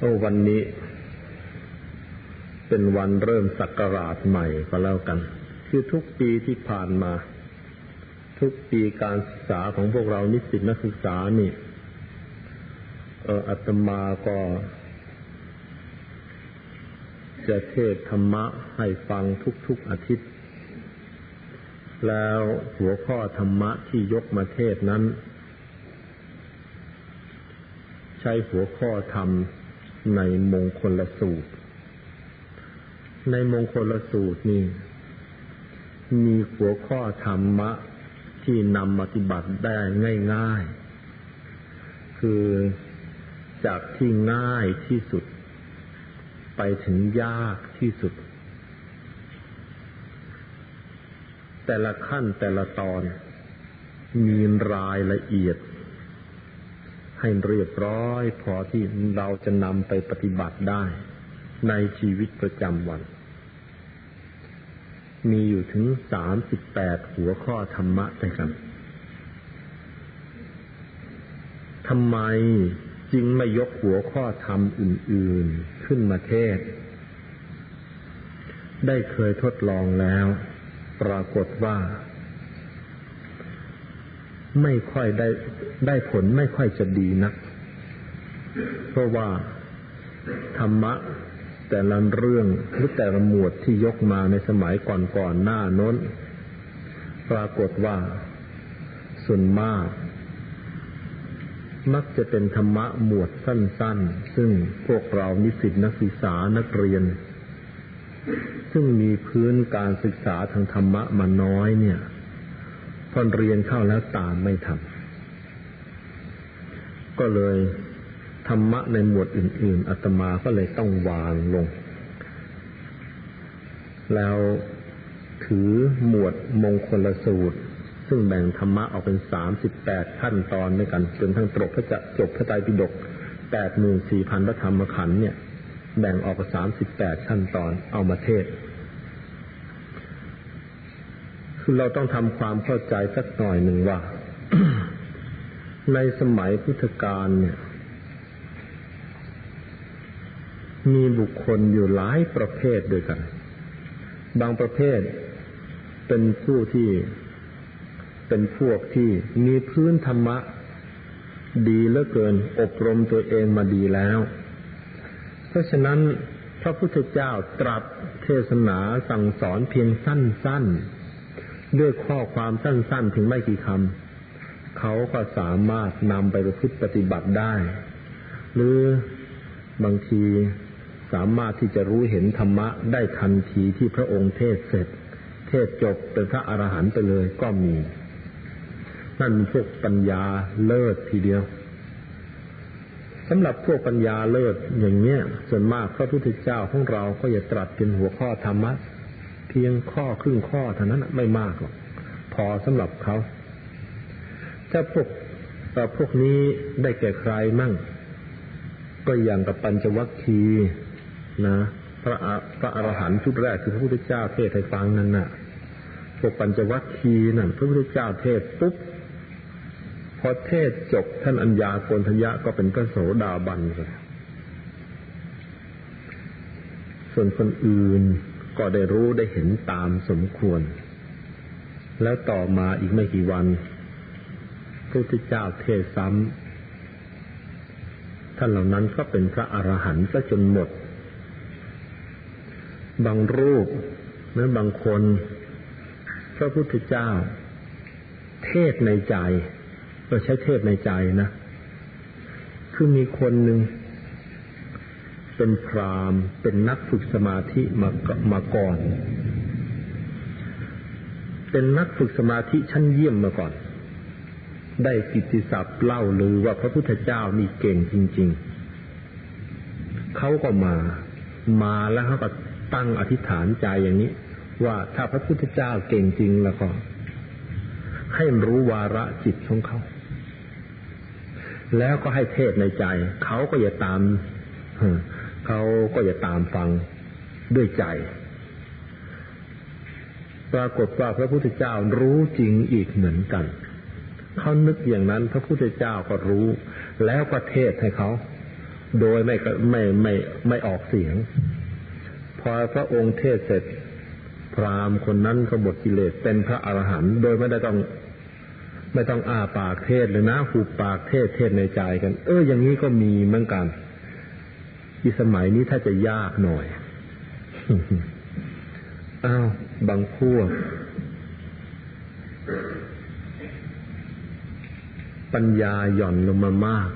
โอ้วันนี้ เป็นวันเริ่มศักราชใหม่ก็แล้วกัน คือทุกปีที่ผ่านมา ทุกปีการศึกษาของพวกเรานิสิตนักศึกษานี่เอออาตมาก็ จะเทศธรรมะให้ฟังทุกๆอาทิตย์ แล้วหัวข้อธรรมะที่ยกมาเทศนั้น ใช้หัวข้อธรรม ในมงคลสูตร ในมงคลสูตรนี่ มีหัวข้อธรรมะที่นำปฏิบัติได้ง่าย ๆ คือจากที่ง่ายที่สุด ไปถึงยากที่สุด แต่ละขั้นแต่ละตอนมีรายละเอียด ให้เรียบร้อย พอที่เราจะนำไปปฏิบัติได้ ในชีวิตประจำวัน มีอยู่ถึงสามสิบแปดหัวข้อธรรมะด้วยกันทำไมจึงไม่ยกหัวข้อธรรมอื่น ๆขึ้นมาเทศ ได้เคยทดลองแล้ว ปรากฏว่า ไม่ค่อยได้ได้ผลไม่ค่อยจะดีนัก เพราะว่าธรรมะแต่ละเรื่องหรือแต่ละหมวดที่ยกมาในสมัยก่อนๆหน้าน้น ปรากฏว่าส่วนมาก มักจะเป็นธรรมะหมวดสั้น ๆ ซึ่งพวกเรานิสิตนักศึกษานักเรียน ซึ่งมีพื้นการศึกษาทางธรรมะมาน้อยเนี่ย อเรียนเข้าแล้วตามไม่ทันก็เลยธรรมะในหมวดอื่น ๆอาตมาก็เลยต้องวางลง แล้วถือหมวดมงคลสูตร ซึ่งแบ่งธรรมะออกเป็นสามสิบแปดขั้นตอนด้วยกันจนทั้งจบพระจะจบพระไตรปิฎกแปดหมื่นสี่พันพระธรรมขันธ์เนี่ย แบ่งออกเป็นสามสิบแปดขั้นตอนเอามาเทศคือ เราต้องทำความเข้าใจสักหน่อยหนึ่งว่า ในสมัยพุทธกาลเนี่ย มีบุคคลอยู่หลายประเภทด้วยกัน บางประเภทเป็นผู้ที่เป็นพวกที่มีพื้นธรรมะ ดีเหลือเกิน อบรมตัวเองมาดีแล้ว เพราะฉะนั้นพระพุทธเจ้าตรัสเทศนาสั่งสอนเพียงสั้นๆ ด้วยข้อความสั้นๆ ถึงไม่กี่คำเขาก็สามารถนำไปประพฤติปฏิบัติได้ หรือบางทีสามารถที่จะรู้เห็นธรรมะได้ทันทีที่พระองค์เทศเสร็จ เทศจบเป็นพระอรหันต์ไปเลยก็มี นั่นพวกปัญญาเลิศทีเดียวสำหรับพวกปัญญาเลิศอย่างเนี้ยส่วนมากพระพุทธเจ้าของเราก็จะตรัสเป็นหัวข้อธรรมะ เพียงข้อครึ่งข้อเท่านั้นไม่มากหรอกพอสำหรับเขาถ้าพวกพวกนี้ได้แก่ใครมั่ง ก็อย่างกับปัญจวัคคีนะ พระพระอรหันต์ชุดแรกคือพระพุทธเจ้าเทศให้ฟังนั่นน่ะพวกปัญจวัคคีนั่นพระพุทธเจ้าเทศปุ๊บพอเทศจบท่านอัญญาโกณทยะก็เป็นพระโสดาบันเลยส่วนคนอื่น ก็ได้รู้ได้เห็นตามสมควร แล้วต่อมาอีกไม่กี่วันพระพุทธเจ้าเทศซ้ำท่านเหล่านั้นก็เป็นพระอรหันต์ซะจนหมด บางรูปหรือบางคน พระพุทธเจ้า เทศในใจ ก็ใช้เทศในใจนะ คือมีคนหนึ่ง เป็นพรามเป็นนักฝึกสมาธิมามาก่อน เป็นนักฝึกสมาธิชั้นเยี่ยมมาก่อน ได้กิตติศัพท์เล่าลือว่าพระพุทธเจ้ามีเก่งจริง ๆ เขาก็มา มาแล้วเขาก็ตั้งอธิษฐานใจอย่างนี้ ว่าถ้าพระพุทธเจ้าเก่งจริงแล้วก็ ให้รู้วาระจิตของเขาแล้วก็ให้เทศในใจ เขาก็อย่าตาม เขาก็จะตามฟังด้วยใจ ปรากฏว่าพระพุทธเจ้ารู้จริงอีกเหมือนกัน เขานึกอย่างนั้นพระพุทธเจ้าก็รู้ แล้วประเทศให้เขา โดยไม่ไม่ไม่ไม่ออกเสียง พอพระองค์เทศเสร็จ พราหมณ์คนนั้นก็หมดกิเลสเป็นพระอรหันต์โดยไม่ได้ต้องไม่ต้องอ้าปากเทศเลยนะหูปากเทศเทศในใจกัน เอออย่างนี้ก็มีเหมือนกัน ที่สมัยนี้ถ้าจะยากหน่อย อ้าว บางพวก ปัญญาหย่อนลงมามาก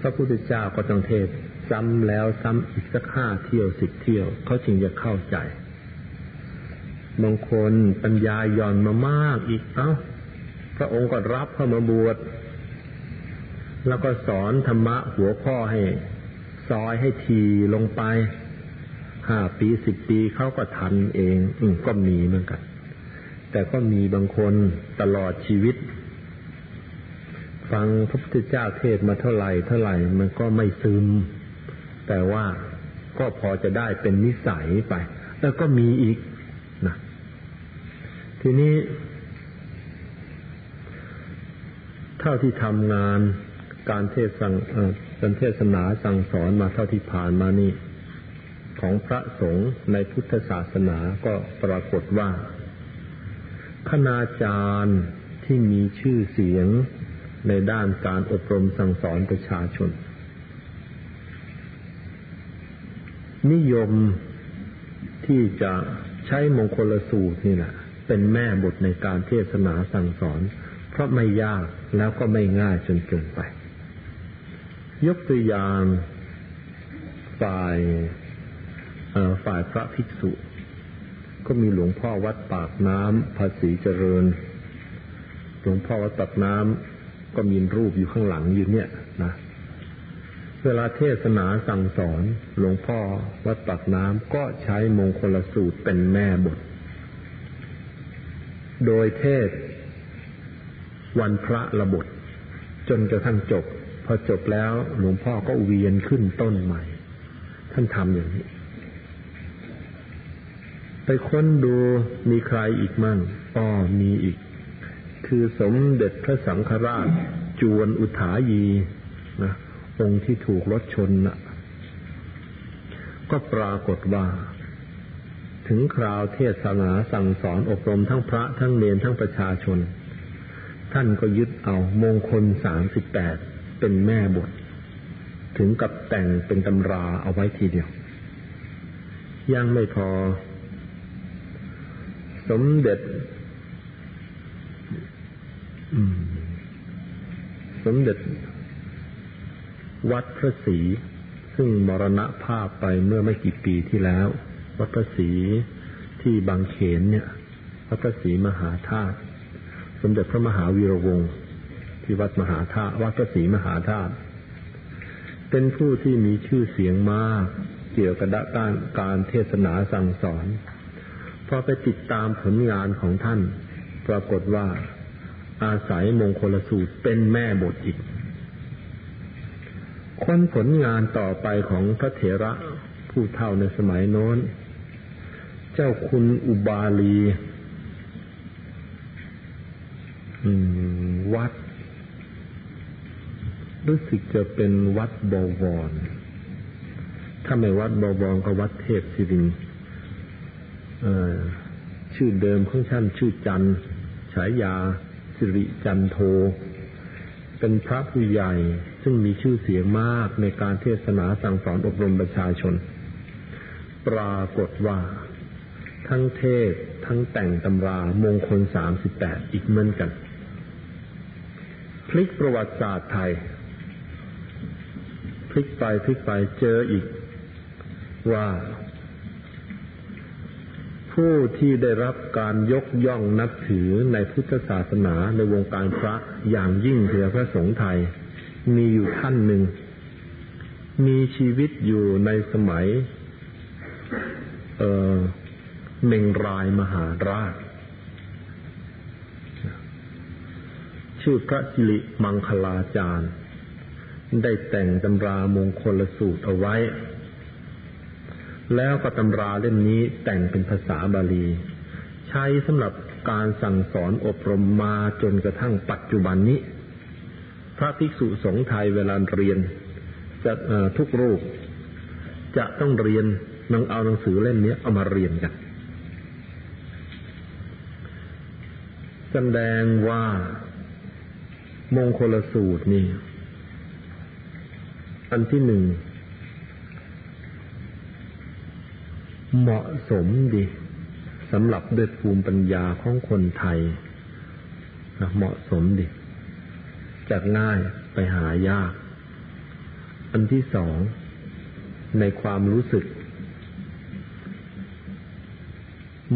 พระพุทธเจ้าก็ต้องเทศ ซ้ำแล้วซ้ำอีกสักห้าเที่ยวสิบเที่ยว เขาจึงจะเข้าใจบางคนปัญญาหย่อนมามากอีก เอ้า พระองค์ก็รับเข้ามาบวชแล้วก็สอนธรรมะหัวข้อให้ ซอยให้ทีลงไปห้าปีสิบปีเขาก็ทันเอง อืก็มีเหมือนกัน แต่ก็มีบางคนตลอดชีวิต ฟังพระพุทธเจ้าเทศมาเท่าไหร่เท่าไหร่มันก็ไม่ซึม แต่ว่าก็พอจะได้เป็นนิสัยไป แล้วก็มีอีกนะทีนี้ เท่าที่ทำงาน การเทศสั่งการเทศนาสั่งสอนมาเท่าที่ผ่านมานี่ ของพระสงฆ์ในพุทธศาสนาก็ปรากฏว่า คณาจารย์ที่มีชื่อเสียงในด้านการอบรมสั่งสอนประชาชน นิยมที่จะใช้มงคลสูตรนี่แหละเป็นแม่บทในการเทศนาสั่งสอน เพราะไม่ยากแล้วก็ไม่ง่ายจนเกินไป ยกตัวอย่างฝ่ายฝ่ายพระภิกษุ ก็มีหลวงพ่อวัดปากน้ำภาษีเจริญ หลวงพ่อวัดปากน้ำก็มีรูปอยู่ข้างหลังอยู่เนี่ยนะเวลาเทศนาสั่งสอนหลวงพ่อวัดปากน้ำก็ใช้มงคลสูตรเป็นแม่บท โดยเทศวันพระระบท จนกระทั่งจบ พอจบแล้วหลวงพ่อก็เวียนขึ้นต้นใหม่ ท่านทำอย่างนี้ ไปค้นดูมีใครอีกมั่งอ๋อมีอีก คือสมเด็จพระสังฆราช จวนอุทายีนะองค์ที่ถูกรถชนนะ่ะก็ปรากฏว่า ถึงคราวเทศนาสั่งสอนอบรมทั้งพระทั้งเนรทั้งประชาชน ท่านก็ยึดเอามงคลสามสิบแปด เป็นแม่บท ถึงกับแต่งเป็นตำราเอาไว้ทีเดียว ยังไม่พอ สมเด็จสมเด็จ วัดพระศรีซึ่งมรณภาพไปเมื่อไม่กี่ปีที่แล้ว วัดพระศรีที่บางเขนเนี่ย วัดพระศรีมหาธาตุสมเด็จพระมหาวีระวงศ์ ที่วัดมหาธาตุวัดพระศรีมหาธาตุเป็นผู้ที่มีชื่อเสียงมาก เกี่ยวกับด้านการเทศนาสั่งสอน พอไปติดตามผลงานของท่าน ปรากฏว่าอาศัยมงคลสูตรเป็นแม่บทอีก คนผลงานต่อไปของพระเถระผู้เท่าในสมัยโน้น เจ้าคุณอุบาลีวัด รู้สึกจะเป็นวัดบวร ถ้าไม่วัดบวรก็วัดเทพศิริงชื่อเดิมของท่านชื่อจันฉายาสิริจันโท เป็นพระผู้ใหญ่ซึ่งมีชื่อเสียงมากในการเทศนาสั่งสอนอบรมประชาชน ปรากฏว่า ทั้งเทศทั้งแต่งตำรามงคลสามสิบแปดอีกเหมือนกัน พลิกประวัติศาสตร์ไทย พลิกไปพลิกไปเจออีก ว่า ผู้ที่ได้รับการยกย่องนับถือในพุทธศาสนาในวงการพระอย่างยิ่งเถือพระสงฆ์ไทย มีอยู่ท่านหนึ่ง มีชีวิตอยู่ในสมัย เออเมงรายมหาราชชื่อพระจิริมังคลาจารย์ ได้แต่งตำรามงคลสูตรเอาไว้ แล้วก็ตำราเล่มนี้แต่งเป็นภาษาบาลี ใช้สำหรับการสั่งสอนอบรมมาจนกระทั่งปัจจุบันนี้ พระภิกษุสงฆ์ไทยเวลาเรียน จะทุกรูป จะต้องเรียนนังเอาหนังสือเล่มนี้เอามาเรียนกันแสดงว่ามงคลสูตรนี่ อันที่หนึ่ง เหมาะสมดีสำหรับด้วยภูมิปัญญาของคนไทยเหมาะสมดีจากง่ายไปหายาก อันที่สอง ในความรู้สึก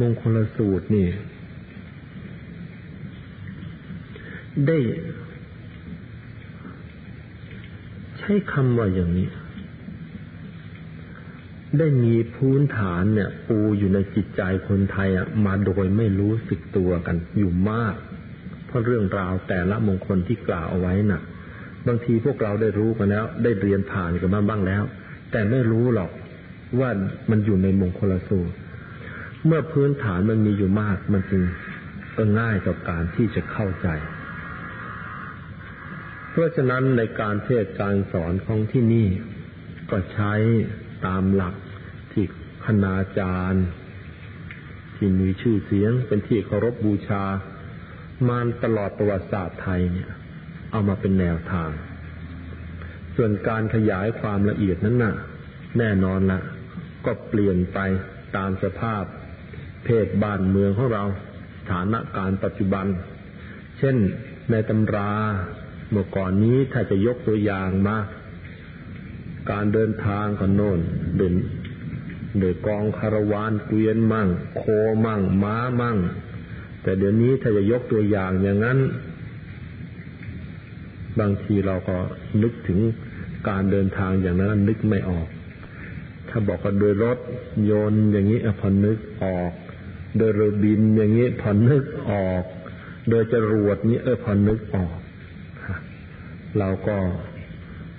มงคลสูตรนี่ ได้ใช้คำว่าอย่างนี้ ได้มีพื้นฐานเนี่ย ปูอยู่ในจิตใจคนไทยอะมาโดยไม่รู้สึกตัวกันอยู่มาก เพราะเรื่องราวแต่ละมงคลที่กล่าวเอาไว้น่ะ บางทีพวกเราได้รู้กันแล้ว ได้เรียนผ่านกันมาบ้างแล้ว แต่ไม่รู้หรอกว่ามันอยู่ในมงคลสูตร เมื่อพื้นฐานมันมีอยู่มากมันจึงก็ง่ายต่อการที่จะเข้าใจ เพราะฉะนั้นในการเทศการสอนของที่นี่ก็ใช้ตามหลักที่คณาจารย์ ที่มีชื่อเสียงเป็นที่เคารพบบูชา มาตลอดประวัติศาสตร์ไทยเนี่ย เอามาเป็นแนวทาง ส่วนการขยายความละเอียดนั้นน่ะ แน่นอนละก็เปลี่ยนไปตามสภาพ เพศบ้านเมืองของเรา ฐานะการปัจจุบัน เช่นในตำรา เมื่อก่อนนี้ถ้าจะยกตัวอย่างมา การเดินทางก็โน่นเดินโดยกองคารวานเกวียนมั่ง โคมั่ง ม้ามั่ง แต่เดี๋ยวนี้ถ้าจะยกตัวอย่างอย่างนั้น บางทีเราก็นึกถึงการเดินทางอย่างนั้นนึกไม่ออก ถ้าบอกว่าโดยรถยนต์อย่างนี้พอนึกออก โดยเรือบินอย่างนี้พอนึกออก โดยจรวดนี้เออพอนึกออก เราก็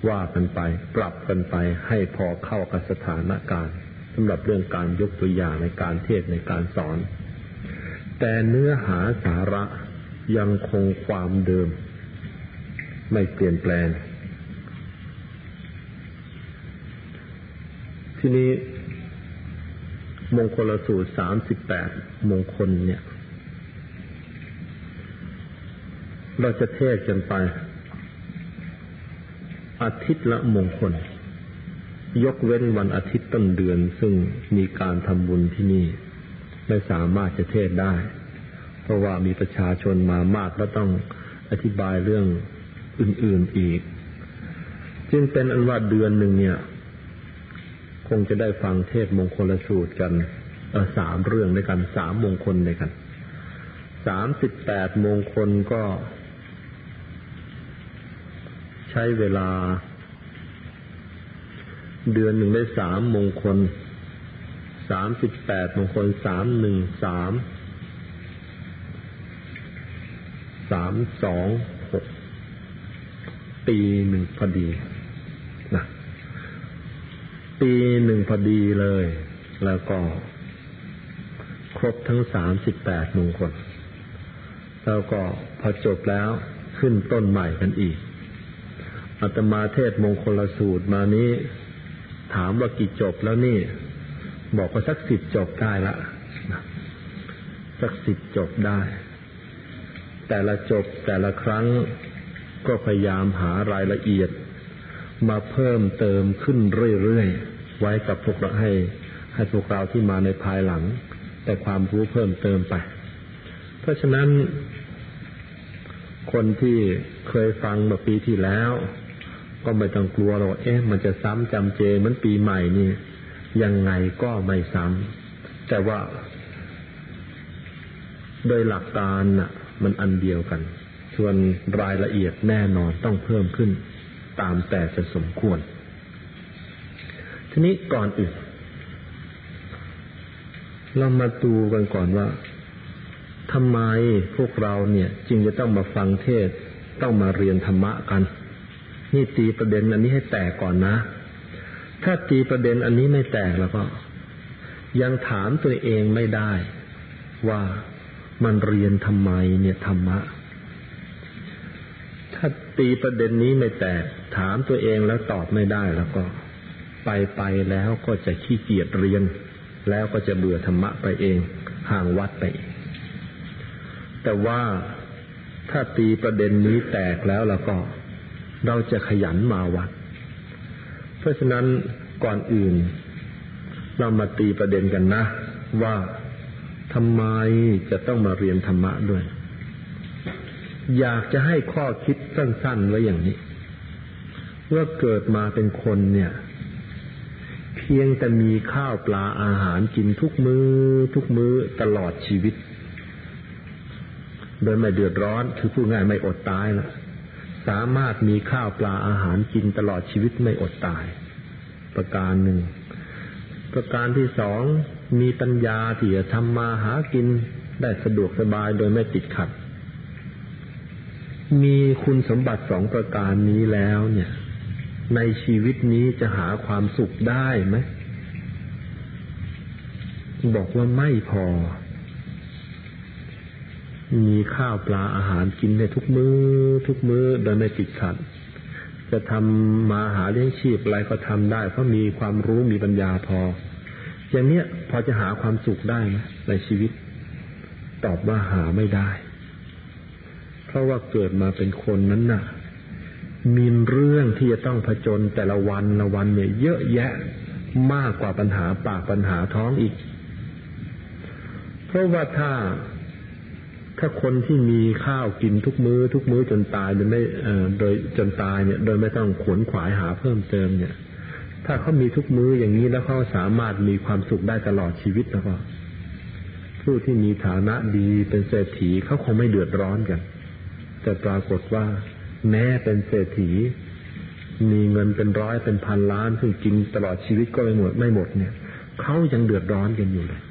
ว่ากันไป ปรับกันไปให้พอเข้ากับสถานการณ์สำหรับเรื่องการยกตัวอย่างในการเทศในการสอน แต่เนื้อหาสาระยังคงความเดิม ไม่เปลี่ยนแปลง ทีนี้มงคลสูตรสามสิบแปดมงคลเนี่ย เราจะเทศกันไป อาทิตย์ละมงคล ยกเว้นวันอาทิตย์ต้นเดือน ซึ่งมีการทำบุญที่นี่ ไม่สามารถจะเทศได้ เพราะว่ามีประชาชนมามากแล้วต้องอธิบายเรื่องอื่น ๆอีก จึงเป็นอันว่าเดือนหนึ่งเนี่ย คงจะได้ฟังเทศมงคลสูตรกันสามเรื่องด้วยกันสามมงคลด้วยกันสามสิบแปดมงคลก็ ใช้เวลา เดือนหนึ่งได้สามมงคล สามสิบแปดมงคลสามหนึ่งสาม สามสองหกปีหนึ่งพอดีนะปีหนึ่งพอดีเลย แล้วก็ ครบทั้งสามสิบแปดมงคล แล้วก็พอจบแล้วขึ้นต้นใหม่กันอีก อาตมาเทศมงคลสูตรมานี้ ถามว่ากี่จบแล้วนี่ บอกว่าสักสิบจบได้ละสักสิบจบได้ แต่ละจบแต่ละครั้งก็พยายามหารายละเอียด มาเพิ่มเติมขึ้นเรื่อยๆ ไว้กับพวกเราให้ ให้พวกเราที่มาในภายหลัง แต่ความรู้เพิ่มเติมไป เพราะฉะนั้น คนที่เคยฟังเมื่อปีที่แล้ว ก็ไม่ต้องกลัวหรอกเอ๊ะมันจะซ้ำจำเจมือนปีใหม่นี่ยังไงก็ไม่ซ้ำแต่ว่า โดยหลักการน่ะ มันอันเดียวกัน ส่วนรายละเอียดแน่นอนต้องเพิ่มขึ้น ตามแต่จะสมควร ทีนี้ก่อนอื่นเรามาดูกันก่อนว่าทำไมพวกเราเนี่ย จึงจะต้องมาฟังเทศ ต้องมาเรียนธรรมะกัน นี่ตีประเด็นอันนี้ให้แตกก่อนนะ ถ้าตีประเด็นอันนี้ไม่แตกแล้วก็ ยังถามตัวเองไม่ได้ ว่ามันเรียนทำไมเนี่ยธรรมะ ถ้าตีประเด็นนี้ไม่แตก ถามตัวเองแล้วตอบไม่ได้แล้วก็ ไปไปแล้วก็จะขี้เกียจเรียน แล้วก็จะเบื่อธรรมะไปเอง ห่างวัดไป แต่ว่าถ้าตีประเด็นนี้แตกแล้วแล้วก็ เราจะขยันมาวัด เพราะฉะนั้นก่อนอื่น เรามาตีประเด็นกันนะ ว่าทำไมจะต้องมาเรียนธรรมะด้วย อยากจะให้ข้อคิดสั้นๆไว้อย่างนี้ว่าเกิดมาเป็นคนเนี่ย เพียงแต่มีข้าวปลาอาหารกินทุกมือ้อทุกมื้อตลอดชีวิต โดยไม่เดือดร้อนคือพูดง่ายไม่อดตายละ สามารถมีข้าวปลาอาหารกินตลอดชีวิตไม่อดตาย ประการหนึ่ง ประการที่สองมีปัญญาที่จะทำมาหากินได้สะดวกสบายโดยไม่ติดขัด มีคุณสมบัติสองประการนี้แล้วเนี่ย ในชีวิตนี้จะหาความสุขได้ไหมบอกว่าไม่พอ มีข้าวปลาอาหารกินได้ทุกมือ้อทุกมื้อโดยไม่ติดขัด จะทำมาหาเลี้ยงชีพอะไรก็ทำได้ เพราะมีความรู้มีปัญญาพอ อย่างเนี้ยพอจะหาความสุขได้ไหมในชีวิต ตอบว่าหาไม่ได้ เพราะว่าเกิดมาเป็นคนนั้นน่ะ มีเรื่องที่จะต้องผจญแต่ละวันละวันเนี่ยเยอะแยะมากกว่าปัญหาปากปัญหาท้องอีก เพราะว่าถ้า ถ้าคนที่มีข้าวกินทุกมือ้อ ทุกมื้อจนตายโดยไม่โดยจนตายเนี่ย โดยไม่ต้องขวนขวายหาเพิ่มเติมเนี่ย ถ้าเขามีทุกมื้ออย่างนี้แล้วเขาสามารถมีความสุขได้ตลอดชีวิตแล้วก็ผู้ที่มีฐานะดีเป็นเศรษฐีเขาคงไม่เดือดร้อนกัน แต่ปรากฏว่า แม้เป็นเศรษฐี มีเงินเป็นร้อยเป็นพันล้านซึ่งกินตลอดชีวิตก็ไม่หมดไม่หมดเนี่ยเขายังเดือดร้อนกันอยู่เลย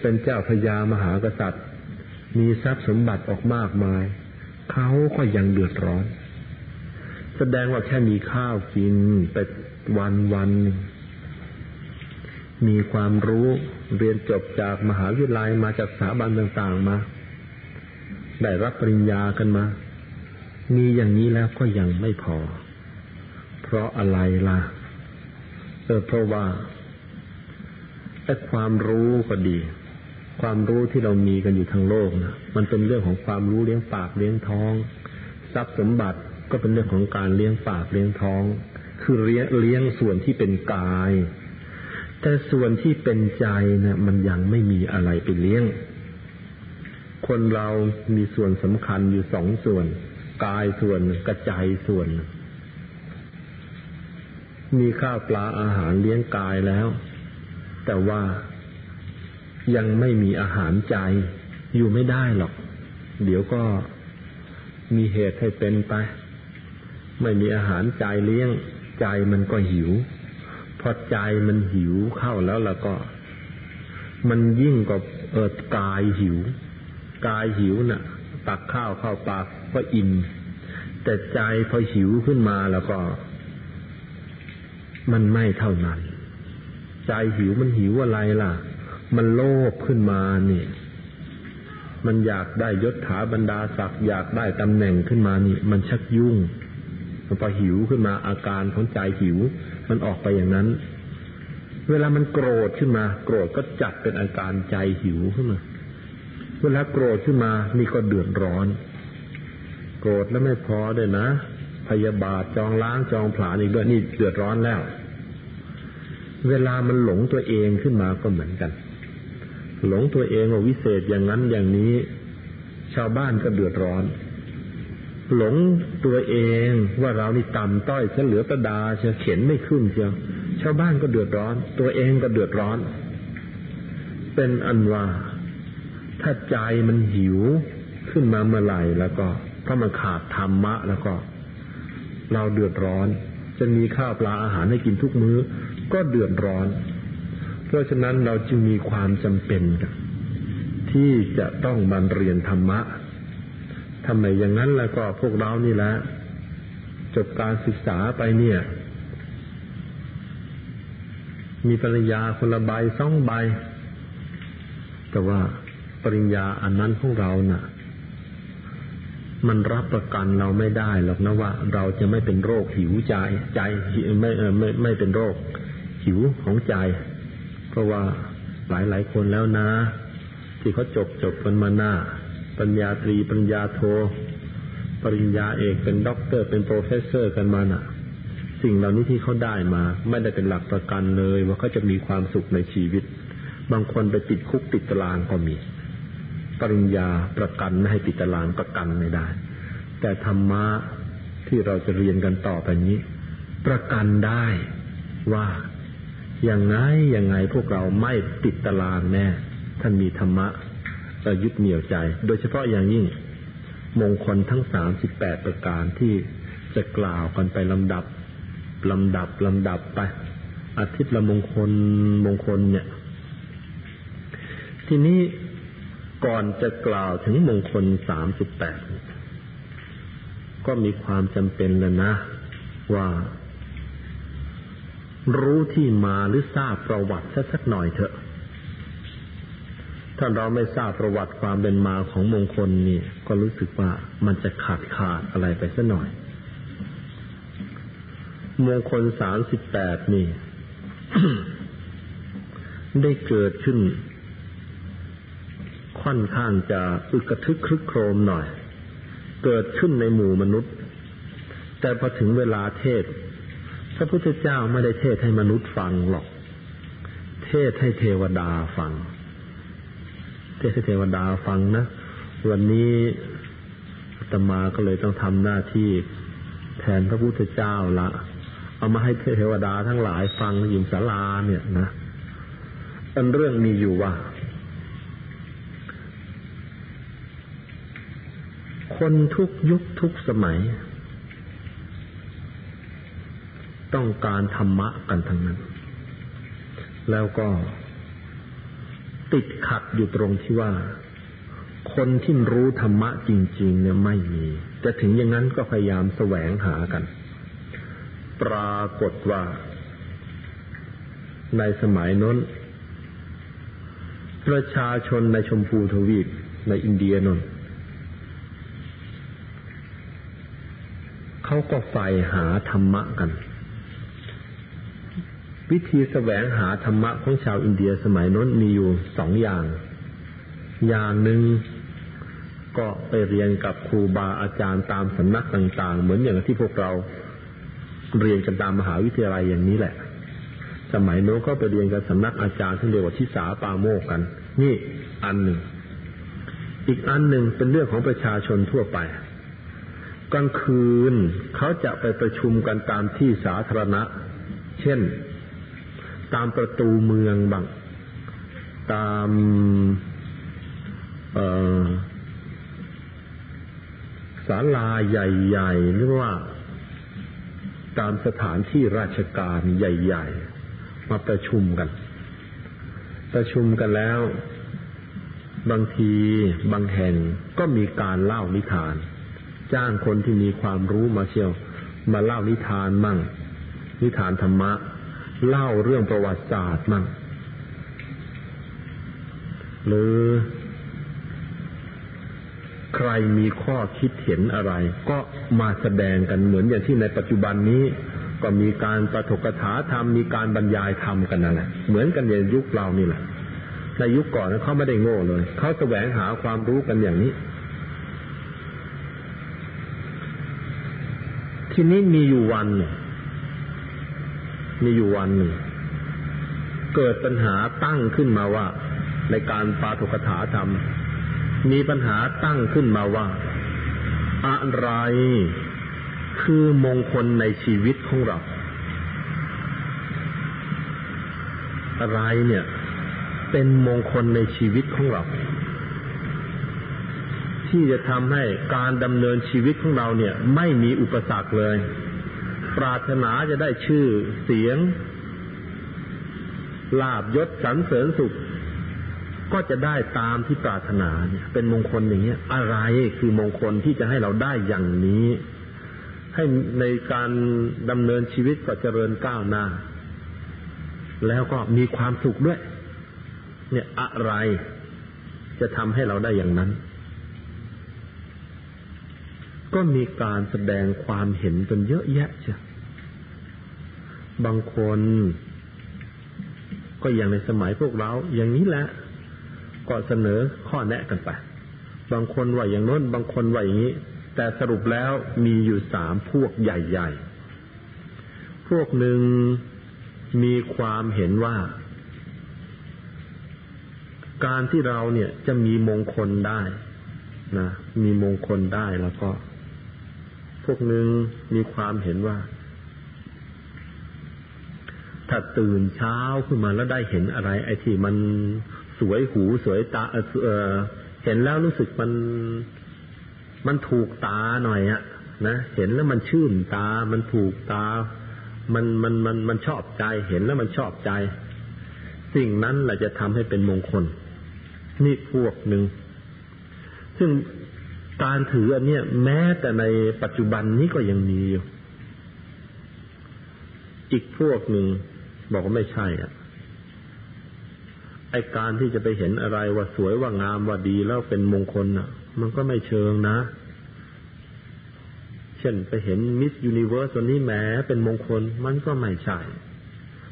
เป็นเจ้าพญามหากษัตริย์ มีทรัพย์สมบัติออกมากมาย เขาก็ยังเดือดร้อน แสดงว่าแค่มีข้าวกินไปวันวันมีความรู้เรียนจบจากมหาวิทยาลัยมาจากสถาบันต่างๆมา ได้รับปริญญากันมา มีอย่างนี้แล้วก็ยังไม่พอ เพราะอะไรล่ะเออเพราะว่าแต่ความรู้ก็ดี ความรู้ที่เรามีกันอยู่ทั้งโลกนะมันเป็นเรื่องของความรู้เลี้ยงปากเลี้ยงท้อง ทรัพย์สมบัติก็เป็นเรื่องของการเลี้ยงปากเลี้ยงท้อง คือเลี้ยงเลี้ยงส่วนที่เป็นกาย แต่ส่วนที่เป็นใจนะี่ยมันยังไม่มีอะไรไปเลี้ยง คนเรามีส่วนสำคัญอยู่สองส่วน กายส่วนกระใจส่วน มีข้าวปลาอาหารเลี้ยงกายแล้ว แต่ว่า ยังไม่มีอาหารใจ อยู่ไม่ได้หรอก เดี๋ยวก็มีเหตุให้เป็นไป ไม่มีอาหารใจเลี้ยง ใจมันก็หิว พอใจมันหิวเข้าแล้วแล้วก็ มันยิ่งกว่าเออกายหิว กายหิวน่ะ ตักข้าวเข้าปากก็อิ่มแต่ใจพอหิวขึ้นมาแล้วก็ มันไม่เท่านั้น ใจหิวมันหิวอะไรล่ะ มันโลภขึ้นมาเนี่ย มันอยากได้ยศถาบรรดาศักดิ์อยากได้ตำแหน่งขึ้นมานี่ มันชักยุ่งมันพอหิวขึ้นมาอาการของใจหิว มันออกไปอย่างนั้น เวลามันโกรธขึ้นมา โกรธก็จัดเป็นอาการใจหิวขึ้นมา เวลาโกรธขึ้นมานี่ก็เดือดร้อน โกรธแล้วไม่พอเลยนะพยาบาทจองล้างจองผลาญอีกด้วยนี่เดือดร้อนแล้ว เวลามันหลงตัวเองขึ้นมาก็เหมือนกัน หลงตัวเองว่าวิเศษอย่างนั้นอย่างนี้ ชาวบ้านก็เดือดร้อน หลงตัวเองว่าเรานี่ต่ำต้อยเฉลือประดาเชียเข็นไม่ขึ้นเชียวชาวบ้านก็เดือดร้อน ตัวเองก็เดือดร้อน เป็นอันว่าถ้าใจมันหิวขึ้นมาเมื่อไหร่แล้วก็ถ้ามันขาดธรรมะ แล้วก็ เราเดือดร้อน จะมีข้าวปลาอาหารให้กินทุกมื้อ ก็เดือดร้อน เพราะฉะนั้นเราจึงมีความจำเป็นที่จะต้องมาเรียนธรรมะทำไมอย่างนั้นแล้วก็พวกเรานี่แหละจบการศึกษาไปเนี่ย มีปริญญาคนละใบสองใบ แต่ว่าปริญญาอันนั้นของเรานะ่ะ มันรับประกันเราไม่ได้หรอกนะว่า เราจะไม่เป็นโรคหิวใจใจไม่เออไม่ไม่เป็นโรคหิวของใจ เพราะว่าหลายหลายคนแล้วนะ ที่เขาจบจบกันมาน่ะ ปริญญาตรีปริญญาโท ปริญญาเอกเป็นด็อกเตอร์เป็น professor กันมาน่ะ สิ่งเหล่านี้ที่เขาได้มา ไม่ได้เป็นหลักประกันเลย ว่าเขาจะมีความสุขในชีวิต บางคนไปติดคุกติดตารางก็มี ปริญญาประกันไม่ให้ติดตารางประกันไม่ได้ แต่ธรรมะที่เราจะเรียนกันต่อไปนี้ ประกันได้ว่า อย่างไงยังไงพวกเราไม่ติดตารางแน่ท่านมีธรรมะยึดเหนี่ยวใจ โดยเฉพาะอย่างยิ่ง มงคลทั้งสามสิบแปดประการที่จะกล่าวกันไปลำดับลำดับลำดับไป อาทิตย์ละมงคลมงคลเนี่ย ทีนี้ก่อนจะกล่าวถึงมงคลสามสิบแปดก็มีความจำเป็นแล้วนะ ว่า รู้ที่มาหรือทราบประวัติสักสักหน่อยเถอะ ถ้าเราไม่ทราบประวัติความเป็นมาของมงคลนี่ก็รู้สึกว่ามันจะขาดขาดอะไรไปสักหน่อย มงคลสามสิบแปดนี่ ได้เกิดขึ้น ค่อนข้างจะอึกระทึกครึกโครมหน่อย เกิดขึ้นในหมู่มนุษย์ แต่พอถึงเวลาเทศพ ระพุทธเจ้าไม่ได้เทศให้มนุษย์ฟังหรอก เทศให้เทวดาฟัง เทศให้เทวดาฟังนะวันนี้อาตมาก็เลยต้องทำหน้าที่แทนพระพุทธเจ้าละ เอามาให้เทวดาทั้งหลายฟังยิมศาลาเนี่ยนะอันเรื่องมีอยู่ว่า คนทุกยุคทุกสมัย ต้องการธรรมะกันทั้งนั้น แล้วก็ติดขัดอยู่ตรงที่ว่า คนที่รู้ธรรมะจริง ๆ เนี่ยไม่มีแต่ถึงอย่างนั้นก็พยายามแสวงหากัน ปรากฏว่า ในสมัยนั้นประชาชนในชมพูทวีปในอินเดียนนเขาก็ใฝ่หาธรรมะกัน วิธีแสวงหาธรรมะของชาวอินเดียสมัยนั้นมีอยู่สองอย่าง อย่างหนึ่งก็ไปเรียนกับครูบาอาจารย์ตามสำนักต่าง ๆ เหมือนอย่างที่พวกเราเรียนกันตามมหาวิทยาลัยอย่างนี้แหละ สมัยโน้นก็ไปเรียนกับสำนักอาจารย์ที่เรียกว่าทิสาปาโมกกัน นี่อันหนึ่ง อีกอันหนึ่งเป็นเรื่องของประชาชนทั่วไป กลางคืนเขาจะไปประชุมกันตามที่สาธารณะ เช่น ตามประตูเมืองบ้างตามศาลาใหญ่ๆหรือว่า ตามสถานที่ราชการใหญ่ ๆ มาประชุมกัน ประชุมกันแล้ว บางทีบางแห่งก็มีการเล่านิทาน จ้างคนที่มีความรู้มาเชียว มาเล่านิทานมั่ง นิทานธรรมะ เล่าเรื่องประวัติศาสตร์มั่งหรือใครมีข้อคิดเห็นอะไร ก็มาแสดงกันเหมือนอย่างที่ในปัจจุบันนี้ ก็มีการประถกถาธรรมมีการบรรยายธรรมกันนั่นแหละเหมือนกันในยุคเรานี่แหละในยุคก่อนเขาไม่ได้โง่เลยเขาแสวงหาความรู้กันอย่างนี้ ทีนี้มีอยู่วันหนึ่ง มีอยู่วันหนึ่ง เกิดปัญหาตั้งขึ้นมาว่า ในการปาฐกถาธรรม มีปัญหาตั้งขึ้นมาว่า อะไรคือมงคลในชีวิตของเรา อะไรเนี่ย เป็นมงคลในชีวิตของเรา ที่จะทำให้การดำเนินชีวิตของเราเนี่ย ไม่มีอุปสรรคเลย ปรารถนาจะได้ชื่อเสียง ลาบยศสรรเสริญสุข ก็จะได้ตามที่ปรารถนาเนี่ยเป็นมงคลอย่างเงี้ย อะไรคือมงคลที่จะให้เราได้อย่างนี้ ให้ในการดำเนินชีวิตก็เจริญก้าวหน้า แล้วก็มีความสุขด้วย เนี่ยอะไรจะทำให้เราได้อย่างนั้น ก็มีการแสดงความเห็นกันเยอะแยะจ้ะบางคน ก็อย่างในสมัยพวกเรา อย่างนี้แหละ ก็เสนอข้อแนะกันไป บางคนว่าอย่างโน้น บางคนว่าอย่างนี้ แต่สรุปแล้วมีอยู่สามพวกใหญ่ๆ พวกหนึ่งมีความเห็นว่า การที่เราเนี่ยจะมีมงคลได้นะมีมงคลได้แล้วก็ พวกหนึ่งมีความเห็นว่า ถ้าตื่นเช้าขึ้นมาแล้วได้เห็นอะไร ไอ้ที่มันสวยหูสวยตาเออเห็นแล้วรู้สึกมันมันถูกตาหน่อยอะนะเห็นแล้วมันชื่นตา มันถูกตา มันมันมันมันชอบใจเห็นแล้วมันชอบใจ สิ่งนั้นแหละจะทำให้เป็นมงคล นี่พวกหนึ่งซึ่ง การถืออันเนี้ยแม้แต่ในปัจจุบันนี้ก็ยังมีอยู่ อีกพวกหนึ่งบอกว่าไม่ใช่อะไอการที่จะไปเห็นอะไรว่าสวยว่างามว่าดีแล้วเป็นมงคลอะ มันก็ไม่เชิงนะ เช่นไปเห็นมิสยูนิเวอร์สวันนี้แหมเป็นมงคล มันก็ไม่ใช่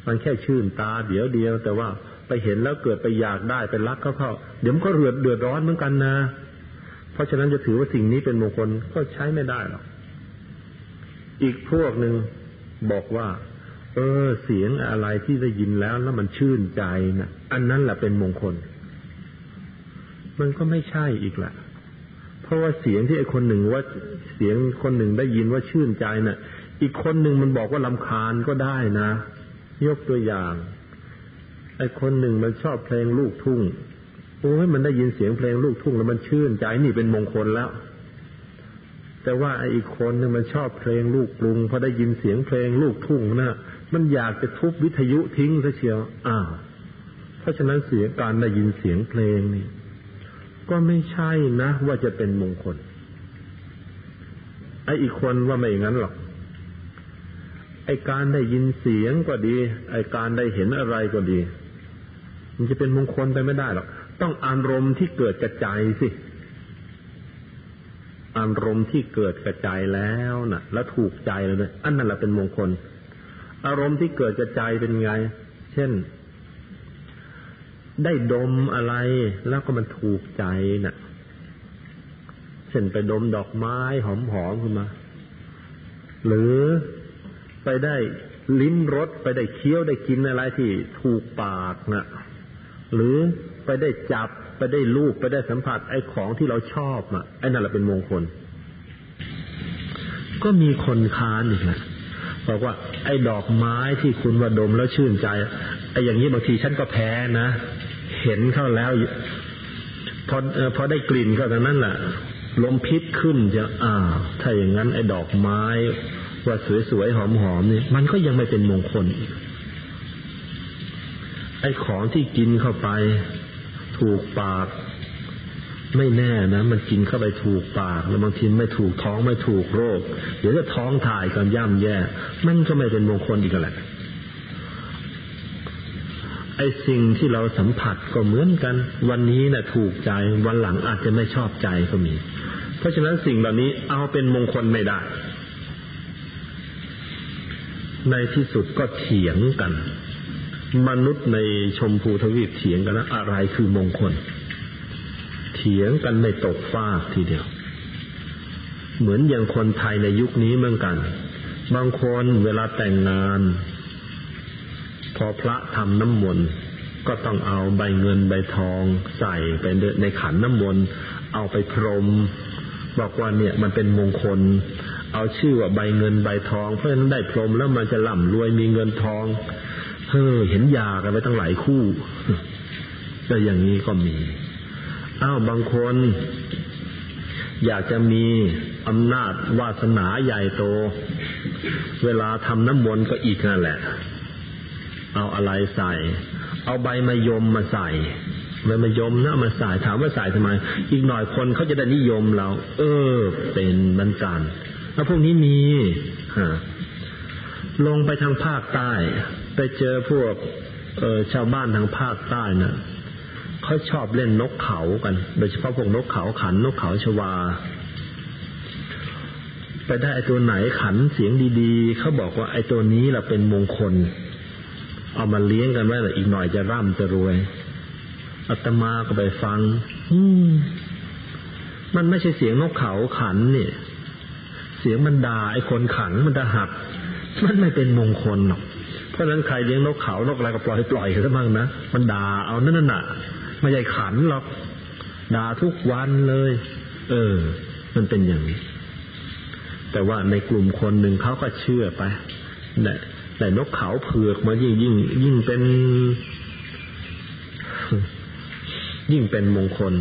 มันแค่ชื่นตาเดี๋ยวเดียว แต่ว่าไปเห็นแล้วเกิดไปอยากได้ไปรักเขาเข้าเดี๋ยวมันก็เดือดเดือดร้อนเหมือนกันนะ ราะฉะนั้นจะถือว่าสิ่งนี้เป็นมงคลก็ใช้ไม่ได้หรอก อีกพวกหนึ่งบอกว่า เออ เสียงอะไรที่ได้ยินแล้วแล้วมันชื่นใจนะอันนั้นแหละเป็นมงคล มันก็ไม่ใช่อีกแหละเพราะว่าเสียงที่ไอ้คนหนึ่งว่าเสียงคนหนึ่งได้ยินว่าชื่นใจนะ่ะ อีกคนหนึ่งมันบอกว่าลำคาญก็ได้นะ ยกตัวอย่างไอ้คนหนึ่งมันชอบเพลงลูกทุ่ง โอ้ยมันได้ยินเสียงเพลงลูกทุ่งแล้วมันชื่นใจนี่เป็นมงคลแล้ว แต่ว่าไอ้อีกคนนึงมันชอบเพลงลูกกรุงพอได้ยินเสียงเพลงลูกทุ่งนะมันอยากจะทุบวิทยุทิ้งซะเชียวอ้าวเพราะฉะนั้นเสียงการได้ยินเสียงเพลงนี่ก็ไม่ใช่นะว่าจะเป็นมงคล ไอ้อีกคนว่าไม่อย่างนั้นหรอกไอ้การได้ยินเสียงก็ดี ไอ้การได้เห็นอะไรก็ดี มันจะเป็นมงคลไปไม่ได้หรอก ต้องอารมณ์ที่เกิดกระจายสิ อารมณ์ที่เกิดกระจายแล้วนะ่ะ แล้วถูกใจเลยอันนั้นแหละเป็นมงคล อารมณ์ที่เกิดกระจายเป็นไง เช่น ได้ดมอะไรแล้วก็มันถูกใจนะ่ะ เช่นไปดมดอกไม้หอมๆขึ้นมา หรือไปได้ลิ้มรสไปได้เคี้ยวได้กินอะไรที่ถูกปากนะ่ะ หรือไปได้จับไปได้ลูกไปได้สัมผัส ไอ้ของที่เราชอบอะไอ้นั่นแหละเป็นมงคล ก็มีคนค้านอีกนะบอกว่า ไอ้ดอกไม้ที่คุณว่าดมแล้วชื่นใจไอ้อย่างนี้บางทีฉันก็แพ้นะเห็นเข้าแล้วพอพอได้กลิ่นก็ตอนนั้นแหละลมพิษขึ้นจะอ่า ถ้าอย่างนั้นไอ้ดอกไม้ ว่าสวยๆหอมๆนี่มันก็ยังไม่เป็นมงคลอีก ไอ้ของที่กินเข้าไป ถูกปาก ไม่แน่นะ มันกินเข้าไปถูกปากแล้วบางทีไม่ถูกท้องไม่ถูกโรค เดี๋ยวจะท้องถ่ายกันย่ำแย่ มันก็ไม่เป็นมงคลอีกแหละไอ้สิ่งที่เราสัมผัสก็เหมือนกัน วันนี้นะ่ะถูกใจวันหลังอาจจะไม่ชอบใจก็มี เพราะฉะนั้นสิ่งเหล่านี้เอาเป็นมงคลไม่ได้ ในที่สุดก็เถียงกัน มนุษย์ในชมพูทวีปเถียงกันนะอะไรคือมงคล เถียงกันไม่ตกฟากทีเดียว เหมือนอย่างคนไทยในยุคนี้เหมือนกัน บางคนเวลาแต่งงาน พอพระทำน้ำมนต์ก็ต้องเอาใบเงินใบทอง ใส่ไปในขันน้ำมนต์เอาไปพรม บอกว่าเนี่ยมันเป็นมงคล เอาชื่อว่าใบเงินใบทอง เพราะฉะนั้นได้พรมแล้วมันจะร่ำรวยมีเงินทอง เออเห็นยากันไปตั้งหลายคู่แต่อย่างนี้ก็มีอ้าวบางคน อยากจะมีอำนาจวาสนาใหญ่โต เวลาทำน้ำมนต์ก็อีกนั่นแหละ เอาอะไรใส่ เอาใบมะยมมาใส่ใบมะยมนะมาใส่ถามว่าใส่ทำไม อีกหน่อยคนเขาจะได้นิยมเรา เออ เป็นบรรจันแล้วพวกนี้มีฮะลงไปทางภาคใต้ ไปเจอพวกเออชาวบ้านทางภาคใต้นะ่ะเขาชอบเล่นนกเขากัน โดยเฉพาะพวกนกเขาขันนกเขาชวา ไปได้ไอตัวไหนขันเสียงดีๆเขาบอกว่าไอตัวนี้เราเป็นมงคล เอามาเลี้ยงกันไว้แต่อีกหน่อยจะร่ำจะรวยอาตมาก็ไปฟัง อืม มันไม่ใช่เสียงนกเขาขันเนี่ยเสียงมันด่าไอคนขังมันจะหัก มันไม่เป็นมงคลหรอก ราะฉะนั้นใครเลี้ยงนกเขานกอะไรก็ปล่อยปล่อยกันซะบ้างนะมันด่าเอานั่นน่ะไม่ใช่ขันหรอกด่าทุกวันเลย เออ มันเป็นอย่างนี้ แต่ว่าในกลุ่มคนหนึ่งเขาก็เชื่อไปแต่แต่นกเขาเผือกมายิ่งยิ่ง ยิ่งเป็น ยิ่งเป็นมงคล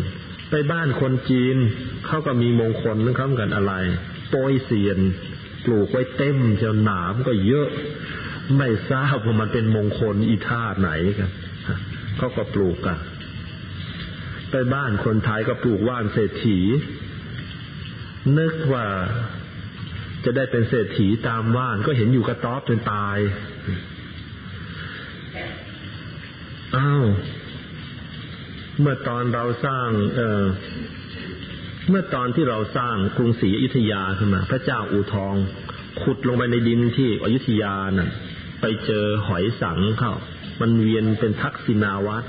ไปบ้านคนจีนเขาก็มีมงคลนึกเขากันอะไรโปยเซียน ปลูกไว้เต็มเจ้าหนามก็เยอะ ไม่ทราบว่ามันเป็นมงคลอีท่าไหนกันเขาก็ปลูกกันไปบ้านคนไทยก็ปลูกว่านเศรษฐี นึกว่าจะได้เป็นเศรษฐีตามว่านก็เห็นอยู่กระต๊อบจนตายอ้าวเมื่อตอนเราสร้าง เออเมื่อตอนที่เราสร้างกรุงศรีอยุธยาขึ้นมา พระเจ้าอู่ทอง ขุดลงไปในดินที่อยุธยาน่ะ ไปเจอหอยสังเข้า มันเวียนเป็นทักษิณาวัตร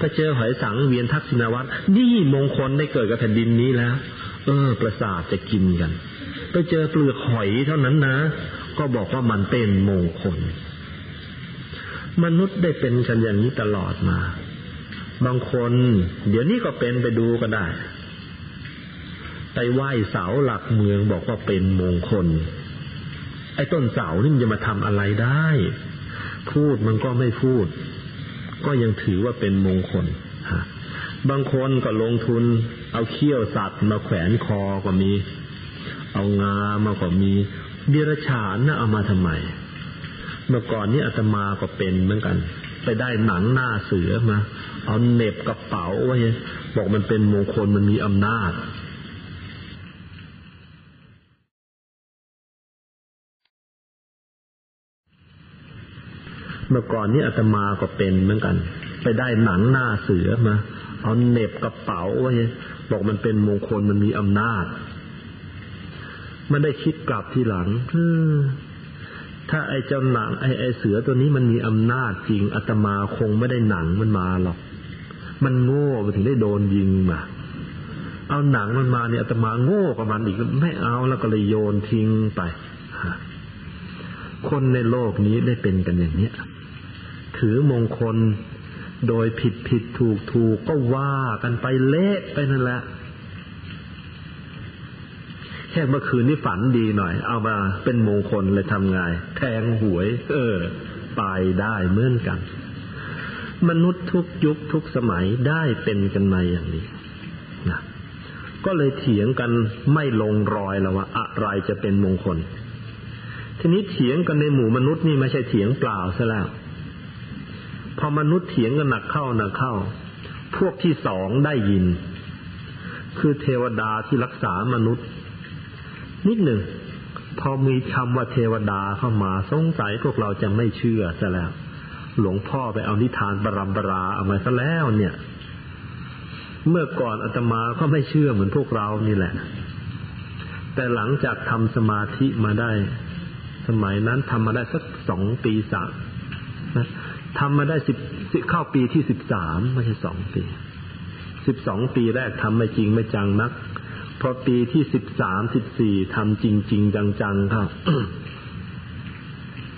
ถ้าเจอหอยสังเวียนทักษิณาวัตรนี่มงคลได้เกิดกับแผ่นดินนี้แล้ว เออ ประสาทจะกินกัน ไปเจอเปลือกหอยเท่านั้นนะ ก็บอกว่ามันเป็นมงคล มนุษย์ได้เป็นกันอย่างนี้ตลอดมา บางคน เดี๋ยวนี้ก็เป็นไปดูก็ได้ ไปไหว้เสาหลักเมืองบอกว่าเป็นมงคล ไอ้ต้นเสานี่มันจะมาทำอะไรได้ พูดมันก็ไม่พูด ก็ยังถือว่าเป็นมงคลฮะบางคนก็ลงทุน เอาเขี้ยวสัตว์มาแขวนคอก็มี เอางามาก็มีเดรัจฉานนะเอามาทำไม เมื่อก่อนนี้อาตมาก็เป็นเหมือนกัน ไปได้หนังหน้าเสือมา เอาเน็บกระเป๋าไว้บอกมันเป็นมงคลมันมีอำนาจ เมื่อก่อนนี้อาตมาก็เป็นเหมือนกัน ไปได้หนังหน้าเสือมาเอาเน็บกระเป๋าไว้บอกมันเป็นมงคลมันมีอำนาจ มันได้คิดกลับทีหลังถ้าไอ้เจ้าหนัง ไอ้ไอ้เสือตัวนี้มันมีอำนาจจริงอาตมาคงไม่ได้หนังมันมาหรอก มันโง่มันถึงได้โดนยิงมาเอาหนังมันมาเนี่ยอาตมาโง่กับมันอีกไม่เอาแล้วก็เลยโยนทิ้งไปคนในโลกนี้ได้เป็นกันอย่างเนี้ย ถือมงคล โดยผิดผิดถูกถูกก็ว่ากันไปเละไปนั่นแหละแค่เมื่อคืนนี้ฝันดีหน่อย เอามาเป็นมงคลเลยทำไงแทงหวย เออ ไปได้เหมือนกัน มนุษย์ทุกยุคทุกสมัยได้เป็นกันมาอย่างนี้นะก็เลยเถียงกันไม่ลงรอยแล้วว่า อะไรจะเป็นมงคล ทีนี้เถียงกันในหมู่มนุษย์นี่ไม่ใช่เถียงเปล่าซะแล้ว อมนุษย์เถียงกันหนักเข้าหนักเข้า พวกที่สองได้ยิน คือเทวดาที่รักษามนุษย์ นิดหนึ่ง พอมีคำว่าเทวดาเข้ามาสงสัยพวกเราจะไม่เชื่อซะแล้ว หลวงพ่อไปเอานิทานบรมปราเอามาซะแล้วเนี่ย เมื่อก่อนอาตมาก็ไม่เชื่อเหมือนพวกเรานี่แหละ แต่หลังจากทำสมาธิมาได้ สมัยนั้นทำมาได้สักสองปีสามนะ ทำมาได้สิบเข้าปีที่สิบสามไม่ใช่สองปีสิบสองปีแรกทำไม่จริงไม่จังนัก พอปีที่สิบสามสิบสี่ทำจริงจริงจังๆครับ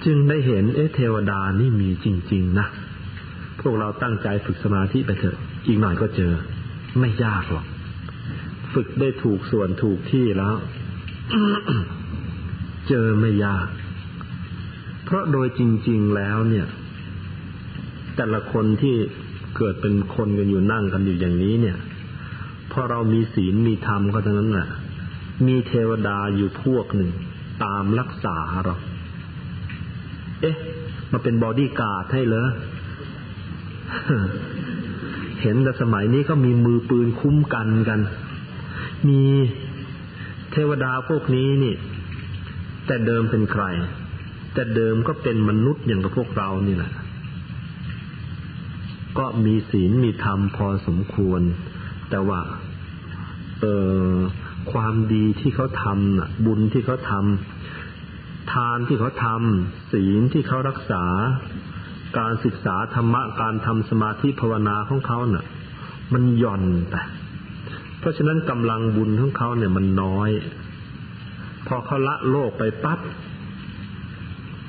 จึงได้เห็นเอเทวดานี่มีจริง ๆ นะพวกเราตั้งใจฝึกสมาธิไปเถอะ อีกหน่อยก็เจอ ไม่ยากหรอก ฝึกได้ถูกส่วนถูกที่แล้ว เจอไม่ยาก เพราะโดยจริง ๆแล้วเนี่ย แต่ละคนที่เกิดเป็นคนกันอยู่นั่งกันอยู่อย่างนี้เนี่ยพอเรามีศีลมีธรรมก็ทั้งนั้นแหละมีเทวดาอยู่พวกหนึ่ง ตามรักษาเรา เอ๊ะ มาเป็นบอดี้การ์ดให้เหรอเห็นแต่สมัยนี้ก็มีมือปืนคุ้มกันกัน มีเทวดาพวกนี้นี่ แต่เดิมเป็นใคร แต่เดิมก็เป็นมนุษย์อย่างกับพวกเรานี่แหละ ก็มีศีลมีธรรมพอสมควร แต่ว่าเออความดีที่เขาทำน่ะบุญที่เขาทำทานที่เขาทำศีลที่เขารักษา การศึกษาธรรมะการทำสมาธิภาวนาของเขาเน่ะ มันหย่อนไปเพราะฉะนั้นกำลังบุญของเขาเนี่ยมันน้อย พอเขาละโลกไปปั๊บ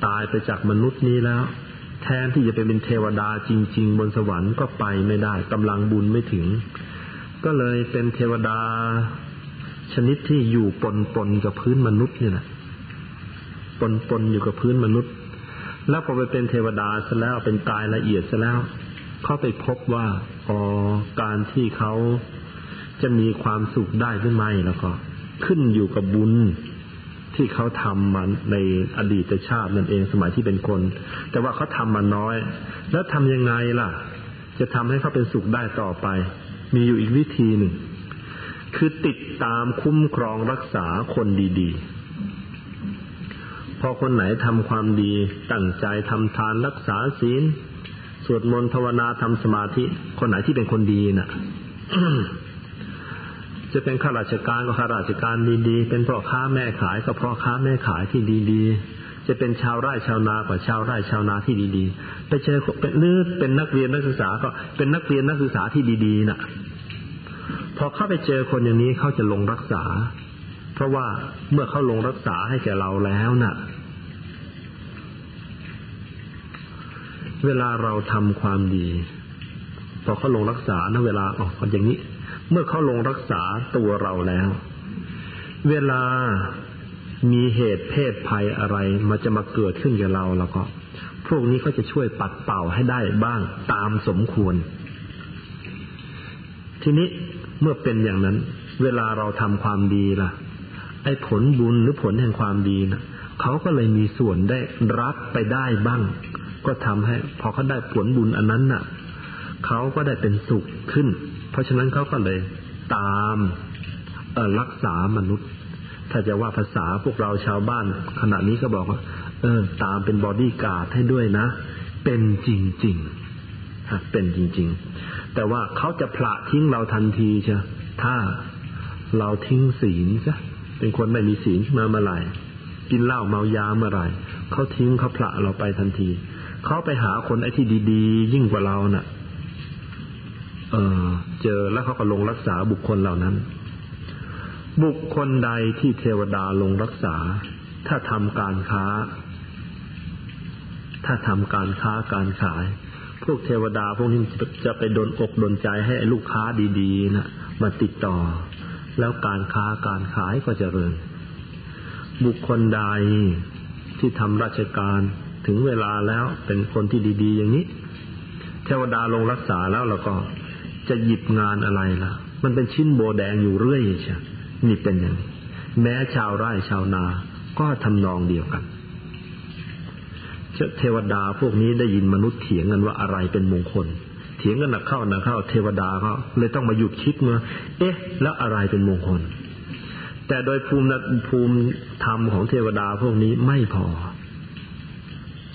ตายไปจากมนุษย์นี้แล้ว ทนที่จะไปเป็นเทวดาจริง ๆ บนสวรรค์ก็ไปไม่ได้กำลังบุญไม่ถึง ก็เลยเป็นเทวดาชนิดที่อยู่ปนปนกับพื้นมนุษย์เนี่ยนะปนปนอยู่กับพื้นมนุษย์ แล้วพอไปเป็นเทวดาซะแล้วเป็นกายละเอียดซะแล้วเขาไปพบว่าอ๋อการที่เขาจะมีความสุขได้หรือไม่แล้วก็ ขึ้นอยู่กับบุญ ที่เขาทำมาในอดีตชาตินั่นเองสมัยที่เป็นคน แต่ว่าเขาทำมาน้อย แล้วทำยังไงล่ะ จะทำให้เขาเป็นสุขได้ต่อไป มีอยู่อีกวิธีหนึ่ง คือติดตามคุ้มครองรักษาคนดีๆ พอคนไหนทำความดีตั้งใจทำทานรักษาศีลสวดมนต์ภาวนาทำสมาธิ คนไหนที่เป็นคนดีน่ะ จะเป็นข้าราชการก็ข้าราชการดีๆ เป็นพ่อค้าแม่ขายก็พ่อค้าแม่ขายที่ดีๆ จะเป็นชาวไร่ชาวนาก็ชาวไร่ชาวนาที่ดีๆ ไปเจอเป็นหรือเป็นนักเรียนนักศึกษาก็เป็นนักเรียนนักศึกษาที่ดีๆน่ะ พอเข้าไปเจอคนอย่างนี้เขาจะลงรักษา เพราะว่าเมื่อเขาลงรักษาให้แก่เราแล้วน่ะ เวลาเราทำความดี พอเขาลงรักษานะเวลาออกอย่างนี้ เมื่อเขาลงรักษาตัวเราแล้ว เวลามีเหตุเพศภัยอะไร มันจะมาเกิดขึ้นกับเราแล้วก็ พวกนี้ก็จะช่วยปัดเป่าให้ได้บ้างตามสมควร ทีนี้เมื่อเป็นอย่างนั้น เวลาเราทำความดีล่ะ ไอ้ผลบุญหรือผลแห่งความดีนะเขาก็เลยมีส่วนได้รับไปได้บ้าง ก็ทำให้ พอเขาได้ผลบุญอันนั้นน่ะ เขาก็ได้เป็นสุขขึ้น ราะฉะนั้นเขาก็เลยตามรักษามนุษย์ ถ้าจะว่าภาษาพวกเราชาวบ้าน ขณะนี้ก็บอกว่า เออ ตามเป็นบอดี้การ์ดให้ด้วยนะ เป็นจริงๆเป็นจริง ๆ แต่ว่าเขาจะพละทิ้งเราทันทีเชียถ้าเราทิ้งศีลซะเป็นคนไม่มีศีลมาเมื่อไหร่กินเหล้าเมายาเมื่อไหร่เขาทิ้งเขาพละเราไปทันที เขาไปหาคนไอ้ที่ดี ๆ ยิ่งกว่าเราน่ะ เจอแล้วเขาก็ลงรักษาบุคคลเหล่านั้น บุคคลใดที่เทวดาลงรักษา ถ้าทำการค้า ถ้าทำการค้าการขาย พวกเทวดาพวกนี้จะไปดนอกดนใจให้ลูกค้าดีๆนะมาติดต่อ แล้วการค้าการขายก็จเจริญ บุคคลใดที่ทำราชการถึงเวลาแล้วเป็นคนที่ดี ๆ อย่างนี้ เทวดาลงรักษาแล้วเราก็ จะหยิบงานอะไรล่ะ มันเป็นชิ้นโบแดงอยู่เรื่อยใช่นี่เป็นอย่างนี้แม้ชาวไร่ชาวนาก็ทำนองเดียวกันเทวดาพวกนี้ได้ยินมนุษย์เถียงกันว่าอะไรเป็นมงคล เถียงกันหนักเข้าหนักเข้า เทวดาเขาเลยต้องมาหยุดคิดมาเอ๊ะ แล้วอะไรเป็นมงคล แต่โดยภูมิภูมิธรรมของเทวดาพวกนี้ไม่พอ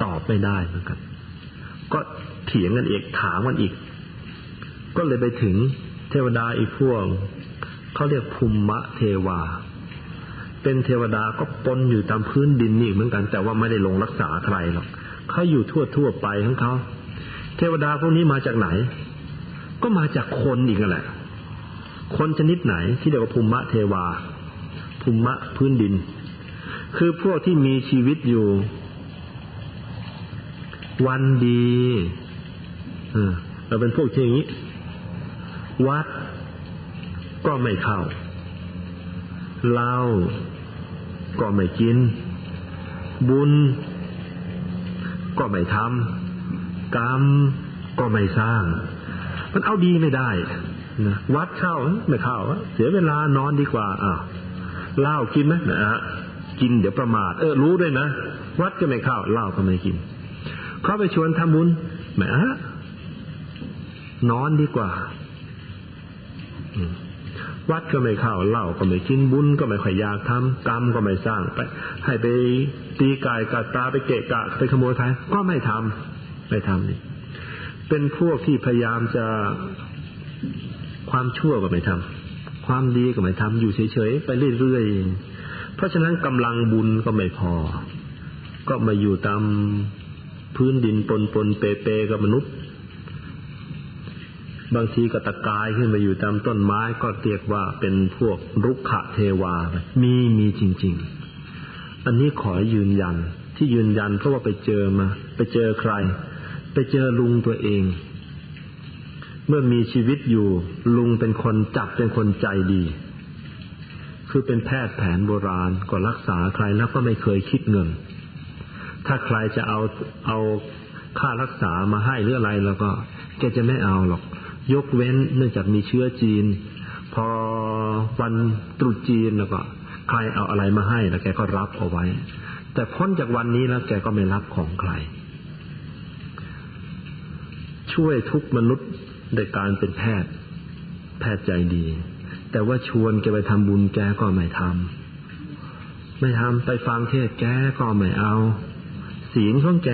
ตอบไม่ได้เหมือนกัน ก็เถียงกันอีกถามกันอีก ก็เลยไปถึงเทวดาอีกพวกเขาเรียกภูมิมะเทวา เป็นเทวดาก็ปนอยู่ตามพื้นดินนี่เหมือนกัน แต่ว่าไม่ได้ลงรักษาใครหรอกเขาอยู่ทั่วทั่วไปของเขาเทวดาพวกนี้มาจากไหน ก็มาจากคนอีกแหละ คนชนิดไหนที่เรียกว่าภูมิมะเทวาภูมิมะพื้นดิน คือพวกที่มีชีวิตอยู่ วันดี เออเราเป็นพวกที่อย่างนี้ วัดก็ไม่เข้าเหล้าก็ไม่กิน บุญ ก็ไม่ทำกรรมก็ไม่สร้าง มันเอาดีไม่ได้นะวัดเข้าไม่เข้าเสียเวลานอนดีกว่าอ้าวเหล้ากินไหมนะฮะกินเดี๋ยวประมาท เออรู้ด้วยนะ วัดก็ไม่เข้าเหล้าก็ไม่กิน เขาไปชวนทำบุญแหมนอนดีกว่า วัดก็ไม่เข้าเหล้าก็ไม่กินบุญก็ไม่ค่อยอยากทำกรรมก็ไม่สร้างไป ให้ไปตีกายกัดตาไปเกะกะไปขโมยใครก็ไม่ทำไม่ทำนี่เป็นพวกที่พยายามจะความชั่วก็ไม่ทความดีก็ไม่ทำอยู่เฉยๆไปเรื่อยๆเพราะฉะนั้นกำลังบุญก็ไม่พอ ก็มาอยู่ตามพื้นดินปนปนเปเปกับมนุษย์ บางทีก็ตะกายขึ้นมาอยู่ตามต้นไม้ก็เรียกว่าเป็นพวกรุกขะเทวา มีมีจริง ๆ อันนี้ขอยืนยันที่ยืนยันเพราะว่าไปเจอมา ไปเจอใคร ไปเจอลุงตัวเอง เมื่อมีชีวิตอยู่ ลุงเป็นคนจับเป็นคนใจดี คือเป็นแพทย์แผนโบราณก็รักษาใครแล้วก็ไม่เคยคิดเงิน ถ้าใครจะเอาเอาค่ารักษามาให้หรืออะไรแล้วก็แกจะไม่เอาหรอก ยกเว้นเนื่องจากมีเชื้อจีน พอวันตรุษจีนแล้วก็ใครเอาอะไรมาให้แล้วแกก็รับเอาไว้ แต่พ้นจากวันนี้แล้วแกก็ไม่รับของใคร ช่วยทุกมนุษย์ในการเป็นแพทย์ แพทย์ใจดี แต่ว่าชวนแกไปทำบุญแกก็ไม่ทำไม่ทำไปฟังเทศแกก็ไม่เอาศีลของแก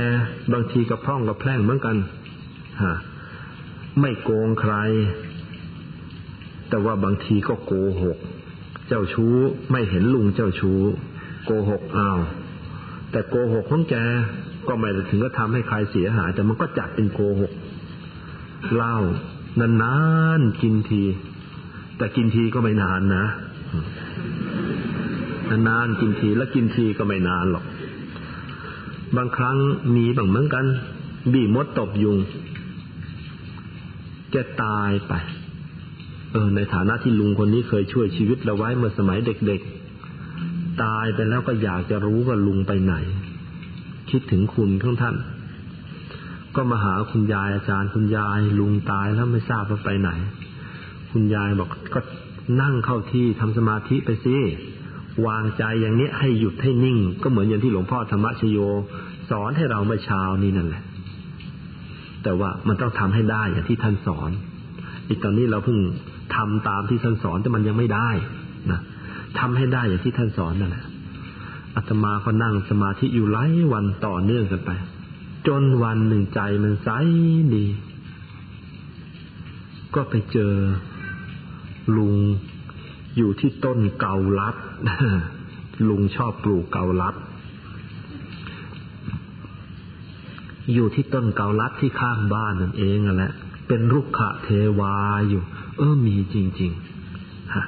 บางทีก็พร่องกับแพร่งเหมือนกันฮะ ไม่โกงใคร แต่ว่าบางทีก็โกหก เจ้าชู้ไม่เห็นลุงเจ้าชู้ โกหกอ้าวแต่โกหกของแกก็ไม่ถึงก็ทำให้ใครเสียหาย แต่มันก็จัดเป็นโกหกเหล้านานๆกินที แต่กินทีก็ไม่นานนะนานๆกินทีแล้วกินทีก็ไม่นานหรอก บางครั้งมีบางเหมือนกัน บีมดตบยุง แกตายไป เออ ในฐานะที่ลุงคนนี้เคยช่วยชีวิตเราไว้เมื่อสมัยเด็กๆ ตายไปแล้วก็อยากจะรู้ว่าลุงไปไหน คิดถึงคุณของท่าน ก็มาหาคุณยายอาจารย์คุณยาย ลุงตายแล้วไม่ทราบว่าไปไหน คุณยายบอกก็นั่งเข้าที่ทำสมาธิไปสิวางใจอย่างนี้ให้หยุดให้นิ่ง ก็เหมือนอย่างที่หลวงพ่อธรรมชโย สอนให้เราเมื่อเช้านี้นั่นแหละ แต่ว่ามันต้องทำให้ได้อย่างที่ท่านสอน อีกตอนนี้เราเพิ่งทำตามที่ท่านสอนแต่มันยังไม่ได้นะทำให้ได้อย่างที่ท่านสอนนั่นแหละอาตมาก็นั่งสมาธิอยู่หลายวันต่อเนื่องกันไป จนวันหนึ่งใจมันใสดี ก็ไปเจอลุงอยู่ที่ต้นเกาลัดลุงชอบปลูกเกาลัด อยู่ที่ต้นเกาลัดที่ข้างบ้านนั่นเองแหละเป็นรุกขะเทวาอยู่ เออมีจริงๆฮะ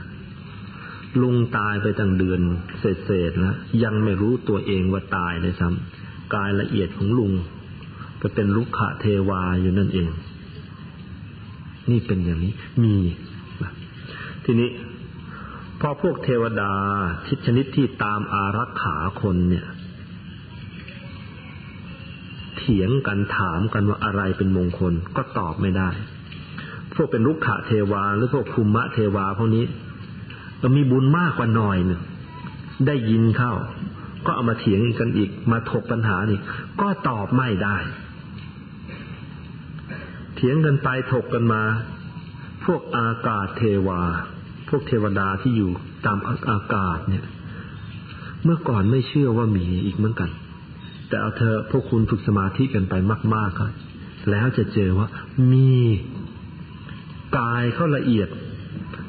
ลุงตายไปตั้งเดือนเศษๆแล้วยังไม่รู้ตัวเองว่าตายเลยซ้ำกายละเอียดของลุง ก็เป็นรุกขะเทวาอยู่นั่นเอง นี่เป็นอย่างนี้ มีทีนี้พอพวกเทวดาทิชนิดที่ตามอารักขาคนเนี่ย เถียงกันถามกันว่าอะไรเป็นมงคลก็ตอบไม่ได้ พวกเป็นลุกขะเทวาหรือพวกภูมะเทวาพวกนี้ก็มีบุญมากกว่าหน่อยหนึ่งได้ยินเข้า ก็เอามาเถียงกันอีก มาถกปัญหาอีกก็ตอบไม่ได้ เถียงกันไปถกกันมา พวกอากาศเทวา พวกเทวดาที่อยู่ตามอากาศเนี่ย เมื่อก่อนไม่เชื่อว่ามีอีกเหมือนกัน แต่เอาเธอพวกคุณฝึกสมาธิกันไปมากๆครับแล้วจะเจอว่า มีกายเขาละเอียด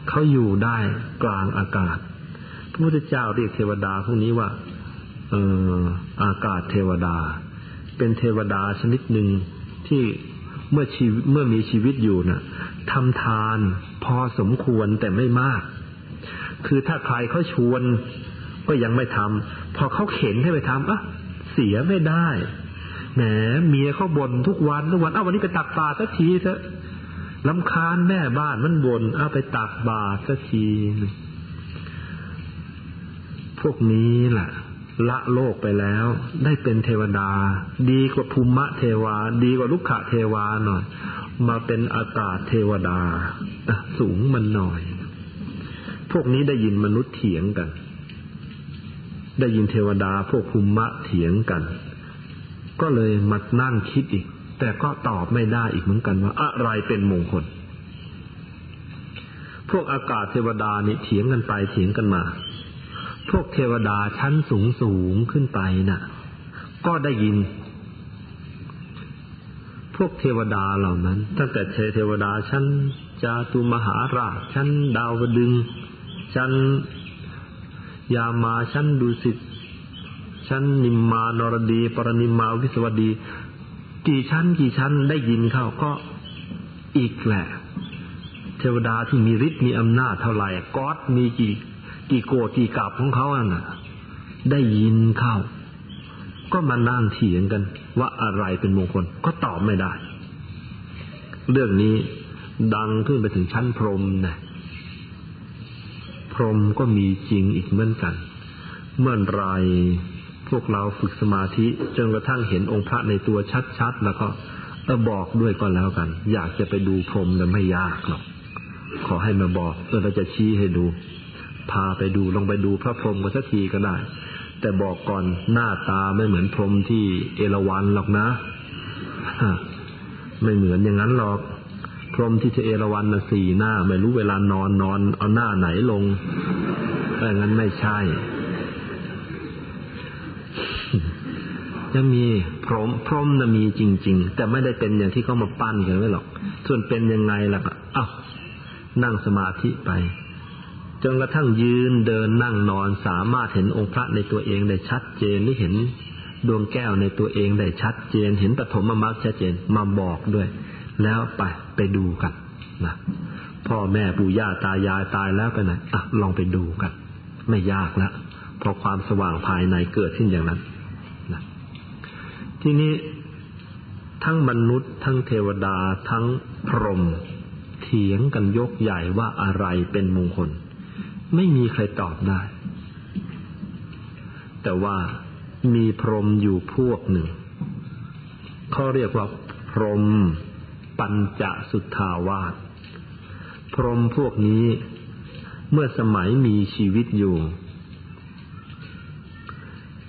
เขาอยู่ได้กลางอากาศ พระพุทธเจ้าเรียกเทวดาพวกนี้ว่า เอออากาศเทวดา เป็นเทวดาชนิดหนึ่งที่เมื่อชีวิตเมื่อมีชีวิตอยู่นะ่ะทำทานพอสมควรแต่ไม่มาก คือถ้าใครเขาชวนก็ยังไม่ทำพอเขาเข็นให้ไปทำอะ เสียไม่ได้แหมเมียเขาบ่นทุกวันทุกวันเอาวันนี้ไปตักบาตรสักทีเถอะลำคาญแม่บ้านมันบน่นเอาไปตักบาตรสักที พวกนี้แหละละโลกไปแล้ว ได้เป็นเทวดา ดีกว่าภูมิเทวา ดีกว่าลุกขะเทวาหน่อย มาเป็นอากาศเทวดาสูงมันหน่อย พวกนี้ได้ยินมนุษย์เถียงกัน ได้ยินเทวดาพวกภูมิมะเถียงกัน ก็เลยมานั่งคิดอีก แต่ก็ตอบไม่ได้อีกเหมือนกันว่าอะไรเป็นมงคล พวกอากาศเทวดานี่เถียงกันไปเถียงกันมา พวกเทวดาชั้นสูงสูงขึ้นไปนะ่ะ ก็ได้ยิน พวกเทวดาเหล่านั้น ตั้งแต่เทวดาชั้นจาตุมหาราชชั้นดาวดึงชั้น ยามาชั้นดุสิตชั้นนิมมานรดี ปรนิมมาวิสวดี กี่ชั้นกี่ชั้นได้ยินเข้าก็อีกแหละ เทวดาที่มีฤทธิ์มีอำนาจเท่าไหร่ก๊อดมีกี่กี่โกรธกี่กาบของเขาอะนะได้ยินเข้า ก็มานั่งเถียงกัน ว่าอะไรเป็นมงคล ก็ตอบไม่ได้ เรื่องนี้ดังขึ้นไปถึงชั้นพรหมนะ รมก็มีจริงอีกเหมือนกัน เมื่อไรพวกเราฝึกสมาธิจนกระทั่งเห็นองค์พระในตัวชัดๆ แล้วก็เออบอกด้วยก็แล้วกัน อยากจะไปดูพรมแต่ไม่ยากหรอกขอให้มาบอกเออเราจะชี้ให้ดู พาไปดูลองไปดูพระพรหมกันสักทีก็ได้ แต่บอกก่อนหน้าตาไม่เหมือนพรหมที่เอราวัณหรอกนะ ไม่เหมือนอย่างนั้นหรอก พรมที่เอราวัณนะสี่หน้า ไม่รู้เวลานอนนอน เอาหน้าไหนลงแต่งั้นไม่ใช่ จะมีพรมพรมนะมีจริง ๆ แต่ไม่ได้เป็นอย่างที่เขามาปั้นกันไว้หรอก ส่วนเป็นยังไงล่ะก็อ้าวนั่งสมาธิไปจนกระทั่งยืนเดินนั่งนอนสามารถเห็นองค์พระในตัวเองได้ชัดเจนหรือเห็นดวงแก้วในตัวเองได้ชัดเจน เห็นปฐมมรรคชัดเจนมาบอกด้วย แล้วไปไปดูกันนะพ่อแม่ปู่ย่าตายายตายแล้วไปไหนอะลองไปดูกัน ไม่ยากแล้วเพราะความสว่างภายในเกิดขึ้นอย่างนั้นนะทีนี้ทั้งมนุษย์ ทั้งเทวดาทั้งพรหมเถียงกันยกใหญ่ว่าอะไรเป็นมงคล ไม่มีใครตอบได้ แต่ว่ามีพรหมอยู่พวกหนึ่งเขาเรียกว่าพรหม ปัญจสุทธาวาสพรมพวกนี้เมื่อสมัยมีชีวิตอยู่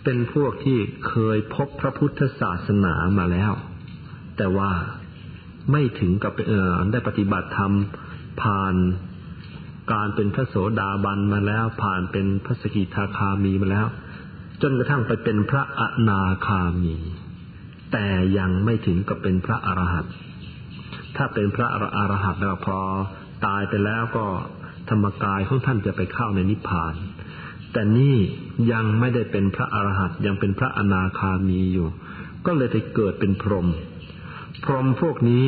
เป็นพวกที่เคยพบพระพุทธศาสนามาแล้ว แต่ว่าไม่ถึงกับเออได้ปฏิบัติธรรมผ่านการเป็นพระโสดาบันมาแล้ว ผ่านเป็นพระสกิทาคามีมาแล้ว จนกระทั่งไปเป็นพระอนาคามี แต่ยังไม่ถึงกับเป็นพระอรหันต์ ถ้าเป็นพระอรหันต์แล้วพอตายไปแล้วก็ธรรมกายของท่านจะไปเข้าในนิพพาน แต่นี่ยังไม่ได้เป็นพระอรหันต์ยังเป็นพระอนาคามีอยู่ ก็เลยไปเกิดเป็นพรหมพรหมพวกนี้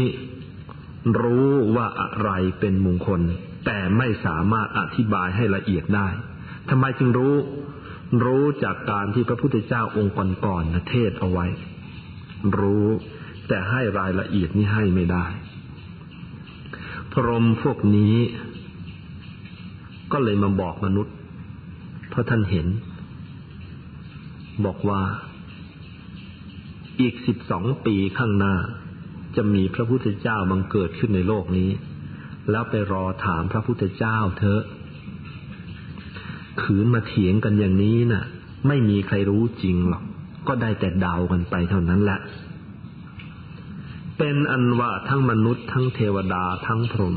รู้ว่าอะไรเป็นมงคล แต่ไม่สามารถอธิบายให้ละเอียดได้ทำไมจึงรู้ รู้จากการที่พระพุทธเจ้าองค์ก่อนๆเทศเอาไว้ รู้แต่ให้รายละเอียดนี้ให้ไม่ได้ พรหมพวกนี้ ก็เลยมาบอกมนุษย์ เพราะท่านเห็น บอกว่า อีกสิบสองปีข้างหน้า จะมีพระพุทธเจ้าบังเกิดขึ้นในโลกนี้ แล้วไปรอถามพระพุทธเจ้าเถอะขืนมาเถียงกันอย่างนี้น่ะ ไม่มีใครรู้จริงหรอก ก็ได้แต่เดากันไปเท่านั้นแหละ เป็นอันว่าทั้งมนุษย์ทั้งเทวดาทั้งพรหม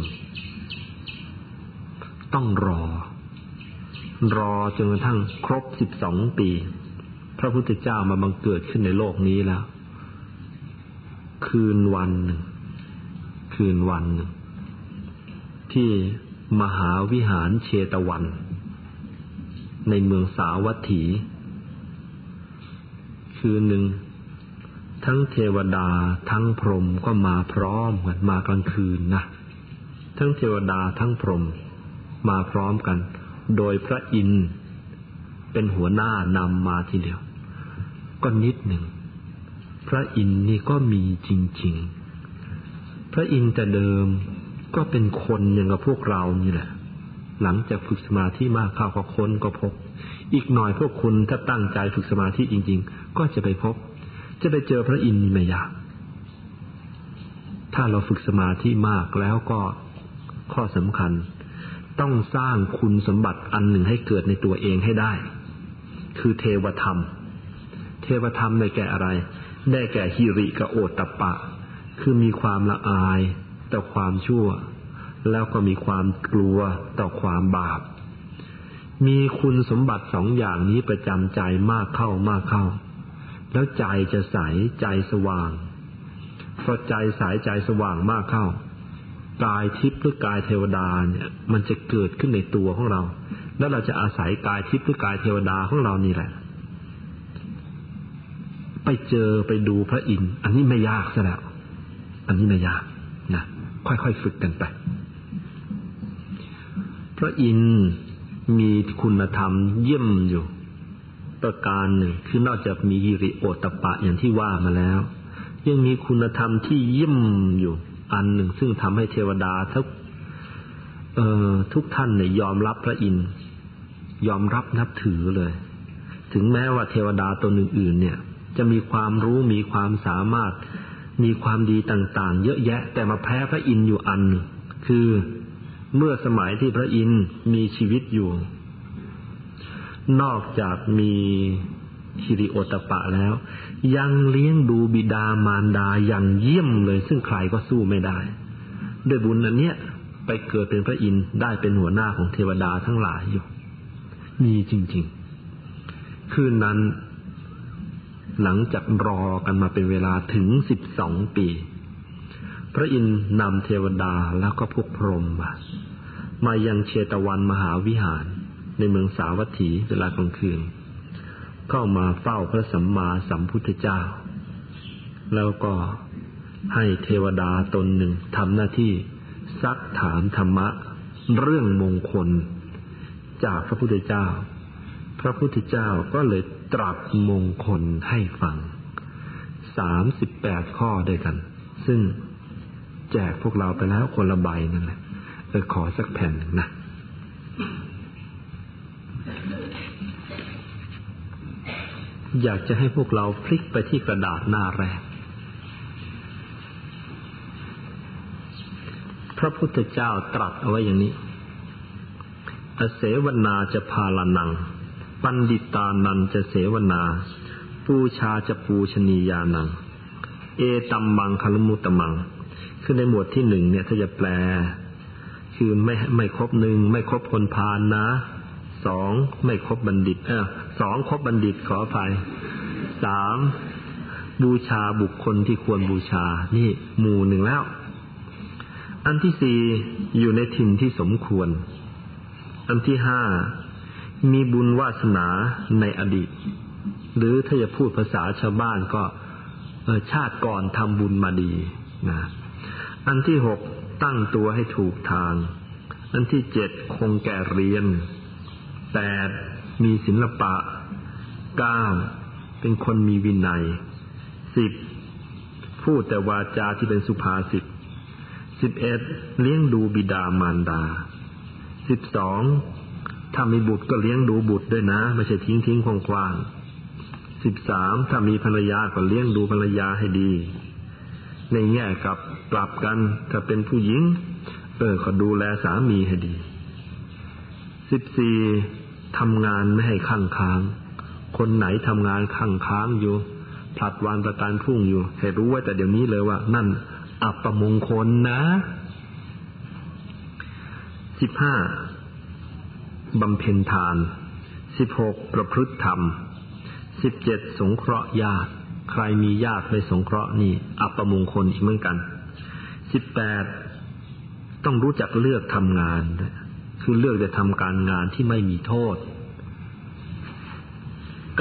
ต้องรอ รอจนกระทั่งครบสิบสองปี พระพุทธเจ้ามาบังเกิดขึ้นในโลกนี้แล้ว คืนวันหนึ่งคืนวันหนึ่งที่มหาวิหารเชตวัน ในเมืองสาวัตถี คืนหนึ่ง ทั้งเทวดา ทั้งพรหมก็มาพร้อมกันมากลางคืนนะ ทั้งเทวดาทั้งพรหมมาพร้อมกัน โดยพระอินทร์เป็นหัวหน้านำมาทีเดียว ก็นิดหนึ่ง พระอินทร์นี่ก็มีจริงๆ พระอินทร์แต่เดิมก็เป็นคนอย่างกับพวกเรานี่แหละ หลังจากฝึกสมาธิมากข้าวก็ค้นก็พบ อีกหน่อยพวกคุณถ้าตั้งใจฝึกสมาธิจริง ๆ ก็จะไปพบ จะไปเจอพระอินทร์นี่ไม่ยาก ถ้าเราฝึกสมาธิมากแล้วก็ข้อสำคัญ ต้องสร้างคุณสมบัติอันหนึ่งให้เกิดในตัวเองให้ได้ คือเทวธรรม เทวธรรมได้แก่อะไร ได้แก่ฮิริกับโอตตปปะ คือมีความละอายต่อความชั่ว แล้วก็มีความกลัวต่อความบาป มีคุณสมบัติสองอย่างนี้ประจำใจมากเข้ามากเข้า แล้วใจจะใสใจสว่างพอใจสายใจสว่างมากเข้ากายทิพย์หรือกายเทวดาเนี่ย มันจะเกิดขึ้นในตัวของเรา แล้วเราจะอาศัยกายทิพย์หรือกายเทวดาของเรานี่แหละ ไปเจอไปดูพระอินทร์อันนี้ไม่ยากซะแล้ว อันนี้ไม่ยากนะค่อยๆฝึกกันไป พระอินทร์มีคุณธรรมเยี่ยมอยู่ ประการหนึ่ง คือนอกจากมีฮิริโอตปะอย่างที่ว่ามาแล้ว ยังมีคุณธรรมที่ยี่มอยู่อันหนึ่ง ซึ่งทำให้เทวดาทุกเออทุกท่านเนี่ยยอมรับพระอินทร์ยอมรับนับถือเลย ถึงแม้ว่าเทวดาตนอื่นๆ เนี่ย จะมีความรู้มีความสามารถ มีความดีต่างๆ เยอะแยะ แต่มาแพ้พระอินทร์อยู่อันหนึ่งคือเมื่อสมัยที่พระอินทร์มีชีวิตอยู่ นอกจากมีฮิริโอตปะแล้ว ยังเลี้ยงดูบิดามารดาอย่างเยี่ยมเลย ซึ่งใครก็สู้ไม่ได้ ด้วยบุญอันเนี้ยไปเกิดเป็นพระอินทร์ได้เป็นหัวหน้าของเทวดาทั้งหลายอยู่ มีจริง ๆ คืนนั้นหลังจากรอกันมาเป็นเวลาถึงสิบสองปี พระอินทร์นำเทวดาแล้วก็พวกพรหมมา มายังเชตวันมหาวิหาร ในเมืองสาวัตถีเวลากลางคืน เข้ามาเฝ้าพระสัมมาสัมพุทธเจ้า แล้วก็ให้เทวดาตนหนึ่งทำหน้าที่ซักถามธรรมะ เรื่องมงคล จากพระพุทธเจ้า พระพุทธเจ้าก็เลยตรัสมงคลให้ฟังสามสิบแปดข้อด้วยกัน ซึ่งแจกพวกเราไปแล้วคนละใบนั่นแหละเออขอสักแผ่นนะ อยากจะให้พวกเราพลิกไปที่กระดาษหน้าแรก พระพุทธเจ้าตรัสเอาไว้อย่างนี้ อเสวนาจะพาลานัง ปันดิตานันจะเสวนา ปูชาจะปูชนียานัง เอตัมมังคลมุตตมัง คือในหมวดที่หนึ่งเนี่ยถ้าจะแปล คือไม่ไม่ครบหนึ่งไม่ครบคนพาลนะ สองไม่ครบบัณฑิต เออสองครบบัณฑิตขออภัยสามบูชาบุคคลที่ควรบูชา นี่หมู่หนึ่งแล้ว อันที่สี่อยู่ในถิ่นที่สมควร อันที่ห้ามีบุญวาสนาในอดีต หรือถ้าจะพูดภาษาชาวบ้านก็ชาติก่อนทำบุญมาดีนะอันที่หกตั้งตัวให้ถูกทาง อันที่เจ็ดคงแก่เรียน แปดมีศิลปะเก้าเป็นคนมีวินัยสิบพูดแต่วาจาที่เป็นสุภาษิตสิบเอ็ดเลี้ยงดูบิดามารดาสิบสองถ้ามีบุตรก็เลี้ยงดูบุตรด้วยนะ ไม่ใช่ทิ้งทิ้งควางควางสิบสามถ้ามีภรรยาก็เลี้ยงดูภรรยาให้ดี ในแง่กับปรับกันถ้าเป็นผู้หญิง เออก็ดูแลสามีให้ดี สิบสี่ทำงานไม่ให้ข้างค้าง คนไหนทำงานข้างค้างอยู่ผลัดวันประการพรุ่งอยู่ ให้รู้ไว้แต่เดี๋ยวนี้เลยว่า นั่น อัปมงคลนะสิบห้าบำเพ็ญทานสิบหกประพฤติธรรมสิบเจ็ดสงเคราะห์ญาติ ใครมีญาติไปสงเคราะห์นี่ อัปมงคลอีกเหมือนกันสิบแปดต้องรู้จักเลือกทำงาน คือเลือกจะทำการงานที่ไม่มีโทษ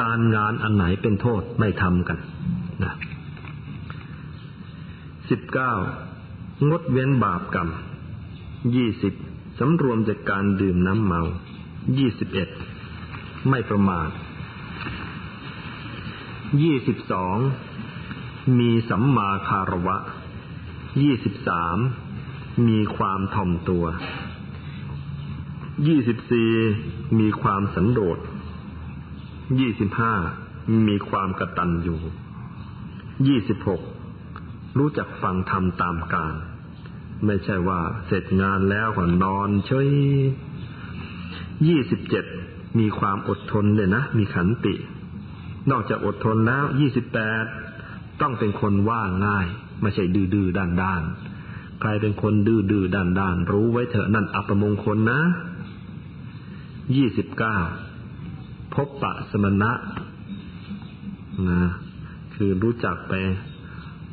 การงานอันไหนเป็นโทษไม่ทำกันนะสิบเก้างดเว้นบาปกรรมยี่สิบสำรวมจากการดื่มน้ำเมายี่สิบเอ็ดไม่ประมาทยี่สิบสองมีสัมมาคารวะยี่สิบสามมีความถ่อมตัว ยี่สิบสี่มีความสันโดษยี่สิบห้ามีความกระตันอยู่ยี่สิบหกรู้จักฟังธรรมตามการ ไม่ใช่ว่าเสร็จงานแล้วก็นอนเฉยยี่สิบเจ็ดมีความอดทนเลยนะ มีขันติ นอกจากอดทนแล้วยี่สิบแปดต้องเป็นคนว่าง่าย ไม่ใช่ดื้อดื้อด้านด้านใครเป็นคนดื้อดื้อด้านด้านรู้ไว้เถอะนั่นอัปมงคลนะ ยี่สิบเก้าพบปะสมณะนะคือรู้จักไป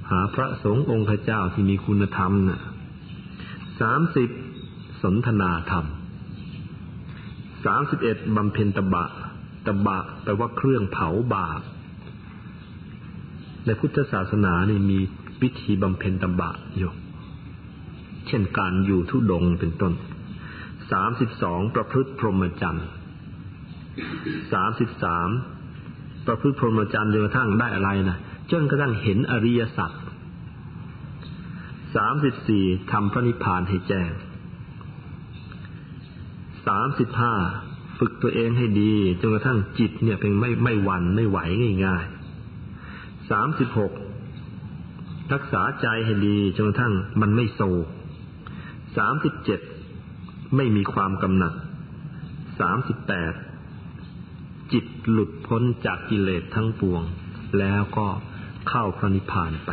หาพระสงฆ์องค์พระเจ้าที่มีคุณธรรมนะ่ะสามสิบสนทนาธรรมสามสิบเอ็ดบำเพ็ญตบะ ตบะแปลว่าเครื่องเผาบาปในพุทธศาสนานี่มีวิธีบำเพ็ญตบะอยู่ เช่นการอยู่ทุดงเป็นต้น สามสิบสองประพฤติพรหมจรรย์สามสิบสามประพฤติพรหมจรรย์จนกระทั่งได้อะไรนะจนกระทั่งเห็นอริยสัจสามสิบสี่ทำพระนิพพานให้แจ้งสามสิบห้าฝึกตัวเองให้ดีจนกระทั่งจิตเนี่ยเป็นไม่ไม่หวั่นไม่ไหวง่ายๆสามสิบหกรักษาใจให้ดีจนกระทั่งมันไม่โศกสามสิบเจ็ด ไม่มีความกำหนัดสามสิบแปดจิตหลุดพ้นจากกิเลสทั้งปวง แล้วก็เข้าพระนิพพานไป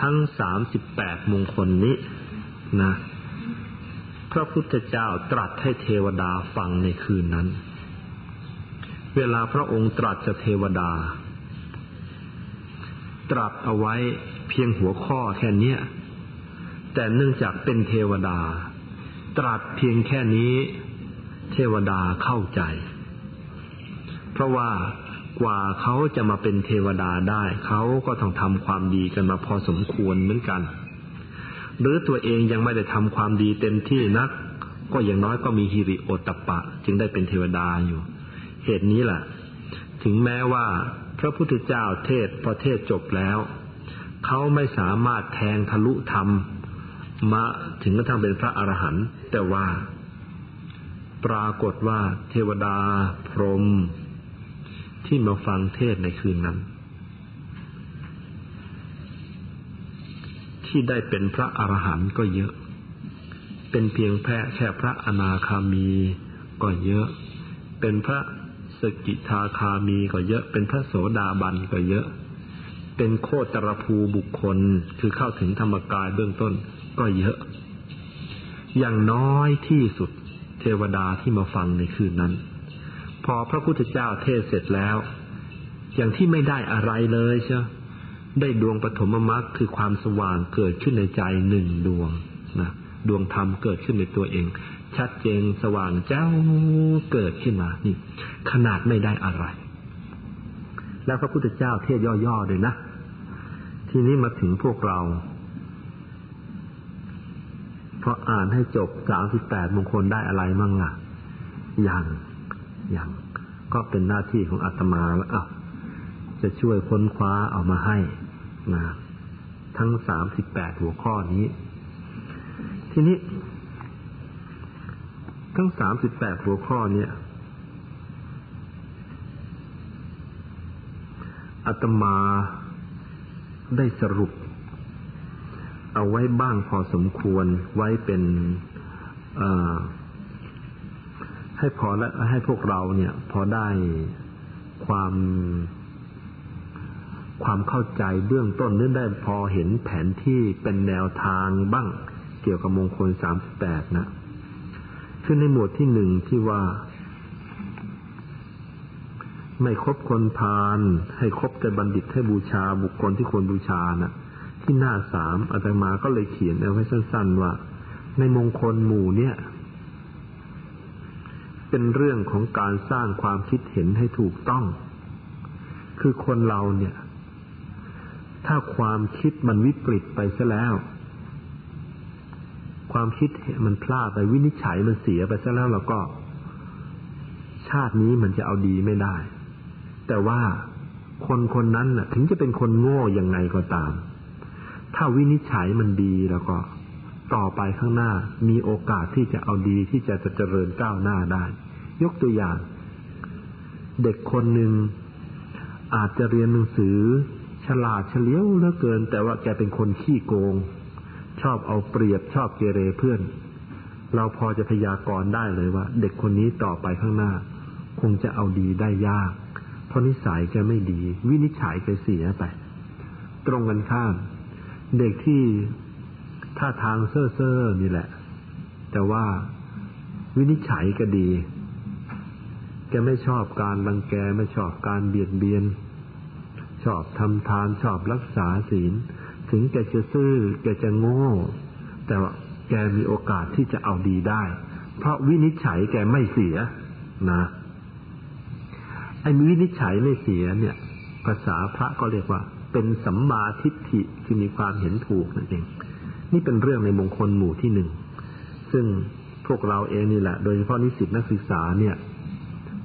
ทั้งสามสิบแปดมงคลนี้นะ พระพุทธเจ้าตรัสให้เทวดาฟังในคืนนั้น เวลาพระองค์ตรัสจะเทวดา ตรัสเอาไว้เพียงหัวข้อแค่เนี้ย แต่เนื่องจากเป็นเทวดา ตรัสเพียงแค่นี้ เทวดาเข้าใจ เพราะว่ากว่าเขาจะมาเป็นเทวดาได้ เขาก็ต้องทำความดีกันมาพอสมควรเหมือนกัน หรือตัวเองยังไม่ได้ทำความดีเต็มที่นัก ก็อย่างน้อยก็มีฮิริโอตปปะจึงได้เป็นเทวดาอยู่ เหตุนี้แหละถึงแม้ว่าพระพุทธเจ้าเทศพอเทศจบแล้ว เขาไม่สามารถแทงทะลุธรรม มาถึงกระทั่งเป็นพระอรหันต์แต่ว่า ปรากฏว่าเทวดาพรหมที่มาฟังเทศในคืนนั้น ที่ได้เป็นพระอรหันต์ก็เยอะ เป็นเพียงแค่แค่พระอนาคามีก็เยอะ เป็นพระสกิทาคามีก็เยอะ เป็นพระโสดาบันก็เยอะ เป็นโคตรภูบุคคล คือเข้าถึงธรรมกายเบื้องต้น ก็เยอะ อย่างน้อยที่สุดเทวดาที่มาฟังในคืนนั้น พอพระพุทธเจ้าเทศเสร็จแล้ว อย่างที่ไม่ได้อะไรเลยใช่ได้ดวงปฐมมรรคคือความสว่างเกิดขึ้นในใจหนึ่งดวงนะดวงธรรมเกิดขึ้นในตัวเอง ชัดเจนสว่างเจ้าเกิดขึ้นมานี่ ขนาดไม่ได้อะไร แล้วพระพุทธเจ้าเทศย่อๆเลยนะ ทีนี้มาถึงพวกเรา พออ่านให้จบสามสิบแปดมงคลได้อะไรมั่งล่ะ ยังยังก็เป็นหน้าที่ของอาตมาแล้วอะจะช่วยค้นคว้าเอามาให้นะทั้งสามสิบแปดหัวข้อนี้ ทีนี้ ทั้งสามสิบแปดหัวข้อเนี่ยอาตมาได้สรุป เอาไว้บ้างพอสมควรไว้เป็นให้พอและให้พวกเราเนี่ย พอได้ความความเข้าใจเบื้องต้นนึกได้พอเห็นแผนที่เป็นแนวทางบ้างเกี่ยวกับมงคลสามสิบแปดนะคือในหมวดที่หนึ่งที่ว่า ไม่คบคนพาลให้คบแต่บัณฑิตให้บูชาบุคคลที่ควรบูชานะ่ะ ที่หน้าสามอาตมาก็เลยเขียนเอาไว้สั้น ๆ ว่า ในมงคลหมู่เนี่ย เป็นเรื่องของการสร้างความคิดเห็นให้ถูกต้อง คือคนเราเนี่ย ถ้าความคิดมันวิปริตไปซะแล้ว ความคิดมันพลาดไปวินิจฉัยมันเสียไปซะแล้วเราก็ ชาตินี้มันจะเอาดีไม่ได้ แต่ว่าคนคนนั้นน่ะถึงจะเป็นคนโง่ยังไงก็ตาม ถ้าวินิจฉัยมันดีแล้วก็ต่อไปข้างหน้ามีโอกาสที่จะเอาดีที่จะจะเจริญก้าวหน้าได้ ยกตัวอย่าง เด็กคนหนึ่งอาจจะเรียนหนังสือ ฉลาดเฉลียวเหลือเกิน แต่ว่าแกเป็นคนขี้โกง ชอบเอาเปรียบชอบเกเรเพื่อน เราพอจะพยากรณ์ได้เลยว่า เด็กคนนี้ต่อไปข้างหน้า คงจะเอาดีได้ยาก เพราะนิสัยแกไม่ดี วินิจฉัยแกเสียไป ตรงกันข้าม เด็กที่ท่าทางเซ่อเซ่อนี่แหละ แต่ว่าวินิจฉัยก็ดี แกไม่ชอบการรังแกไม่ชอบการเบียดเบียน ชอบทำทานชอบรักษาศีล ถึงแกจะซื่อ แกจะโง่ แต่ว่าแกมีโอกาสที่จะเอาดีได้ เพราะวินิจฉัยแกไม่เสียนะไอ้วินิจฉัยไม่เสียเนี่ย ภาษาพระก็เรียกว่า เป็นสัมมาทิฏฐิคือมีความเห็นถูกนั่นเอง นี่เป็นเรื่องในมงคลหมู่ที่หนึ่ง ซึ่งพวกเราเองนี่แหละ โดยเฉพาะนิสิตนักศึกษาเนี่ย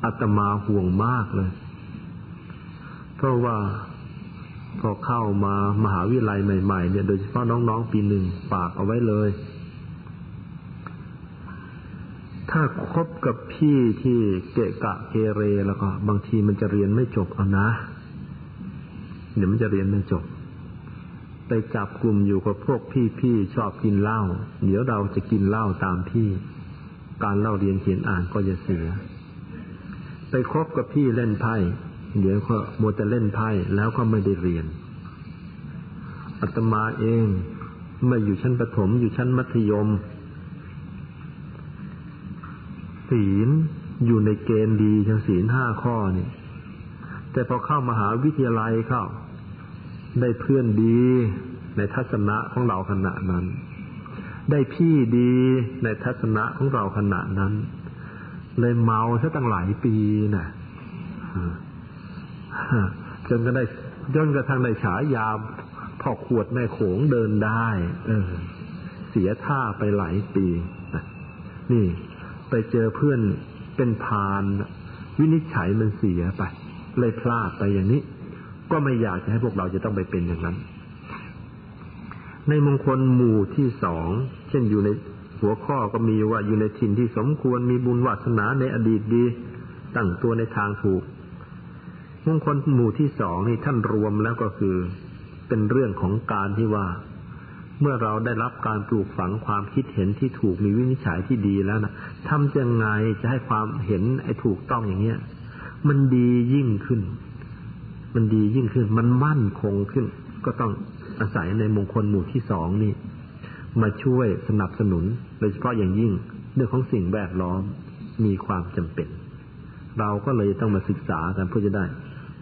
อาตมาห่วงมากเลย เพราะว่าพอเข้ามามหาวิทยาลัยใหม่ๆเนี่ย โดยเฉพาะน้องๆปีหนึ่งฝากเอาไว้เลย ถ้าคบกับพี่ที่เกะกะเกเรแล้วก็ บางทีมันจะเรียนไม่จบเอานะ เดี๋ยวมันจะเรียนไม่จบ ไปจับกลุ่มอยู่กับพวกพี่ๆชอบกินเหล้าเดี๋ยวเราจะกินเหล้าตามพี่ การเล่าเรียนเขียนอ่านก็จะเสีย ไปคบกับพี่เล่นไพ่เดี๋ยวก็มัวแต่เล่นไพ่แล้วก็ไม่ได้เรียนอาตมาเองมื่อยู่ชั้นประถมอยู่ชั้นมัธยมศีลอยู่ในเกณฑ์ดีทั้งศีลห้าข้อนี่แต่พอเข้ามหาวิทยาลัยเข้า ได้เพื่อนดีในทัศนะของเราขณะนั้น ได้พี่ดีในทัศนะของเราขณะนั้น เลยเมาซะตั้งหลายปีนะ่ะจนก็ได้จนกระทั่งได้ฉายาพ่อขวดแม่โขงเดินได้ เออ เสียท่าไปหลายปีนี่ ไปเจอเพื่อนเป็นพาน วินิจฉัยมันเสียไป เลยพลาดไปอย่างนี้ ก็ไม่อยากจะให้พวกเราจะต้องไปเป็นอย่างนั้น ในมงคลหมู่ที่สองเช่นอยู่ในหัวข้อก็มีว่าอยู่ในถิ่นที่สมควรมีบุญวาสนาในอดีตดีตั้งตัวในทางถูกมงคลหมู่ที่สองนี่ท่านรวมแล้วก็คือ เป็นเรื่องของการที่ว่า เมื่อเราได้รับการปลูกฝังความคิดเห็นที่ถูกมีวินิจฉัยที่ดีแล้วนะทำยังไงจะให้ความเห็นไอ้ถูกต้องอย่างเงี้ยมันดียิ่งขึ้น มันดียิ่งขึ้น มันมั่นคงขึ้น ก็ต้องอาศัยในมงคลหมู่ที่สองนี่ มาช่วยสนับสนุน โดยเฉพาะอย่างยิ่งเรื่องของสิ่งแวดล้อมมีความจำเป็น เราก็เลยต้องมาศึกษากันเพื่อจะได้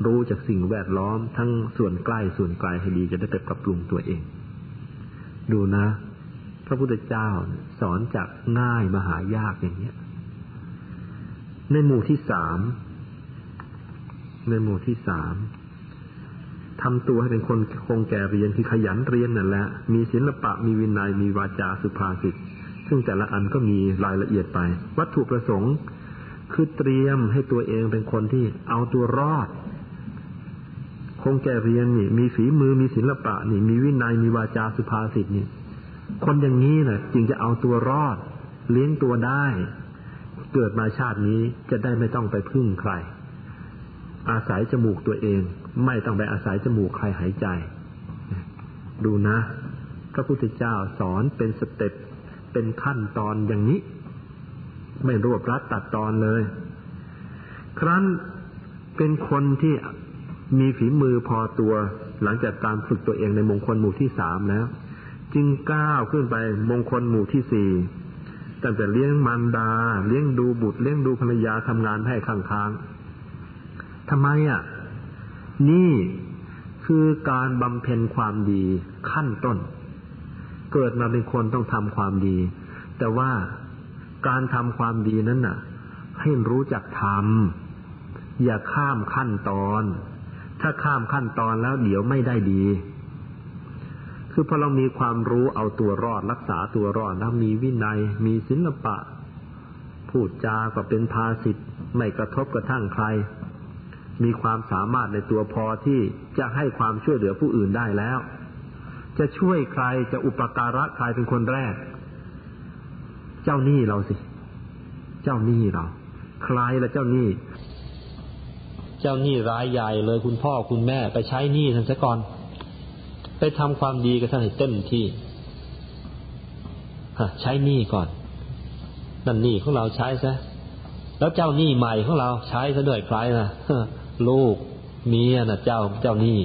รู้จากสิ่งแวดล้อมทั้งส่วนใกล้ส่วนไกลให้ดีจะได้ไปปรับปรุงตัวเอง ดูนะ พระพุทธเจ้าสอนจากง่ายมาหายากอย่างเนี้ย ในหมู่ที่สามในหมู่ที่สาม ทำตัวให้เป็นคนคงแก่เรียนคือขยันเรียนนั่นแหละ มีศิลปะ มีวินัย มีวาจาสุภาษิต ซึ่งแต่ละอันก็มีรายละเอียดไป วัตถุประสงค์ คือเตรียมให้ตัวเองเป็นคนที่เอาตัวรอด คงแก่เรียนนี่ มีฝีมือ มีศิลปะนี่ มีวินัย มีวาจาสุภาษิตนี่ คนอย่างนี้น่ะ จึงจะเอาตัวรอด เลี้ยงตัวได้ เกิดมาชาตินี้จะได้ไม่ต้องไปพึ่งใคร อาศัยจมูกตัวเอง ไม่ต้องไปอาศัยจมูกใครหายใจ ดูนะ พระพุทธเจ้าสอนเป็นสเต็ปเป็นขั้นตอนอย่างนี้ ไม่รวบรัดตัดตอนเลย ครั้นเป็นคนที่มีฝีมือพอตัวหลังจากการฝึกตัวเองในมงคลหมู่ที่สามแล้ว จึงก้าวขึ้นไปมงคลหมู่ที่สี่ตั้งแต่เลี้ยงมารดา เลี้ยงดูบุตรเลี้ยงดูภรรยาทำงานให้ข้างๆ ทำไมอะ นี่คือการบำเพ็ญความดีขั้นต้น เกิดมาเป็นคนต้องทำความดี แต่ว่าการทำความดีนั้นน่ะ ให้รู้จักทำอย่าข้ามขั้นตอน ถ้าข้ามขั้นตอนแล้วเดี๋ยวไม่ได้ดี คือพอเรามีความรู้เอาตัวรอดรักษาตัวรอดแล้วมีวินัย มีศิลปะ พูดจาก็เป็นภาสิทธ์ไม่กระทบกระทั่งใคร มีความสามารถในตัวพอที่จะให้ความช่วยเหลือผู้อื่นได้แล้ว จะช่วยใครจะอุปการะใครเป็นคนแรก เจ้าหนี้เราสิ เจ้าหนี้เรา ใครละเจ้าหนี้ เจ้าหนี้รายใหญ่เลยคุณพ่อคุณแม่ไปใช้หนี้ท่านซะก่อน ไปทำความดีกับท่านให้เต็มที่ฮะใช้หนี้ก่อนนั่นหนี้ของเราใช้ซะแล้วเจ้าหนี้ใหม่ของเราใช้ซะด้วยใครนะ ลูกเมียนะเจ้าเจ้าหนี้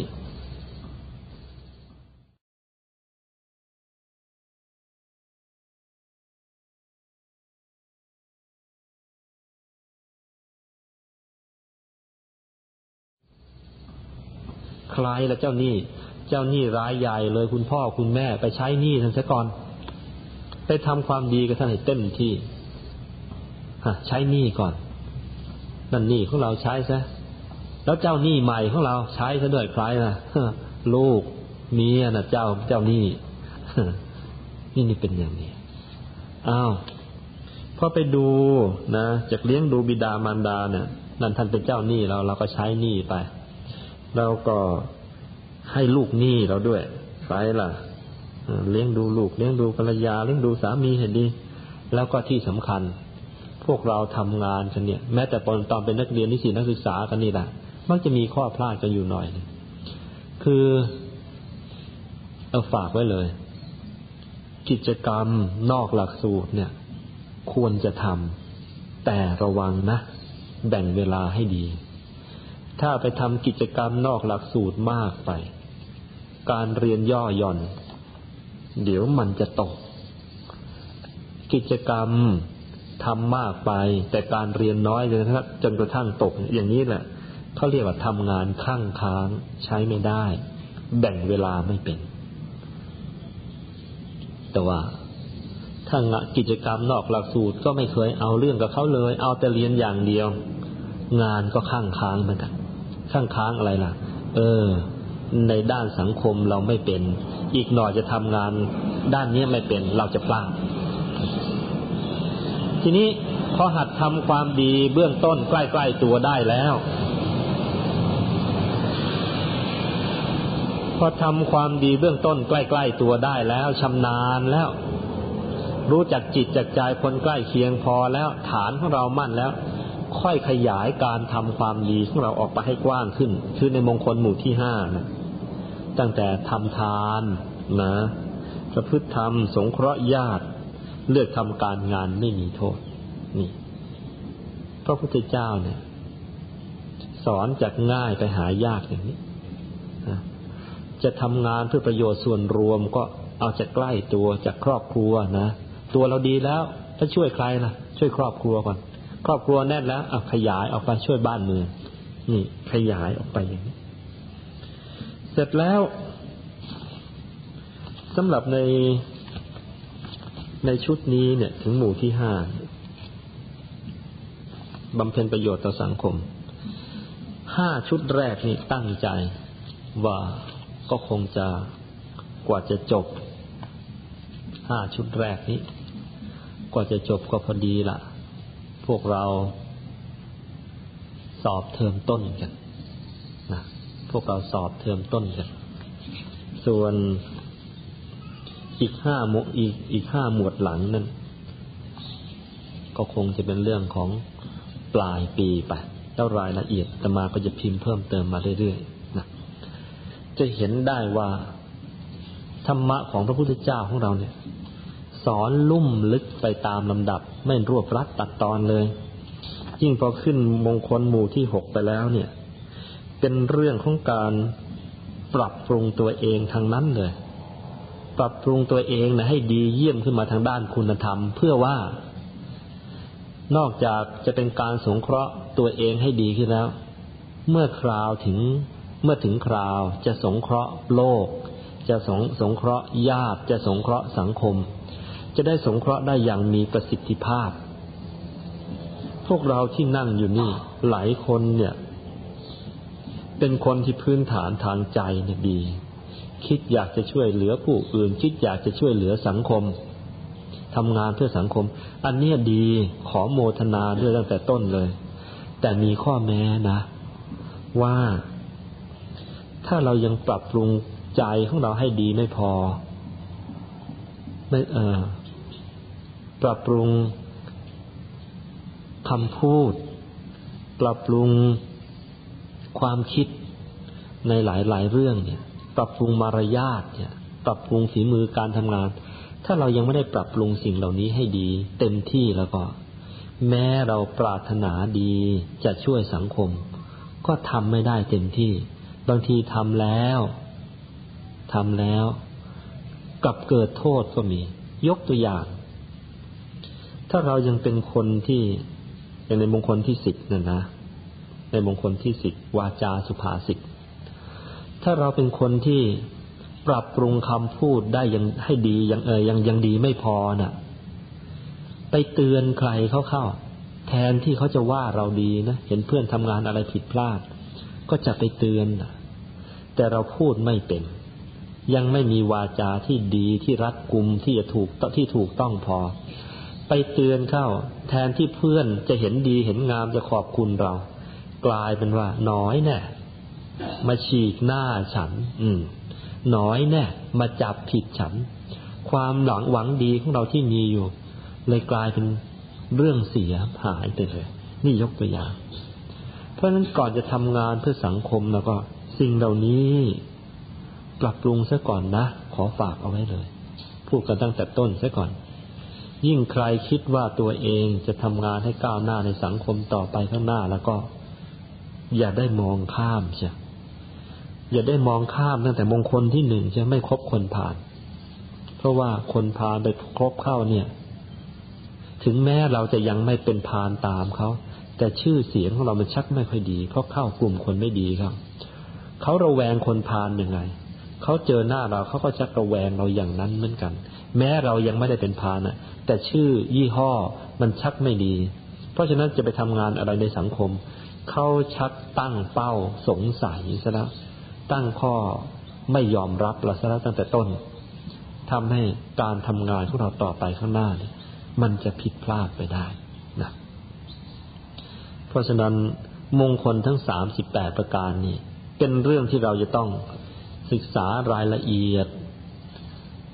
ใครละเจ้าหนี้เจ้าหนี้ร้ายใหญ่เลยคุณพ่อคุณแม่ไปใช้หนี้ท่านซะก่อน ไปทำความดีกับท่านให้เต็มที่ใช้หนี้ก่อนนั่นหนี้ของเราใช้ซะ แล้วเจ้าหนี้ใหม่ของเราใช้ซะด้วยใครนะลูกเมียนะเจ้าเจ้าหนี้นี่นี่เป็นอย่างนี้อ้าวพอไปดูนะจากเลี้ยงดูบิดามารดาเนี่ย นั่นท่านเป็นเจ้าหนี้เราเราก็ใช้หนี้ไปแล้วก็ให้ลูกหนี้เราด้วยไปล่ะเลี้ยงดูลูกเลี้ยงดูภรรยาเลี้ยงดูสามีเห็นดี แล้วก็ที่สำคัญ พวกเราทำงานกันเนี่ย แม้แต่ตอนตอนเป็นนักเรียนนิสิตนักศึกษากันนี่แหละ มักจะมีข้อพลาดกันอยู่หน่อย คือเอาฝากไว้เลย กิจกรรมนอกหลักสูตรเนี่ย ควรจะทำแต่ระวังนะ แบ่งเวลาให้ดี ถ้าไปทำกิจกรรมนอกหลักสูตรมากไป การเรียนย่อหย่อน เดี๋ยวมันจะตก กิจกรรมทำมากไป แต่การเรียนน้อยจนจนกระทั่งตก อย่างนี้แหละ เขาเรียกว่าทำงานข้างค้างใช้ไม่ได้ แบ่งเวลาไม่เป็น แต่ว่าถ้างกิจกรรมนอกหลักสูตรก็ไม่เคยเอาเรื่องกับเขาเลย เอาแต่เรียนอย่างเดียว งานก็ข้างค้างเหมือนกันข้างค้างอะไรล่ะ เออ ในด้านสังคมเราไม่เป็น อีกหน่อยจะทำงานด้านนี้ไม่เป็น เราจะพลาดทีนี้พอหัดทำความดีเบื้องต้นใกล้ ๆตัวได้แล้ว พอทำความดีเบื้องต้นใกล้ ๆตัวได้แล้วชำนาญแล้ว รู้จักจิตจักใจคนใกล้เคียงพอแล้วฐานของเรามั่นแล้ว ค่อยขยายการทำความดีของเราออกไปให้กว้างขึ้น คือในมงคลหมู่ที่ห้านะตั้งแต่ทำทานนะประพฤติธรรม สงเคราะห์ญาติ เลือกทำการงานไม่มีโทษ นี่พระพุทธเจ้าเนี่ย สอนจากง่ายไปหายากอย่างนี้ จะทำงานเพื่อประโยชน์ส่วนรวมก็เอาจากใกล้ตัวจากครอบครัวนะ ตัวเราดีแล้วถ้าช่วยใครนะช่วยครอบครัวก่อน ครอบครัวแน่นแล้วอขยายออกไปช่วยบ้านเมืองนี่ขยายออกไปอย่างนี้ เสร็จแล้วสำหรับในในชุดนี้เนี่ยถึงหมู่ที่ห้าบำเพ็ญประโยชน์ต่อสังคม ห้าชุดแรกนี่ตั้งใจว่า ก็คงจะกว่าจะจบห้าชุดแรกนี้ กว่าจะจบก็พอดีละพวกเราสอบเทอมต้นกันนะพวกเราสอบเทอมต้นกัน ส่วนอีกห้าหมวดอีกอีกห้าหมวดหลังนั้น ก็คงจะเป็นเรื่องของปลายปีไปแล้วรายละเอียดแต่มาก็จะพิมพ์เพิ่มเติมมาเรื่อยๆ จะเห็นได้ว่า ธรรมะของพระพุทธเจ้าของเราเนี่ย สอนลุ่มลึกไปตามลำดับ ไม่รวบรัดตัดตอนเลย ยิ่งพอขึ้นมงคลหมู่ที่หกไปแล้วเนี่ย เป็นเรื่องของการปรับปรุงตัวเองทางนั้นเลย ปรับปรุงตัวเองนะให้ดีเยี่ยมขึ้นมาทางด้านคุณธรรม เพื่อว่านอกจากจะเป็นการสงเคราะห์ตัวเองให้ดีขึ้นแล้ว เมื่อคราวถึง เมื่อถึงคราวจะสงเคราะห์โลก จะสงสงเคราะห์ญาติจะสงเคราะห์สังคม จะได้สงเคราะห์ได้อย่างมีประสิทธิภาพ พวกเราที่นั่งอยู่นี่หลายคนเนี่ย เป็นคนที่พื้นฐานทางใจเนี่ยดี คิดอยากจะช่วยเหลือผู้อื่น คิดอยากจะช่วยเหลือสังคมทำงานเพื่อสังคม อันนี้ดีขอโมทนาด้วยตั้งแต่ต้นเลย แต่มีข้อแม้นะ ว่า ถ้าเรายังปรับปรุงใจของเราให้ดีไม่พอ ไม่เออปรับปรุงคำพูด ปรับปรุงความคิดในหลายหลายเรื่องเนี่ย ปรับปรุงมารยาทเนี่ย ปรับปรุงฝีมือการทำงาน ถ้าเรายังไม่ได้ปรับปรุงสิ่งเหล่านี้ให้ดี เต็มที่แล้วก็ แม้เราปรารถนาดีจะช่วยสังคม ก็ทำไม่ได้เต็มที่ บางทีทำแล้วทำแล้วกลับเกิดโทษก็มี ยกตัวอย่าง ถ้าเรายังเป็นคนที่อย่างในมงคลที่สิบนั่นนะ ในมงคลที่สิบวาจาสุภาษิตถ้าเราเป็นคนที่ปรับปรุงคำพูดได้ยังให้ดียังเออยังยังดีไม่พอนะ่ะ ไปเตือนใครเข้าเข้า แทนที่เขาจะว่าเราดีนะ เห็นเพื่อนทำงานอะไรผิดพลาด ก็จะไปเตือนนะ แต่เราพูดไม่เป็น ยังไม่มีวาจาที่ดีที่รัดกุมที่จะถูกที่ถูกต้องพอ ไปเตือนเข้า แทนที่เพื่อนจะเห็นดีเห็นงามจะขอบคุณเรา กลายเป็นว่า น้อยแน่มาฉีกหน้าฉัน อืม น้อยแน่มาจับผิดฉัน ความหลังหวังดีของเราที่มีอยู่ เลยกลายเป็นเรื่องเสียหายไปเลย นี่ยกตัวอย่าง เพราะฉะนั้นก่อนจะทำงานเพื่อสังคมแล้วก็ สิ่งเหล่านี้ปรับปรุงซะก่อนนะ ขอฝากเอาไว้เลย พูดกันตั้งแต่ต้นซะก่อน ยิ่งใครคิดว่าตัวเองจะทำงานให้ก้าวหน้าในสังคมต่อไปข้างหน้าแล้วก็ อย่าได้มองข้ามใช่อย่าได้มองข้ามตั้งแต่มงคลที่หนึ่งจะไม่ครบคนผ่าน เพราะว่าคนพาไปครบเข้าเนี่ย ถึงแม้เราจะยังไม่เป็นพานตามเขา แต่ชื่อเสียงของเรามันชักไม่ค่อยดี เพราะเข้ากลุ่มคนไม่ดีครับ เขาระแวงคนพานยังไงเขาเจอหน้าเราเขาก็ชักระแวงเราอย่างนั้นเหมือนกัน แม้เรายังไม่ได้เป็นพานอะแต่ชื่อยี่ห้อมันชักไม่ดี เพราะฉะนั้นจะไปทำงานอะไรในสังคมเขาชักตั้งเป้าสงสัยซะแล้วตั้งข้อไม่ยอมรับเราซะแล้วตั้งแต่ต้นทำให้การทำงานของเราต่อไปข้างหน้าเนี่ยมันจะผิดพลาดไปได้นะเพราะฉะนั้นมงคลทั้งสามสิบแปดประการนี้ เป็นเรื่องที่เราจะต้องศึกษารายละเอียด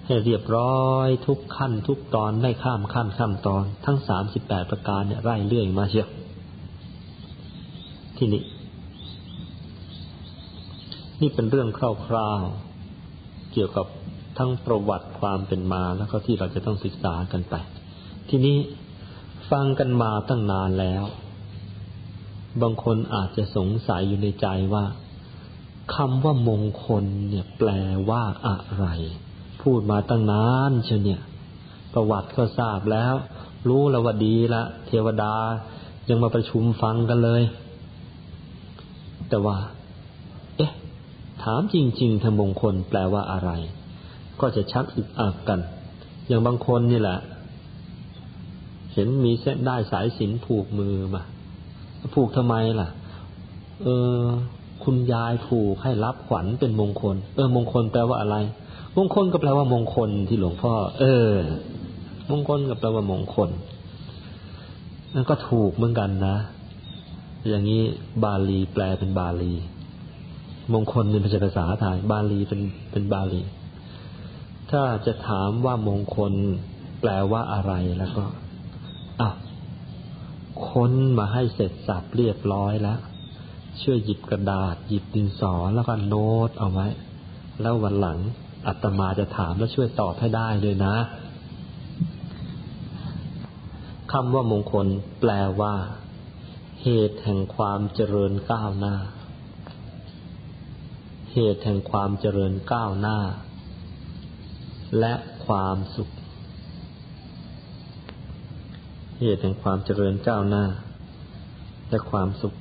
ให้เรียบร้อยทุกขั้นทุกตอนไม่ข้ามขั้นข้ามตอน ทั้งสามสิบแปดประการเนี่ยไล่เรื่อยมาเชียวที่นี่นี่เป็นเรื่องคร่าวๆเกี่ยวกับทั้งประวัติความเป็นมาแล้วก็ที่เราจะต้องศึกษากันไป ทีนี้ฟังกันมาตั้งนานแล้ว บางคนอาจจะสงสัยอยู่ในใจว่า คำว่ามงคลเนี่ย แปลว่าอะไร พูดมาตั้งนานเชียเนี่ย ประวัติก็ทราบแล้ว รู้แล้วว่าดีละ เทวดายังมาประชุมฟังกันเลย แต่ว่า เอ๊ะ ถามจริงๆธรรมงคลแปลว่าอะไร ก็จะชักอึกอักกัน อย่างบางคนนี่แหละ เห็นมีเส้นได้สายสินผูกมือมา ผูกทำไมล่ะ เออ คุณยายผูกให้รับขวัญเป็นมงคล เออ มงคลแปลว่าอะไร มงคลก็แปลว่ามงคลที่หลวงพ่อ เออ มงคลก็แปลว่ามงคลนั่นก็ถูกเหมือนกันนะ อย่างนี้บาลีแปลเป็นบาลี มงคลเป็นภาษาภาษาไทย บาลีเป็นเป็นบาลี ถ้าจะถามว่ามงคลแปลว่าอะไรแล้วก็อะค้นมาให้เสร็จสับเรียบร้อยแล้ว ช่วยหยิบกระดาษ หยิบดินสอแล้วก็โน้ตเอาไว้ แล้ววันหลังอัตมาจะถามแล้วช่วยตอบให้ได้ด้วยนะคำว่ามงคลแปลว่า เหตุแห่งความเจริญก้าวหน้า เหตุแห่งความเจริญก้าวหน้า และความสุข เหตุแห่งความเจริญก้าวหน้า และความสุข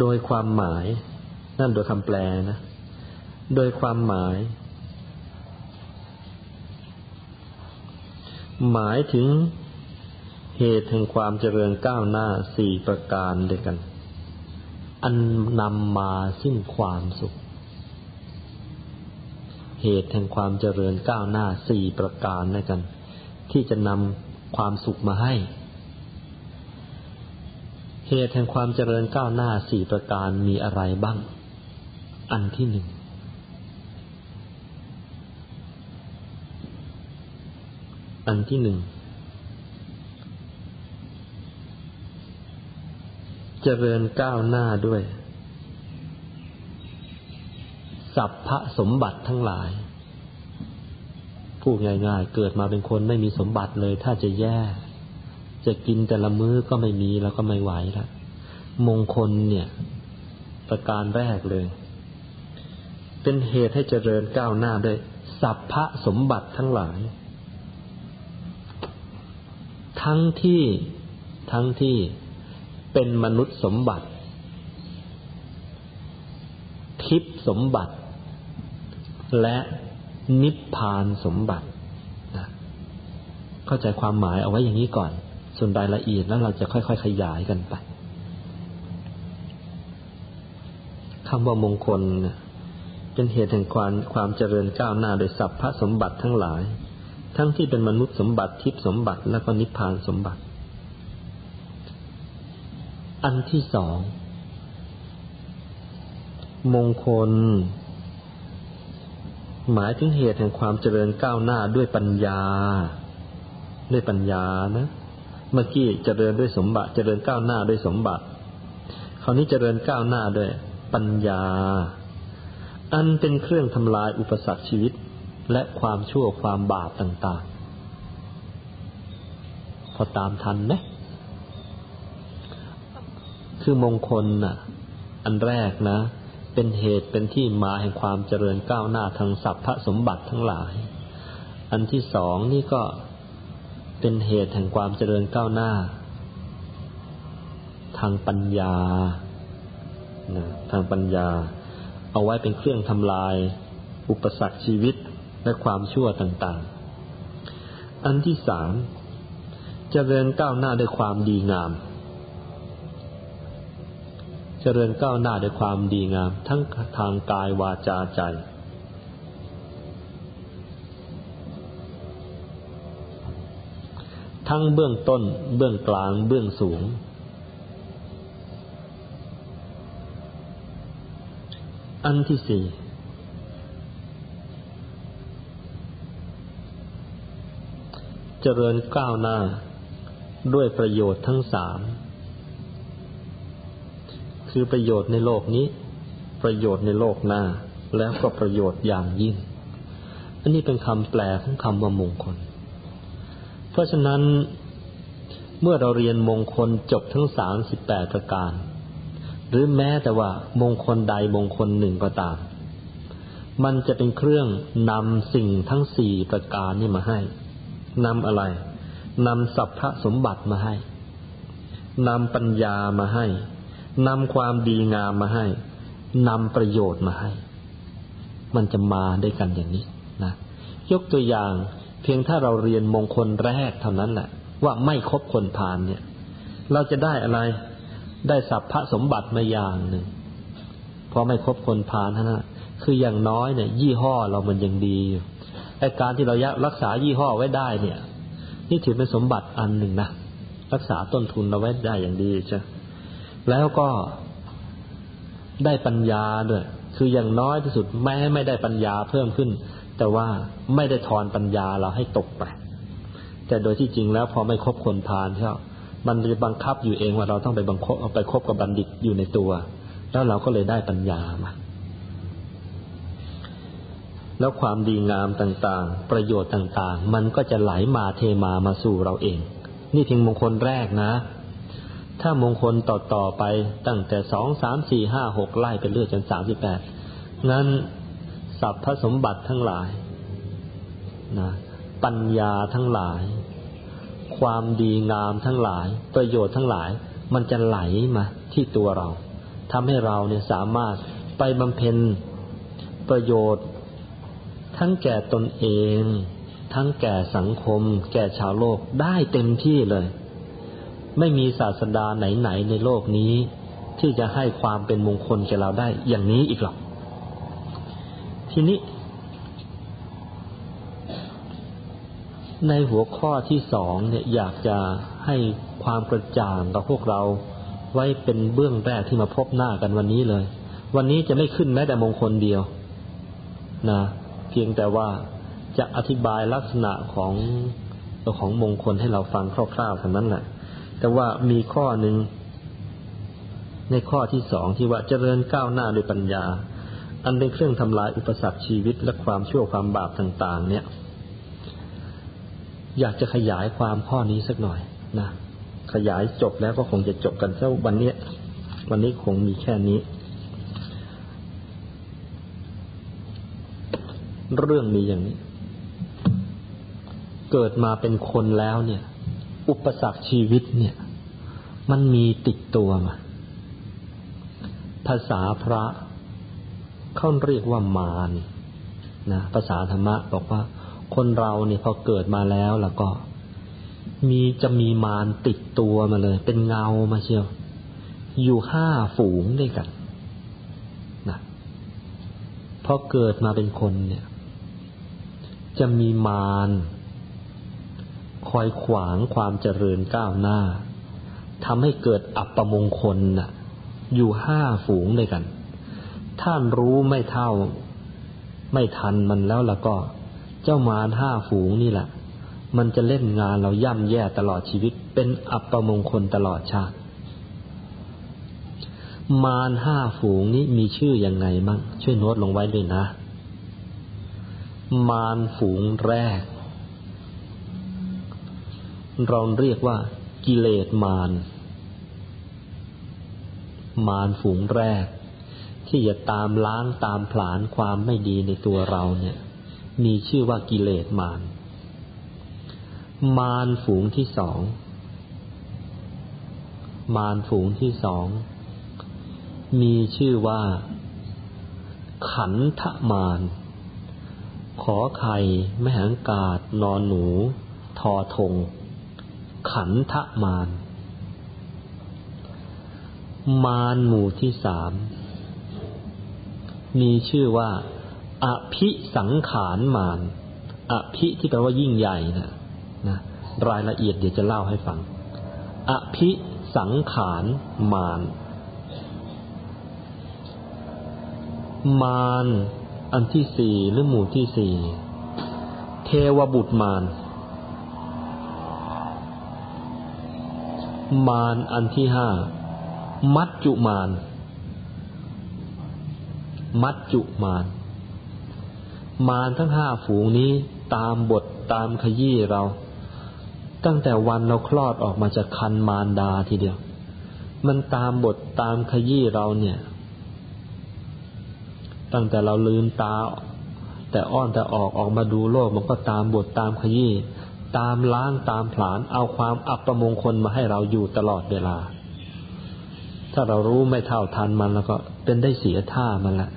โดยความหมาย นั่นโดยคำแปลนะ โดยความหมาย หมายถึงเหตุแห่งความเจริญก้าวหน้าสี่ประการด้วยกัน อันนำมาซึ่งความสุข เหตุแห่งความเจริญก้าวหน้าสี่ประการด้วยกัน ที่จะนำความสุขมาให้ เหตุแห่งความเจริญก้าวหน้าสี่ประการมีอะไรบ้าง อันที่หนึ่งอันที่หนึ่งเจริญก้าวหน้าด้วย สัพพะสมบัติทั้งหลาย พูดง่ายๆ เกิดมาเป็นคนไม่มีสมบัติเลยถ้าจะแย่ จะกินแต่ละมื้อก็ไม่มีแล้วก็ไม่ไหวละมงคลเนี่ย ประการแรกเลย เป็นเหตุให้เจริญก้าวหน้าด้วยสัพพะสมบัติทั้งหลาย ทั้งที่ทั้งที่เป็นมนุษย์สมบัติ ทิพสมบัติ และนิพพานสมบัตินะเข้าใจความหมายเอาไว้อย่างนี้ก่อน ส่วนรายละเอียดแล้วเราจะค่อย ๆ ขยายกันไปคำว่ามงคลเป็นเหตุแห่งความความเจริญก้าวหน้าโดยสัพพะสมบัติทั้งหลาย ทั้งที่เป็นมนุษย์สมบัติทิพย์สมบัติและก็นิพพานสมบัติ อันที่สองมงคล หมายถึงเหตุแห่งความเจริญก้าวหน้าด้วยปัญญา ด้วยปัญญานะ เมื่อกี้เจริญด้วยสมบัติ เจริญก้าวหน้าด้วยสมบัติ คราวนี้เจริญก้าวหน้าด้วยปัญญา อันเป็นเครื่องทำลายอุปสรรคชีวิต และความชั่วความบาปต่างๆ พอตามทันไหมคือมงคลน่ะ อันแรกนะ เป็นเหตุเป็นที่มาแห่งความเจริญก้าวหน้าทางสัพพสมบัติทั้งหลาย อันที่สองนี่ก็ เป็นเหตุแห่งความเจริญก้าวหน้า ทางปัญญานะทางปัญญา เอาไว้เป็นเครื่องทำลาย อุปสรรคชีวิตและความชั่วต่างๆ อันที่สามเจริญก้าวหน้าด้วยความดีงาม เจริญก้าวหน้าด้วยความดีงาม ทั้งทางกายวาจาใจ ทั้งเบื้องต้น เบื้องกลางเบื้องสูง อันที่สี่เจริญก้าวหน้า ด้วยประโยชน์ทั้งสาม คือประโยชน์ในโลกนี้ ประโยชน์ในโลกหน้า แล้วก็ประโยชน์อย่างยิ่ง อันนี้เป็นคำแปลของคำว่ามงคล ราะฉะนั้นเมื่อเราเรียนมงคลจบทั้งสามสิบแปดประการ หรือแม้แต่ว่ามงคลใดมงคลหนึ่งก็ตาม มันจะเป็นเครื่องนำสิ่งทั้งสี่ประการนี่มาให้นำอะไรนำสัพพะสมบัติมาให้นำปัญญามาให้นำความดีงามมาให้นำประโยชน์มาให้ มันจะมาด้วยกันอย่างนี้นะ ยกตัวอย่าง เพียงถ้าเราเรียนมงคลแรกเท่านั้นแหละว่าไม่ครบคนพานเนี่ย เราจะได้อะไรได้สัพพะสมบัติมาอย่างหนึ่งพอไม่ครบคนพาลนะคืออย่างน้อยเนี่ย ยี่ห้อเรามันยังดีไอการที่เรายักรักษายี่ห้อไว้ได้เนี่ย นี่ถือเป็นสมบัติอันหนึ่งนะรักษาต้นทุนเราไว้ได้อย่างดีจ้ะแล้วก็ได้ปัญญาด้วย คืออย่างน้อยที่สุดแม้ไม่ได้ปัญญาเพิ่มขึ้น แต่ว่าไม่ได้ทอนปัญญาเราให้ตกไป แต่โดยที่จริงแล้วพอไม่ครบคนพาลเท่ามันจะบังคับอยู่เองว่าเราต้องไปบังคับเอาไปคบกับบัณฑิตอยู่ในตัว แล้วเราก็เลยได้ปัญญามาแล้วความดีงามต่างๆ ประโยชน์ต่างๆ มันก็จะไหลมาเทมามาสู่เราเอง นี่เพียงมงคลแรกนะ ถ้ามงคลต่อๆไปตั้งแต่สองสามสี่ห้าหกไล่ไปเรื่อยจนสามสิบแปดงั้น สัพพสมบัติทั้งหลายนะปัญญาทั้งหลาย ความดีงามทั้งหลาย ประโยชน์ทั้งหลาย มันจะไหลมาที่ตัวเราทำให้เราเนี่ยสามารถไปบำเพ็ญประโยชน์ ทั้งแก่ตนเอง ทั้งแก่สังคม แก่ชาวโลกได้เต็มที่เลย ไม่มีศาสดาไหนๆในโลกนี้ ที่จะให้ความเป็นมงคลแก่เราได้อย่างนี้อีกหรอก ทีนี้ ในหัวข้อที่สองเนี่ยอยากจะให้ความกระจ่างกับพวกเราไว้เป็นเบื้องแรกที่มาพบหน้ากันวันนี้เลย วันนี้จะไม่ขึ้นแม้แต่มงคลเดียวนะเพียงแต่ว่าจะอธิบายลักษณะของของมงคลให้เราฟังคร่าวๆเท่านั้นแหละแต่ว่ามีข้อหนึ่งในข้อที่สองที่ว่าเจริญก้าวหน้าโดยปัญญา อันเป็นเครื่องทำลายอุปสรรคชีวิตและความชั่วความบาปต่าง ๆ เนี่ย อยากจะขยายความข้อนี้สักหน่อยนะขยายจบแล้วก็คงจะจบกันแค่วันนี้วันนี้คงมีแค่นี้ เรื่องมีอย่างนี้ เกิดมาเป็นคนแล้วเนี่ย อุปสรรคชีวิตเนี่ย มันมีติดตัวมา ภาษาพระ เขาเรียกว่ามารนะภาษาธรรมะบอกว่า คนเราเนี่ยพอเกิดมาแล้วแล้วก็ มีจะมีมารติดตัวมาเลย เป็นเงามาเชียว อยู่ห้าฝูงด้วยกันนะพอเกิดมาเป็นคนเนี่ย จะมีมารคอยขวางความเจริญก้าวหน้าทำให้เกิดอัปมงคลน่ะ อยู่ห้าฝูงด้วยกัน ท่านรู้ไม่เท่า ไม่ทันมันแล้วล้วก็ เจ้ามารห้าฝูงนี่แหละมันจะเล่นงานเราย่ำแย่ตลอดชีวิต เป็นอัปมงคลตลอดชาติ มารห้าฝูงนี้มีชื่ออยังไงมั่งช่วยโน้ตลงไว้ด้วยนะ มารฝูงแรก เราเรียกว่า กิเลสมารมารฝูงแรก ที่จะตามล้างตามผลาญความไม่ดีในตัวเราเนี่ย มีชื่อว่ากิเลสมาร มารฝูงที่สอง มารฝูงที่สอง มีชื่อว่า ขันธมารขอไข่แม่หังกาดนอนหนู ทอทง ขันธมารมารหมู่ที่สาม มีชื่อว่าอภิสังขารมารอภิที่แปลว่ายิ่งใหญ่นะนะรายละเอียดเดี๋ยวจะเล่าให้ฟังอภิสังขารมารมารอันที่สี่หรือหมู่ที่สี่เทวบุตรมารมารอันที่ห้ามัจจุมาร มัจจุมารมารทั้งห้าฝูงนี้ตามบทตามขยี้เรา ตั้งแต่วันเราคลอดออกมาจากคันมารดาทีเดียว มันตามบทตามขยี้เราเนี่ย ตั้งแต่เราลืมตา แต่อ้อนแต่ออกออกมาดูโลกมันก็ตามบทตามขยี้ตามล้างตามผลาญเอาความอับประมงคลมาให้เราอยู่ตลอดเวลา ถ้าเรารู้ไม่เท่าทันมันแล้วก็เป็นได้เสียท่ามันละ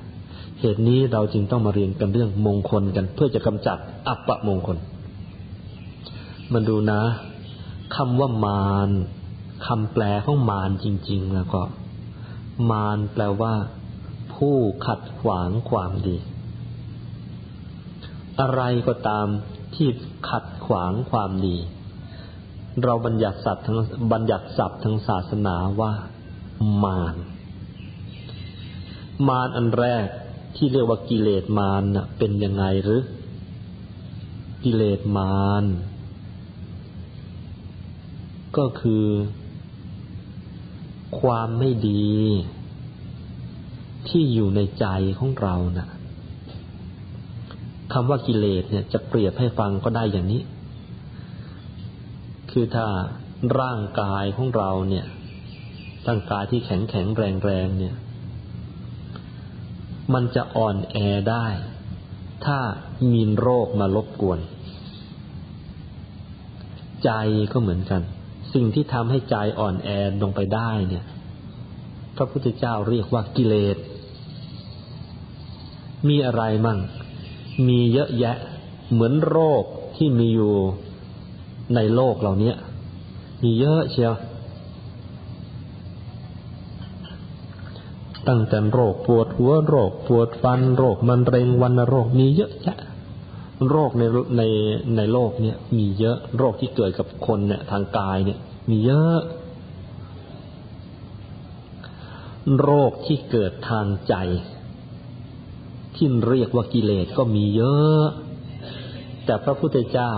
เหตุนี้เราจึงต้องมาเรียนกันเรื่องมงคลกัน เพื่อจะกำจัดอัปมงคล มันดูนะคำว่ามารคำแปลของมารจริง ๆ แล้วก็ มารแปลว่า ผู้ขัดขวางความดี อะไรก็ตามที่ขัดขวางความดี เราบัญญัติสัตว์ทั้งบัญญัติศัพท์ทางศาสนาว่า มารมารอันแรก ที่เรียกว่ากิเลสมารนะเป็นยังไงหรือ กิเลสมารก็คือ ความไม่ดี ที่อยู่ในใจของเรานะ่ะคำว่ากิเลสเนี่ยจะเปรียบให้ฟังก็ได้อย่างนี้ คือถ้าร่างกายของเราเนี่ยร่างกายที่แข็งแข็งแรงแรงเนี่ย มันจะอ่อนแอได้ ถ้ามีโรคมาลบกวน ใจก็เหมือนกัน สิ่งที่ทำให้ใจอ่อนแอลงไปได้เนี่ย พระพุทธเจ้าเรียกว่ากิเลส มีอะไรมั่ง มีเยอะแยะเหมือนโรคที่มีอยู่ในโลกเหล่านี้มีเยอะเชียว ตั้งแต่โรคปวดหัวโรคปวดฟันโรคมันเร็งวันโรคมีเยอะแยะโรคในในในโลกเนี่ย มีเยอะโรคที่เกิดกับคนเนี่ยทางกายเนี่ย มีเยอะ โรคที่เกิดทางใจ ที่เรียกว่ากิเลสก็มีเยอะ แต่พระพุทธเจ้า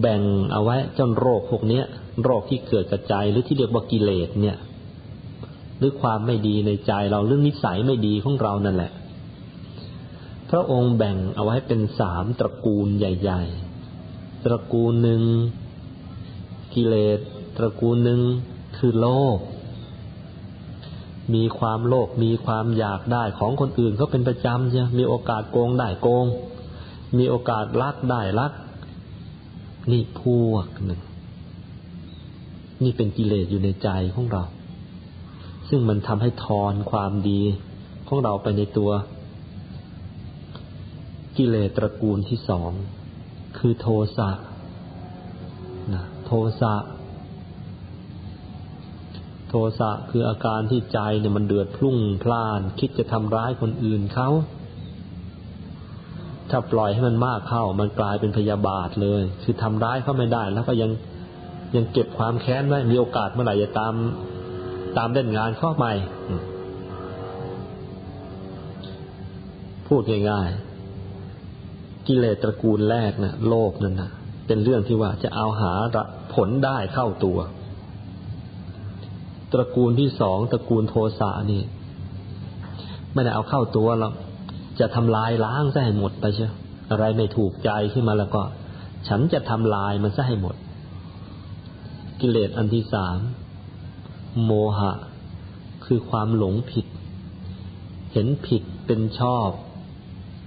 แบ่งเอาไว้จนโรคพวกนี้โรคที่เกิดกระจหรือที่เรียกว่ากิเลสเนี่ย หรือความไม่ดีในใจเราเรื่องนิสัยไม่ดีของเรานั่นแหละ พระองค์แบ่งเอาไว้เป็นสามตระกูลใหญ่ ๆ ตระกูลหนึ่งกิเลส ตระกูลหนึ่งคือโลภมีความโลภมีความอยากได้ของคนอื่นเขาเป็นประจำใช่มีโอกาสโกงได้โกง มีโอกาสลักได้ลัก นี่พวกหนึ่ง นี่เป็นกิเลสอยู่ในใจของเรา ซึ่งมันทำให้ทอนความดีของเราไปในตัว กิเลสตระกูลที่สอง คือโทสะนะโทสะโทสะคืออาการที่ใจเนี่ยมันเดือดพลุ่งพล่าน คิดจะทำร้ายคนอื่นเขาถ้าปล่อยให้มันมากเข้า มันกลายเป็นพยาบาทเลย คือทำร้ายเขาไม่ได้ แล้วก็ยังยังเก็บความแค้นไว้มีโอกาสเมื่อไหร่จะตาม ตามเล่นงานเข้าใหม่พูดง่ายๆกิเลสตระกูลแรกนะโลภนั่นนะเป็นเรื่องที่ว่าจะเอาหาผลได้เข้าตัว ตระกูลที่สองตระกูลโทสะนี่ ไม่ได้เอาเข้าตัวหรอกจะทำลายล้างซะให้หมดไปเชียวอะไรไม่ถูกใจขึ้นมาแล้วก็ ฉันจะทำลายมันซะให้หมด กิเลสอันที่สาม โมหะ คือความหลงผิด เห็นผิดเป็นชอบ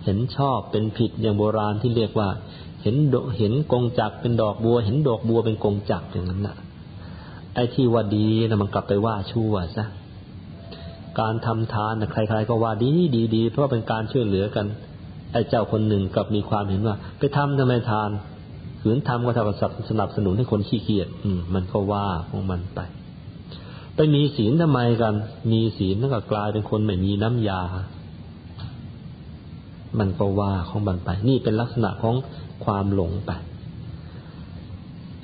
เห็นชอบเป็นผิดอย่างโบราณที่เรียกว่า เห็นเห็นกงจักเป็นดอกบัว เห็นดอกบัวเป็นกงจักอย่างนั้นนะ่ะ ไอ้ที่ว่าดีนะมันกลับไปว่าชั่วซะการทำทานนะใคร ๆ ก็ว่าดีดีดี เพราะเป็นการช่วยเหลือกันไอ้เจ้าคนหนึ่งกลับมีความเห็นว่า ไปทำทำไมทานขืนทำก็เท่ากับสนับสนุนให้คนขี้เกียจอืม มันก็ว่าของมันไป ไปมีศีลทำไมกัน มีศีลแล้วก็กลายเป็นคนไม่มีน้ำยา มันก็ว่าของมันไป นี่เป็นลักษณะของความหลงไป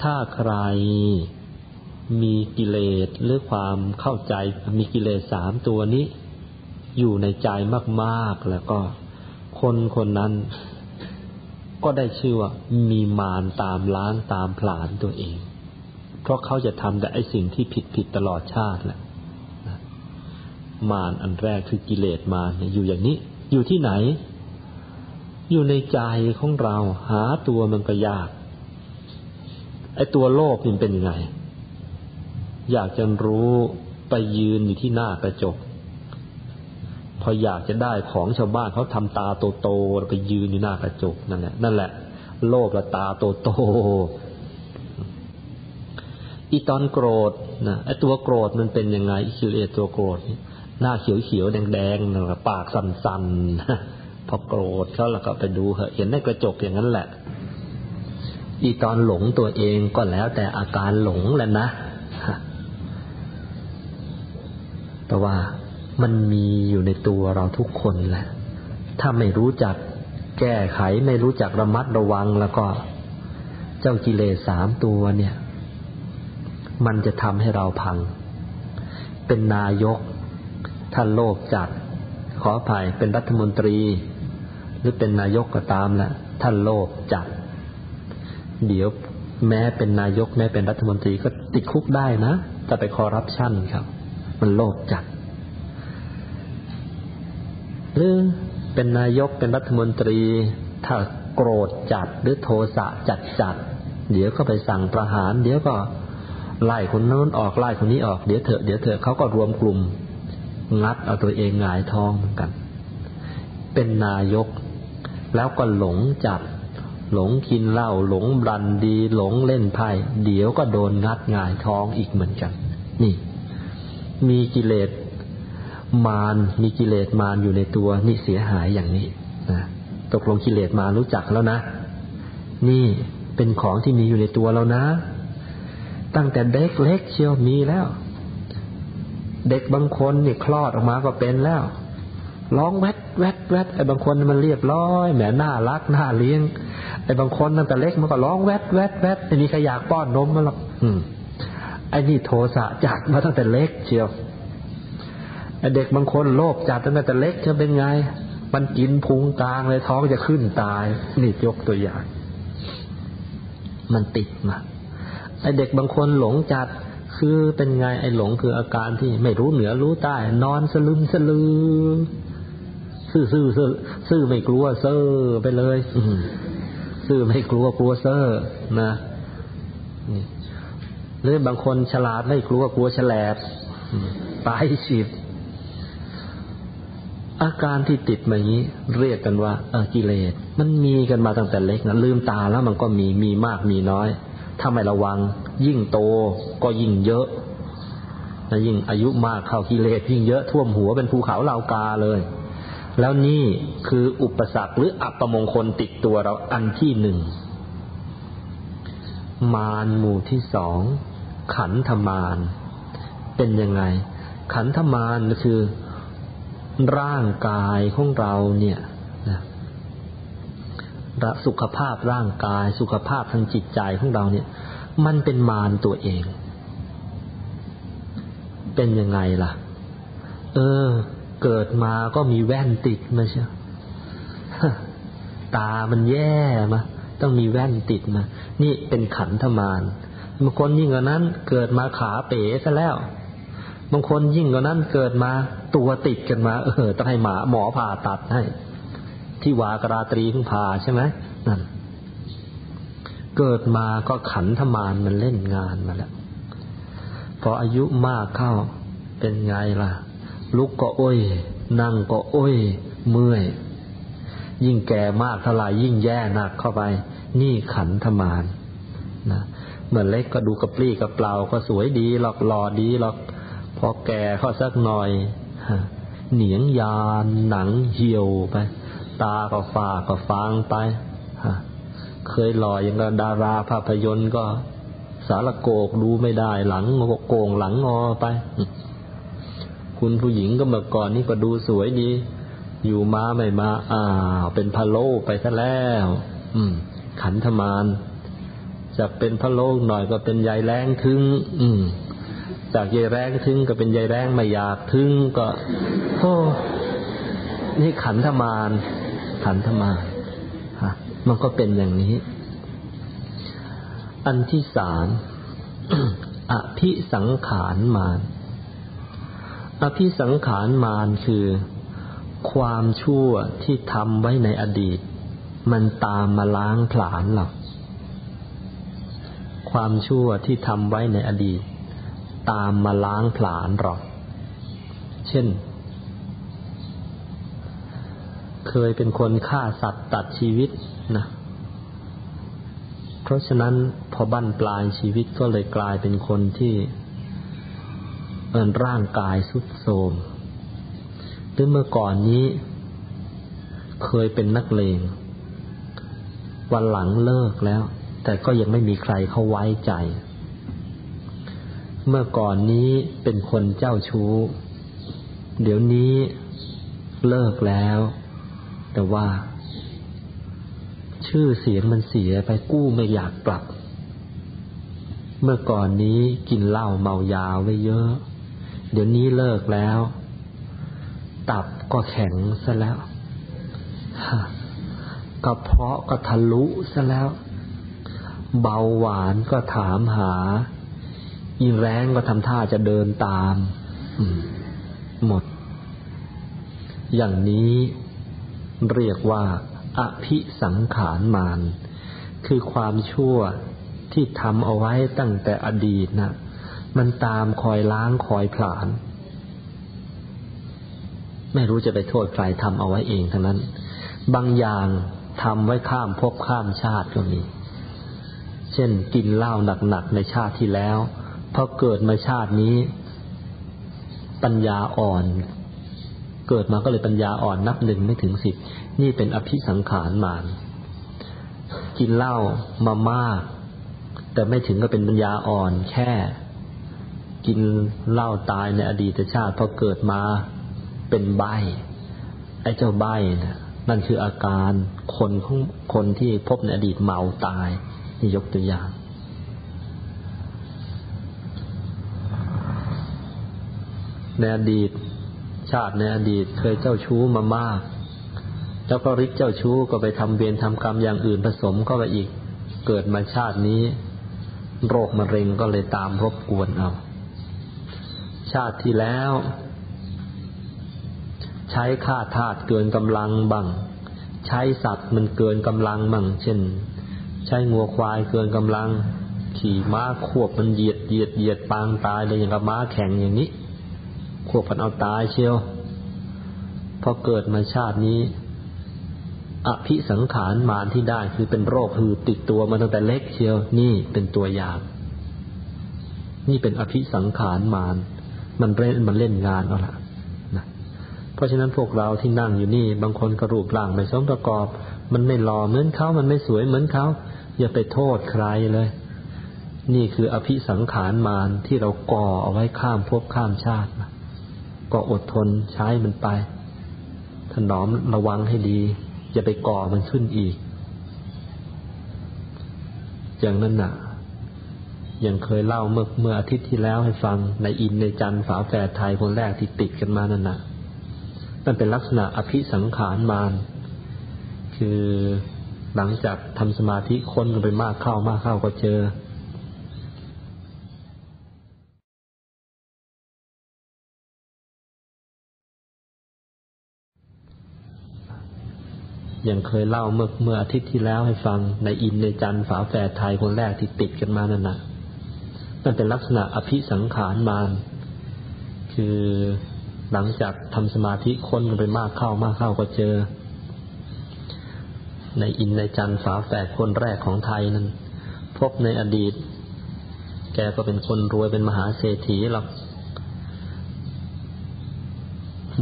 ถ้าใครมีกิเลสหรือความเข้าใจมีกิเลสสามตัวนี้ อยู่ในใจมากๆแล้วก็ คนคนนั้น ก็ได้ชื่อว่ามีมารตามล้างตามผลาญตัวเอง เพราะเขาจะทำแต่ไอสิ่งที่ผิดผิดตลอดชาติแหละมารอันแรกคือกิเลสมารเนี่ยอยู่อย่างนี้ อยู่ที่ไหน อยู่ในใจของเรา หาตัวมันก็ยาก ไอตัวโลภมันเป็นยังไง อยากจะรู้ไปยืนอยู่ที่หน้ากระจก พออยากจะได้ของชาวบ้านเขาทำตาโตๆไปยืนอยู่หน้ากระจกนั่นแหละนั่นแหละ โลภละตาโตๆ อีตอนโกรธนะไอตัวโกรธมันเป็นยังไงอิคิเลสตัวโกรธหน้าเขียวเขียวแดงแดงปากสั่นๆพอโกรธเขาแล้วก็ไปดูเห็นในกระจกอย่างนั้นแหละ อีตอนหลงตัวเองก็แล้วแต่อาการหลงแหละนะแต่ว่ามันมีอยู่ในตัวเราทุกคนแหละ ถ้าไม่รู้จักแก้ไขไม่รู้จักระมัดระวังแล้วก็ เจ้ากิเลสสามตัวเนี่ย มันจะทำให้เราพัง เป็นนายก ท่านโลภจัด ขออภัยเป็นรัฐมนตรี หรือเป็นนายกก็ตามแหละท่านโลภจัด เดี๋ยวแม้เป็นนายกแม้เป็นรัฐมนตรีก็ติดคุกได้นะแต่ไปคอร์รัปชันครับ มันโลภจัด หรือเป็นนายกเป็นรัฐมนตรี ถ้าโกรธจัดหรือโทสะจัดจัด เดี๋ยวก็ไปสั่งประหาร เดี๋ยวก็ ไล่คนโน้นออกไล่คนนี้ออกเดี๋ยวเถอะเดี๋ยวเถอะเขาก็รวมกลุ่ม งัดเอาตัวเองหงายท้องเหมือนกัน เป็นนายก แล้วก็หลงจัด หลงกินเหล้าหลงบรันดี หลงเล่นไพ่เดี๋ยวก็โดนงัดหงายท้องอีกเหมือนกัน นี่ มีกิเลสมารมีกิเลสมารอยู่ในตัวนี่เสียหายอย่างนี้นะตกลงกิเลสมารู้จักแล้วนะ นี่เป็นของที่มีอยู่ในตัวเรานะ ตั้งแต่เด็กเล็กเชียวมีแล้ว เด็กบางคนนี่คลอดออกมาก็เป็นแล้วร้องแวดแวดแวดไอ้บางคนมันเรียบร้อยแหมน่ารักน่าเลี้ยง ไอ้บางคนตั้งแต่เล็กมันก็ร้องแวดแวดแวดไม่มีใครอยากป้อนนมมันหรอกอืมไอ้นี่โทสะจัดมาตั้งแต่เล็กเชียวไอ้เด็กบางคนโลภจัดตั้งแต่เล็กจะเป็นไง มันกินพุงกลางเลยท้องจะขึ้นตาย นี่ยกตัวอย่าง มันติดมา ไอเด็กบางคนหลงจัดคือเป็นไงไอหลงคืออาการที่ไม่รู้เหนือรู้ใต้ นอนสลึมสลือ ซื่อซื่อซื่อซื่อไม่กลัวเซ่อไปเลยซื่อไม่กลัวกลัวเซ่อนะหรือบางคนฉลาดไม่กลัวกลัวฉลาดตายฉีดอาการที่ติดมาอย่างนี้ เรียกกันว่าออกิเลส มันมีกันมาตั้งแต่เล็กนะลืมตาแล้วมันก็มีมีมากมีน้อย ถ้าไม่ระวัง ยิ่งโตก็ยิ่งเยอะนะยิ่งอายุมากเข้ากิเลสยิ่งเยอะท่วมหัวเป็นภูเขาเหล่ากาเลย แล้วนี่คืออุปสรรคหรืออัปมงคลติดตัวเราอันที่หนึ่ง มารหมู่ที่สอง ขันธมาร เป็นยังไง ขันธมารคือ ร่างกายของเราเนี่ย สุขภาพร่างกาย สุขภาพทางจิตใจของเราเนี่ย มันเป็นมารตัวเอง เป็นยังไงล่ะ เออ เกิดมาก็มีแว่นติดมาเชียวตามันแย่มาต้องมีแว่นติดมานี่เป็นขันธมารบางคนยิ่งกว่านั้น เกิดมาขาเป๋ซะแล้วบางคนยิ่งกว่านั้นเกิดมาตัวติดกันมา เออต้องให้หมาหมอผ่าตัดให้ ที่วากราตรีเพิ่งพาใช่ไหมนั่นเกิดมาก็ขันธมารมันเล่นงานมาแล้วพออายุมากเข้าเป็นไงล่ะ ลุกก็โอ้ย นั่งก็โอ้ย เมื่อย ยิ่งแก่มากเท่าไหร่ยิ่งแย่หนักเข้าไป นี่ขันธมารนะเหมือนเล็กก็ดูกระปรี้กระเปล่าก็สวยดีหรอกหล่อดีหรอกพอแก่เข้าสักหน่อยเหนียงยานหนังเหี่ยวไป ตาก็ฟ้าก็ฟางไปเคยหล่ออย่างกับดาราภาพยนตร์ก็สารโกกดูไม่ได้หลังโกงหลังงอไป คุณผู้หญิงก็เมื่อก่อนนี่ก็ดูสวยดี อยู่มาไม่มาอ้าเป็นพะโลไปซะแล้ว อืม ขันธมานจากเป็นพะโลหน่อยก็เป็นใยแรงถึง อืม จากใยแรงถึงก็เป็นใยแรงไม่อยากถึงก็โอ้นี่ขันธมาน ขันธมาฮะมันก็เป็นอย่างนี้ อันที่สามอภิสังขารมานอภิสังขารมานคือ ความชั่วที่ทำไว้ในอดีต มันตามมาล้างผลาญเราความชั่วที่ทำไว้ในอดีต ตามมาล้างผลาญเราเช่น เคยเป็นคนฆ่าสัตว์ตัดชีวิตนะ เพราะฉะนั้นพอบั้นปลายชีวิตก็เลยกลายเป็นคนที่เอินร่างกายสุดโทมหรือเมื่อก่อนนี้ เคยเป็นนักเลง วันหลังเลิกแล้ว แต่ก็ยังไม่มีใครเขาไว้ใจ เมื่อก่อนนี้เป็นคนเจ้าชู้ เดี๋ยวนี้เลิกแล้ว แต่ว่า ชื่อเสียงมันเสียไปกู้ไม่อยากกลับ เมื่อก่อนนี้กินเหล้าเมายาไว้เยอะ เดี๋ยวนี้เลิกแล้ว ตับก็แข็งซะแล้วกระเพาะก็ทะลุซะแล้ว เบาหวานก็ถามหาอินแรงก็ทำท่าจะเดินตาม หมด อย่างนี้ เรียกว่า อภิสังขารมาน คือความชั่วที่ทำเอาไว้ตั้งแต่อดีตนะมันตามคอยล้างคอยผลาญไม่รู้จะไปโทษใครทำเอาไว้เองทั้งนั้น บางอย่างทำไว้ข้ามภพข้ามชาติก็มี เช่นกินเหล้าหนักๆในชาติที่แล้วพอเกิดมาชาตินี้ ปัญญาอ่อน เกิดมาก็เลยปัญญาอ่อนนับหนึ่งไม่ถึงสิบนี่เป็นอภิสังขารมานกินเหล้ามามาก แต่ไม่ถึงก็เป็นปัญญาอ่อนแค่ กินเหล้าตายในอดีตชาติพอเกิดมาเป็นใบไอ้เจ้าใบนะนั่นคืออาการคนของคนที่พบในอดีตเมาตายนี่ยกตัวอย่างในอดีต ชาติในอดีตเคยเจ้าชู้มามาก แล้วก็ริกเจ้าชู้ก็ไปทำเวรทำกรรมอย่างอื่นผสมเข้าไปอีก เกิดมาชาตินี้ โรคมะเร็งก็เลยตามรบกวนเอา ชาติที่แล้ว ใช้ค่าทาสเกินกำลังบ้างใช้สัตว์มันเกินกำลังบ้างเช่น ใช้งัวควายเกินกำลัง ขี่ม้าควบมันเหยียดเหยียดเหยียดปางตายเลยอย่างกับม้าแข่งอย่างนี้ ควบกันเอาตายเชียวพอเกิดมาชาตินี้ อภิสังขารมารที่ได้คือเป็นโรคคือติดตัวมาตั้งแต่เล็กเชียวนี่เป็นตัวอย่าง นี่เป็นอภิสังขารมารมันเล่นมันเล่นงานเอาละนะเพราะฉะนั้นพวกเราที่นั่งอยู่นี่ บางคนกระรูปร่างไม่สมประกอบ มันไม่หล่อเหมือนเขามันไม่สวยเหมือนเขาอย่าไปโทษใครเลย นี่คืออภิสังขารมารที่เราก่อเอาไว้ข้ามภพข้ามชาติ ก็อดทนใช้มันไป ถนอมระวังให้ดี อย่าไปก่อมันขึ้นอีก อย่างนั้นน่ะยังเคยเล่าเมื่อเมื่ออาทิตย์ที่แล้วให้ฟังในอินในจันฝาแฝดไทยคนแรกที่ติดกันมานั่นน่ะนั่นเป็นลักษณะอภิสังขารมารคือหลังจากทำสมาธิค้นกันไปมากเข้ามากเข้าก็เจอ ยังเคยเล่าเมื่อเมื่ออาทิตย์ที่แล้วให้ฟังในอินในจันฝาแฝดไทยคนแรกที่ติดกันมานั่นน่ะนั่นเป็นลักษณะอภิสังขารมารคือหลังจากทำสมาธิค้นไปมากเข้ามากเข้าก็เจอ ในอินในจันฝาแฝดคนแรกของไทยนั้น พบในอดีต แกก็เป็นคนรวยเป็นมหาเศรษฐีหรอก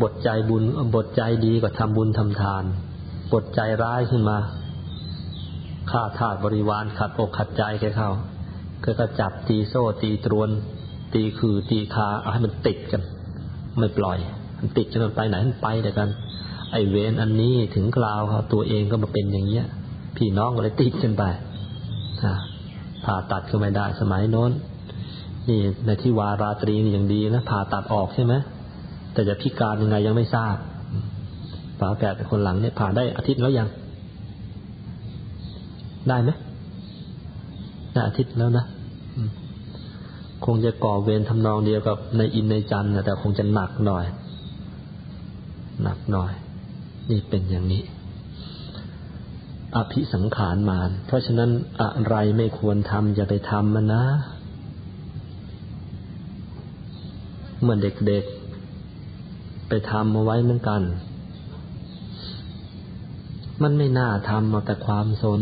บทใจบุญบทใจดีก็ทำบุญทำทาน บทใจร้ายขึ้นมาฆ่าทาสบริวารขัดอกขัดใจแกเข้าก็ก็จับตีโซ่ตีตรวน ตีคือตีคาเอาให้มันติดกัน ไม่ปล่อย มันติดจนมันไปไหนมันไปเดียวกัน ไอเวนอันนี้ถึงกล่าวเขาตัวเองก็มาเป็นอย่างเงี้ย พี่น้องก็เลยติดกันไปผ่าตัดก็ไม่ได้สมัยโน้น นี่ในที่วาราตรีนี่อยังดีนะผ่าตัดออกใช่ไหมแต่จะพิการยังไงยังไม่ทราบ ฝาแฝดคนหลังเนี่ยผ่าได้อาทิตย์แล้วยัง ได้ไหมได้อาทิตย์แล้วนะคงจะก่อเวรทำนองเดียวกับในอินในจันแต่คงจะหนักหน่อย หนักหน่อย นี่เป็นอย่างนี้ อภิสังขารมาน เพราะฉะนั้นอะไรไม่ควรทำอย่าไปทำมันนะเมื่อเด็กๆ ไปทำมาไว้เหมือนกัน มันไม่น่าทำเอาแต่ความสน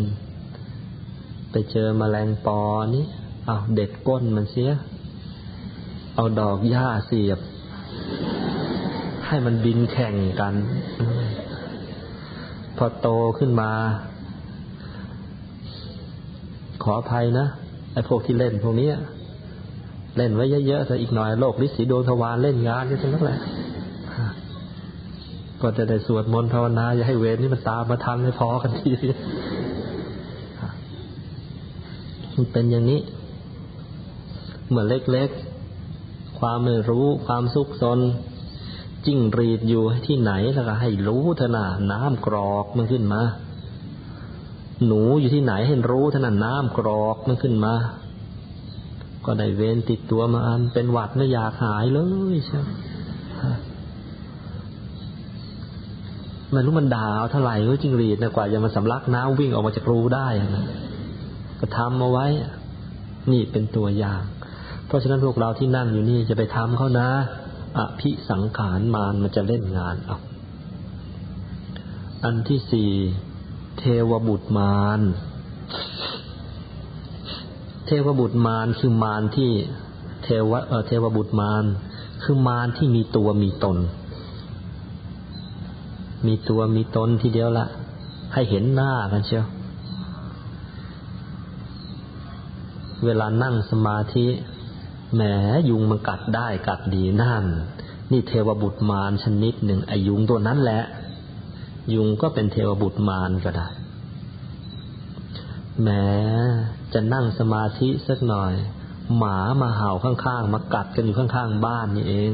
ไปเจอมแมลงปอนี่เอาเด็ดก้นมันเสีย เอาดอกหญ้าเสียบ ให้มันบินแข่งกัน พอโตขึ้นมา ขออภัยนะ ไอ้พวกที่เล่นพวกนี้เล่นไว้เยอะๆแต่อีกหน่อยโลกลิสีโดนทวารเล่นงานกันทั้งนั้นแหละ ก็จะได้สวดมนต์ภาวนา อย่าให้เวรนี่มันตามมาทันให้พอกันทีมันเป็นอย่างนี้เหมือนเล็กๆ ความไม่รู้ความสุขสนจิ้งรีดอยู่ที่ไหนแล้วก็ให้รู้เถอะนะน้ำกรอกมันขึ้นมา หนูอยู่ที่ไหนให้รู้เถอะนะน้ำกรอกมันขึ้นมา ก็ได้เวรติดตัวมาอันเป็นหวัดไม่อยากหายเลยใช่ไม่ มันรู้มันด่าเท่าไหร่ก็จิงรีดนะกว่าจะมาสำลักน้ำวิ่งออกมาจากรูได้นะก็ทำเอาไว้ นี่เป็นตัวอย่าง เพราะฉะนั้นพวกเราที่นั่งอยู่นี่จะไปทำเขานะอภิสังขารมารมันจะเล่นงานเอาอันที่สี่เทวบุตรมารเทวบุตรมารคือมารที่เทวเออเทวบุตรมารคือมารที่มีตัวมีตน มีตัวมีตนทีเดียวละให้เห็นหน้ากันเชียวเวลานั่งสมาธิแหมยุงมันกัดได้กัดดีนั่น นี่เทวบุตรมารชนิดหนึ่งไอยุงตัวนั้นแหละ ยุงก็เป็นเทวบุตรมารก็ได้แหมจะนั่งสมาธิสักหน่อย หมามาเห่าข้างๆ มากัดกันอยู่ข้างๆ บ้านนี่เอง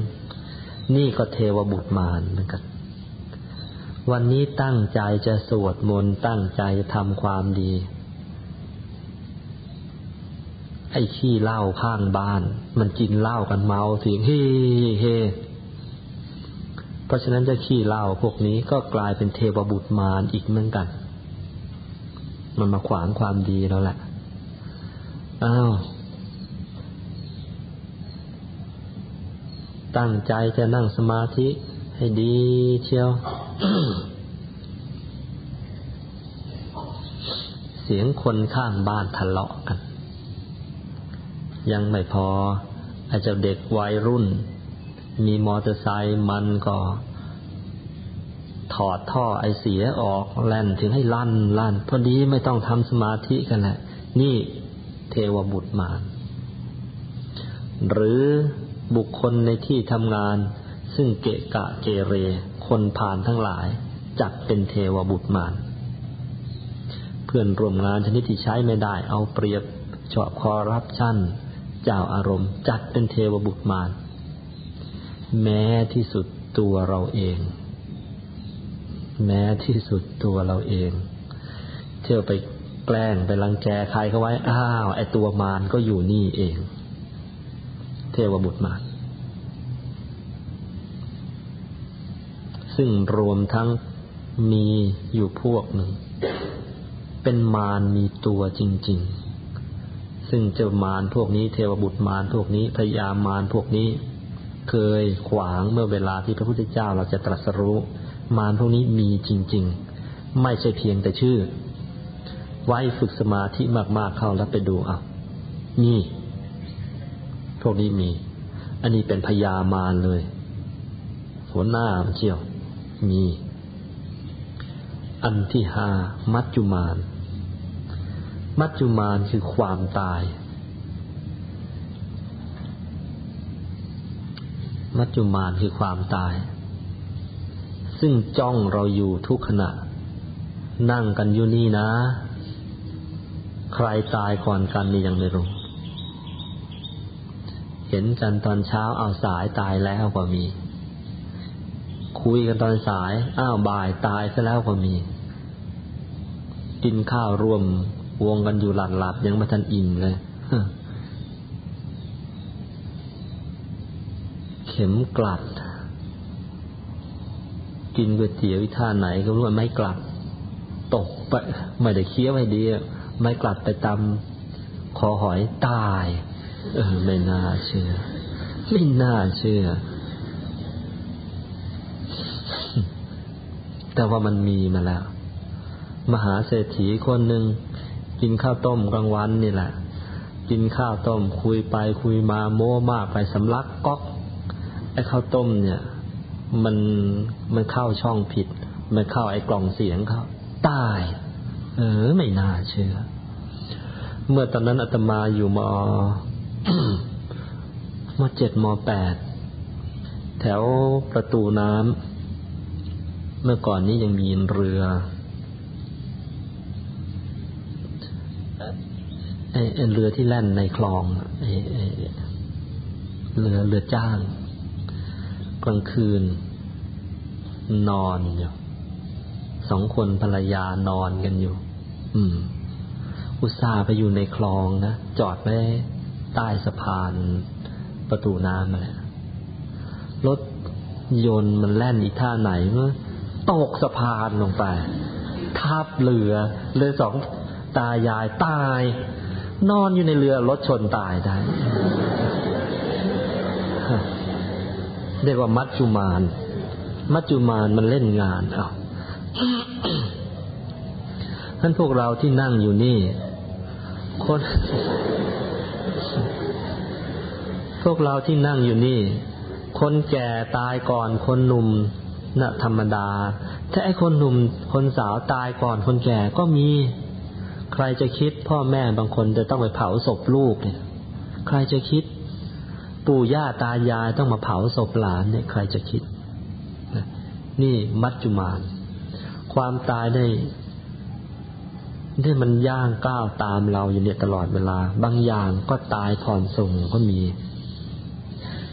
นี่ก็เทวบุตรมารเหมือนกัน วันนี้ตั้งใจจะสวดมนต์ตั้งใจจะทำความดี ไอ้ขี้เหล้าข้างบ้าน มันกินเหล้ากันเมาเสียงเฮ่เฮเพราะฉะนั้นจะขี้เหล้าพวกนี้ก็กลายเป็นเทวบุตรมารอีกเหมือนกัน มันมาขวางความดีแล้วแหละอ้าวตั้งใจจะนั่งสมาธิ ให้ดีเชียว เสียงคนข้างบ้านทะเลาะกัน ยังไม่พอไอาจจะเด็กวัยรุ่น มีมอเตอร์ไซค์มันก็ถอดท่อไอเสียออกแล่นถึงให้ลั่นลั่นพอดีไม่ต้องทำสมาธิกันแหละนี่เทวบุตรมารหรือบุคคลในที่ทำงาน ซึ่งเกะกะเกเร คนผ่านทั้งหลาย จัดเป็นเทวบุตรมารเพื่อนร่วมงานชนิดที่ใช้ไม่ได้ เอาเปรียบชอบคอรับชั่น เจ้าอารมณ์ จัดเป็นเทวบุตรมารแม้ที่สุดตัวเราเอง แม้ที่สุดตัวเราเอง เที่ยวไปแกล้งไปรังแกใครเขาไว้ อ้าว ไอตัวมารก็อยู่นี่เอง เทวบุตรมาร ซึ่งรวมทั้งมีอยู่พวกหนึ่ง เป็นมารมีตัวจริง ๆ ซึ่งเจ้ามารพวกนี้เทวบุตรมารพวกนี้พยามารพวกนี้ เคยขวางเมื่อเวลาที่พระพุทธเจ้าเราจะตรัสรู้ มารพวกนี้มีจริง ๆ ไม่ใช่เพียงแต่ชื่อ ไว้ฝึกสมาธิมากๆเข้าแล้วไปดูเอานี่พวกนี้มี อันนี้เป็นพยามารเลย หัวหน้ามันเชี่ยว มี อันที่หามัจจุมาน มัจจุมานคือความตาย มัจจุมานคือความตาย ซึ่งจ้องเราอยู่ทุกขณะ นั่งกันอยู่นี่นะ ใครตายก่อนกันนี่ยังไม่รู้เห็นกันตอนเช้าเอาสายตายแล้วก็มี คุยกันตอนสาย อ้าวบ่ายตายซะแล้วก็มี กินข้าวรวมวงกันอยู่หลับหลับยังไม่ทันอิ่มเลยเข็มกลัด กินก๋วยเตี๋ยวท่าไหนก็รู้ว่าไม่กลัด ตกไปไม่ได้เคี้ยวให้ดีไม่กลัดไปตำคอหอยตาย เออไม่น่าเชื่อ ไม่น่าเชื่อ แต่ว่ามันมีมาแล้ว มหาเศรษฐีคนหนึ่งกินข้าวต้มกลางวันนี่แหละ กินข้าวต้มคุยไปคุยมาโม้มากไปสำลักก๊อกไอ้ข้าวต้มเนี่ย มันมันเข้าช่องผิด มันเข้าไอ้กล่องเสียงเขาตาย เออไม่น่าเชื่อ เมื่อตอนนั้นอาตมาอยู่มมเจ็ดมแปดแถวประตูน้ำ เมื่อก่อนนี้ยังมีเรือไอ้เรือที่แล่นในคลองไอ้เรือเรือจ้าง กลางคืน นอนอยู่สองคนภรรยานอนกันอยู่ อืม อุตส่าห์ไปอยู่ในคลองนะจอดไว้ใต้สะพานประตูน้ำมาแล้วรถยนต์มันแล่นอีท่าไหนเมื่อ ตกสะพานลงไป ทับเรือเรือสองตายายตาย นอนอยู่ในเรือรถชนตายได้เรียกว่ามัจจุมาน มัจจุมานมันเล่นงานเอาท่านพวกเราที่นั่งอยู่นี่ คน พวกเราที่นั่งอยู่นี่ คนแก่ตายก่อนคนหนุ่ม นะธรรมดา ถ้าไอ้คนหนุ่มคนสาวตายก่อนคนแก่ก็มี ใครจะคิดพ่อแม่บางคนจะต้องไปเผาศพลูกเนี่ย ใครจะคิด ปู่ย่าตายายต้องมาเผาศพหลานเนี่ย ใครจะคิด นี่มัจจุมาน ความตายได้ที่มันย่างก้าวตามเราอยู่เนี่ยตลอดเวลา บางอย่างก็ตายผ่อนส่งก็มี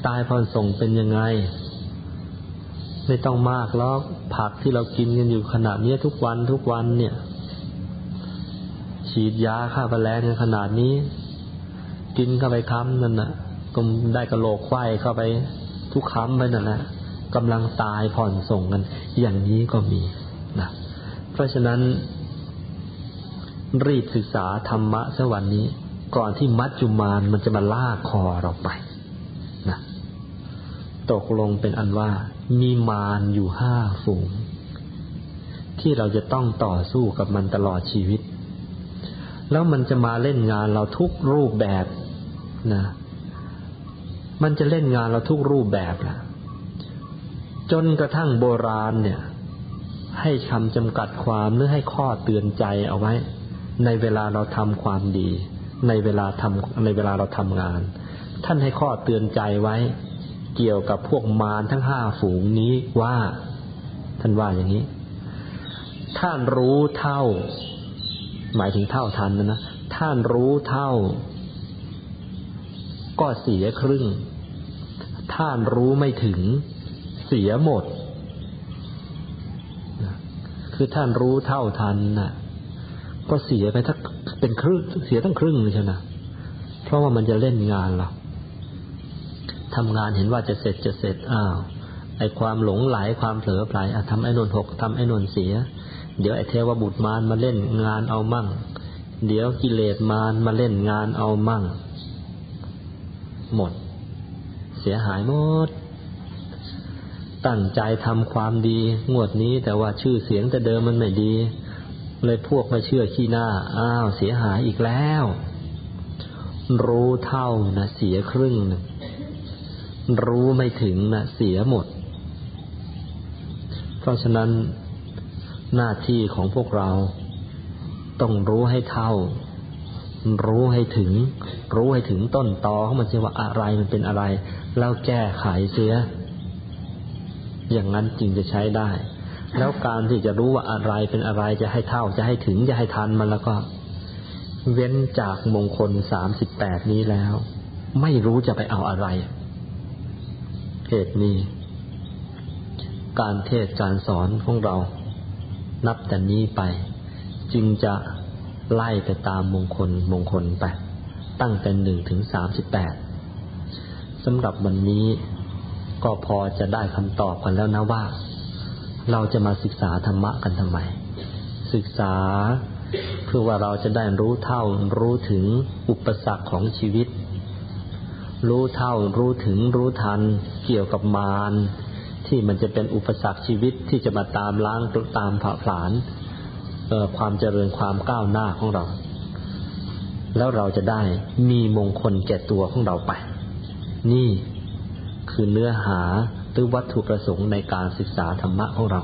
ตายผ่อนส่งเป็นยังไง ไม่ต้องมากหรอกผักที่เรากินกันอยู่ขนาดนี้ทุกวันทุกวันเนี่ย ฉีดยาฆ่าแมลงกันขนาดนี้ กินเข้าไปค้ำนั่นน่ะก็ได้กระโหลกไข้เข้าไปทุกค้ำไปนั่นแหละกำลังตายผ่อนส่งกัน อย่างนี้ก็มีนะเพราะฉะนั้น รีบศึกษาธรรมะสวันนี้ ก่อนที่มัจจุมานมันจะมาลากคอเราไป ตกลงเป็นอันว่า มีมารอยู่ห้าฝูง ที่เราจะต้องต่อสู้กับมันตลอดชีวิต แล้วมันจะมาเล่นงานเราทุกรูปแบบนะมันจะเล่นงานเราทุกรูปแบบนะจนกระทั่งโบราณเนี่ย ให้คำจำกัดความหรือให้ข้อเตือนใจเอาไว้ ในเวลาเราทำความดี ในเวลาทำในเวลาเราทำงาน ท่านให้ข้อเตือนใจไว้ เกี่ยวกับพวกมารทั้งห้าฝูงนี้ว่า ท่านว่าอย่างนี้ ท่านรู้เท่า หมายถึงเท่าทันนะนะท่านรู้เท่า ก็เสียครึ่ง ท่านรู้ไม่ถึง เสียหมด คือท่านรู้เท่าทันน่ะ ก็เสียไปทั้งเป็นครึ่งเสียทั้งครึ่งเลยใช่ไหมเพราะว่ามันจะเล่นงานเรา ทำงานเห็นว่าจะเสร็จจะเสร็จอ้าวไอความหลงไหลความเผลอไปอะทำไอ้นนหกทำไอ้นนเสีย เดี๋ยวไอเทวบุตรมารมาเล่นงานเอามั่ง เดี๋ยวกิเลสมารมาเล่นงานเอามั่ง หมด เสียหายหมด ตั้งใจทำความดีงวดนี้แต่ว่าชื่อเสียงแต่เดิมมันไม่ดี เลยพวกม่เชื่อขี้หน้า อ้าว เสียหายอีกแล้ว รู้เท่านะเสียครึ่งหนึ่ง รู้ไม่ถึงนะเสียหมด เพราะฉะนั้นหน้าที่ของพวกเรา ต้องรู้ให้เท่า รู้ให้ถึง รู้ให้ถึงต้นตอของมันจะว่าอะไรมันเป็นอะไร แล้วแก้ไขเสีย อย่างนั้นจริงจะใช้ได้ แล้วการที่จะรู้ว่าอะไรเป็นอะไรจะให้เท่าจะให้ถึงจะให้ทันมันแล้วก็ เว้นจากมงคลสามสิบแปดนี้แล้ว ไม่รู้จะไปเอาอะไร เหตุนี้ การเทศการสอนของเรา นับแต่นี้ไป จึงจะไล่ไปตามมงคลมงคลไป ตั้งแต่หนึ่งถึงสามสิบแปดสำหรับวันนี้ก็พอจะได้คำตอบกันแล้วนะว่า เราจะมาศึกษาธรรมะกันทำไม ศึกษาเพื่อว่าเราจะได้รู้เท่ารู้ถึงอุปสรรคของชีวิต รู้เท่ารู้ถึงรู้ทันเกี่ยวกับมารที่มันจะเป็นอุปสรรคชีวิตที่จะมาตามล้างตามผ่าผลาญความเจริญความก้าวหน้าของเรา แล้วเราจะได้มีมงคลแก่ตัวของเราไป นี่คือเนื้อหาหรือวัตถุประสงค์ในการศึกษาธรรมะของเรา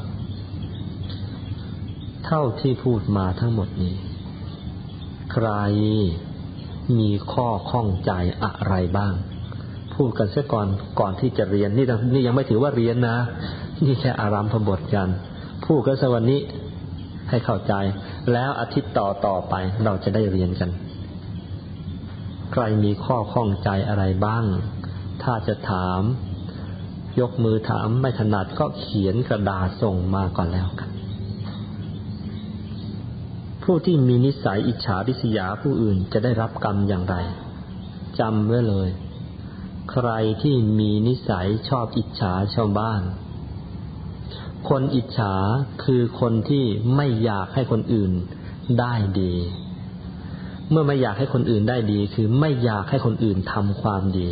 เท่าที่พูดมาทั้งหมดนี้ ใคร มีข้อข้องใจอะไรบ้าง พูดกันเสียก่อนก่อนที่จะเรียนนี่นี่ยังไม่ถือว่าเรียนนะ นี่แค่อารามพบทกันพูดกันสวันนี้ให้เข้าใจ แล้วอาทิตย์ต่อต่อไปเราจะได้เรียนกัน ใครมีข้อข้องใจอะไรบ้าง ถ้าจะถาม ยกมือถามไม่ถนัดก็เขียนกระดาษส่งมาก่อนแล้วกัน ผู้ที่มีนิสัยอิจฉาริษยาผู้อื่นจะได้รับกรรมอย่างไรจำไว้เลย ใครที่มีนิสัยชอบอิจฉาชาวบ้าน คนอิจฉาคือคนที่ไม่อยากให้คนอื่นได้ดี เมื่อไม่อยากให้คนอื่นได้ดี คือไม่อยากให้คนอื่นทำความดี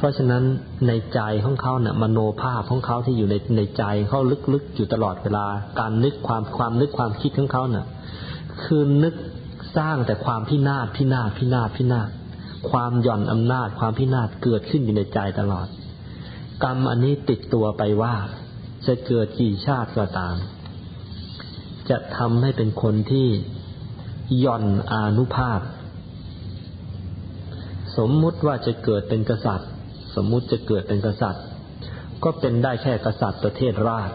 เพราะฉะนั้นในใจของเขาเนี่ยมโนภาพของเขาที่อยู่ในในใจเขาลึกๆอยู่ตลอดเวลา การนึกความความนึกความคิดของเขาเนี่ยคือนึกสร้างแต่ความพินาศพินาศพินาศพินาศความหย่อนอำนาจความพินาศเกิดขึ้นอยู่ในใจตลอด กรรมอันนี้ติดตัวไปว่า จะเกิดกี่ชาติก็ตาม จะทำให้เป็นคนที่หย่อนอานุภาพ สมมุติว่าจะเกิดเป็นกษัตริย์ สมมุติจะเกิดเป็นกษัตริย์ ก็เป็นได้แค่กษัตริย์ประเทศราช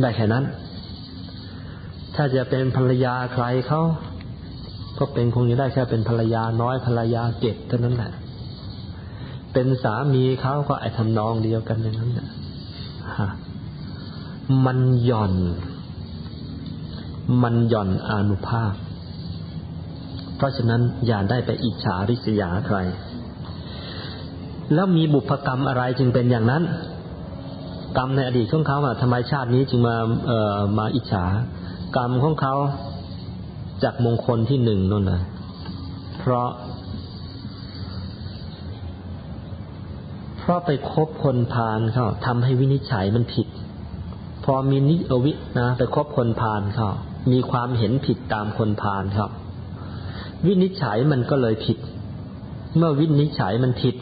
ได้แค่นั้น ถ้าจะเป็นภรรยาใครเขาก็เป็นคงจะได้แค่เป็นภรรยาน้อยภรรยาเก็บเท่านั้นแหละเป็นสามีเขาก็ไอทำนองเดียวกันอย่างนั้นแหละมันหย่อน มันหย่อนอนุภาพ เพราะฉะนั้นอย่าได้ไปอิจฉาริษยาใคร แล้วมีบุพกรรมอะไรจึงเป็นอย่างนั้น กรรมในอดีตของเขาอะทำไมชาตินี้จึงมาเอ่อมาอิจฉา กรรมของเขาจากมงคลที่หนึ่งนั่นนะเพราะ เพราะไปคบคนพาลเขาทำให้วินิจฉัยมันผิด พอมีนิอวินะไปคบคนพาลเขามีความเห็นผิดตามคนพาลครับ วินิจฉัยมันก็เลยผิด เมื่อวินิจฉัยมันผิด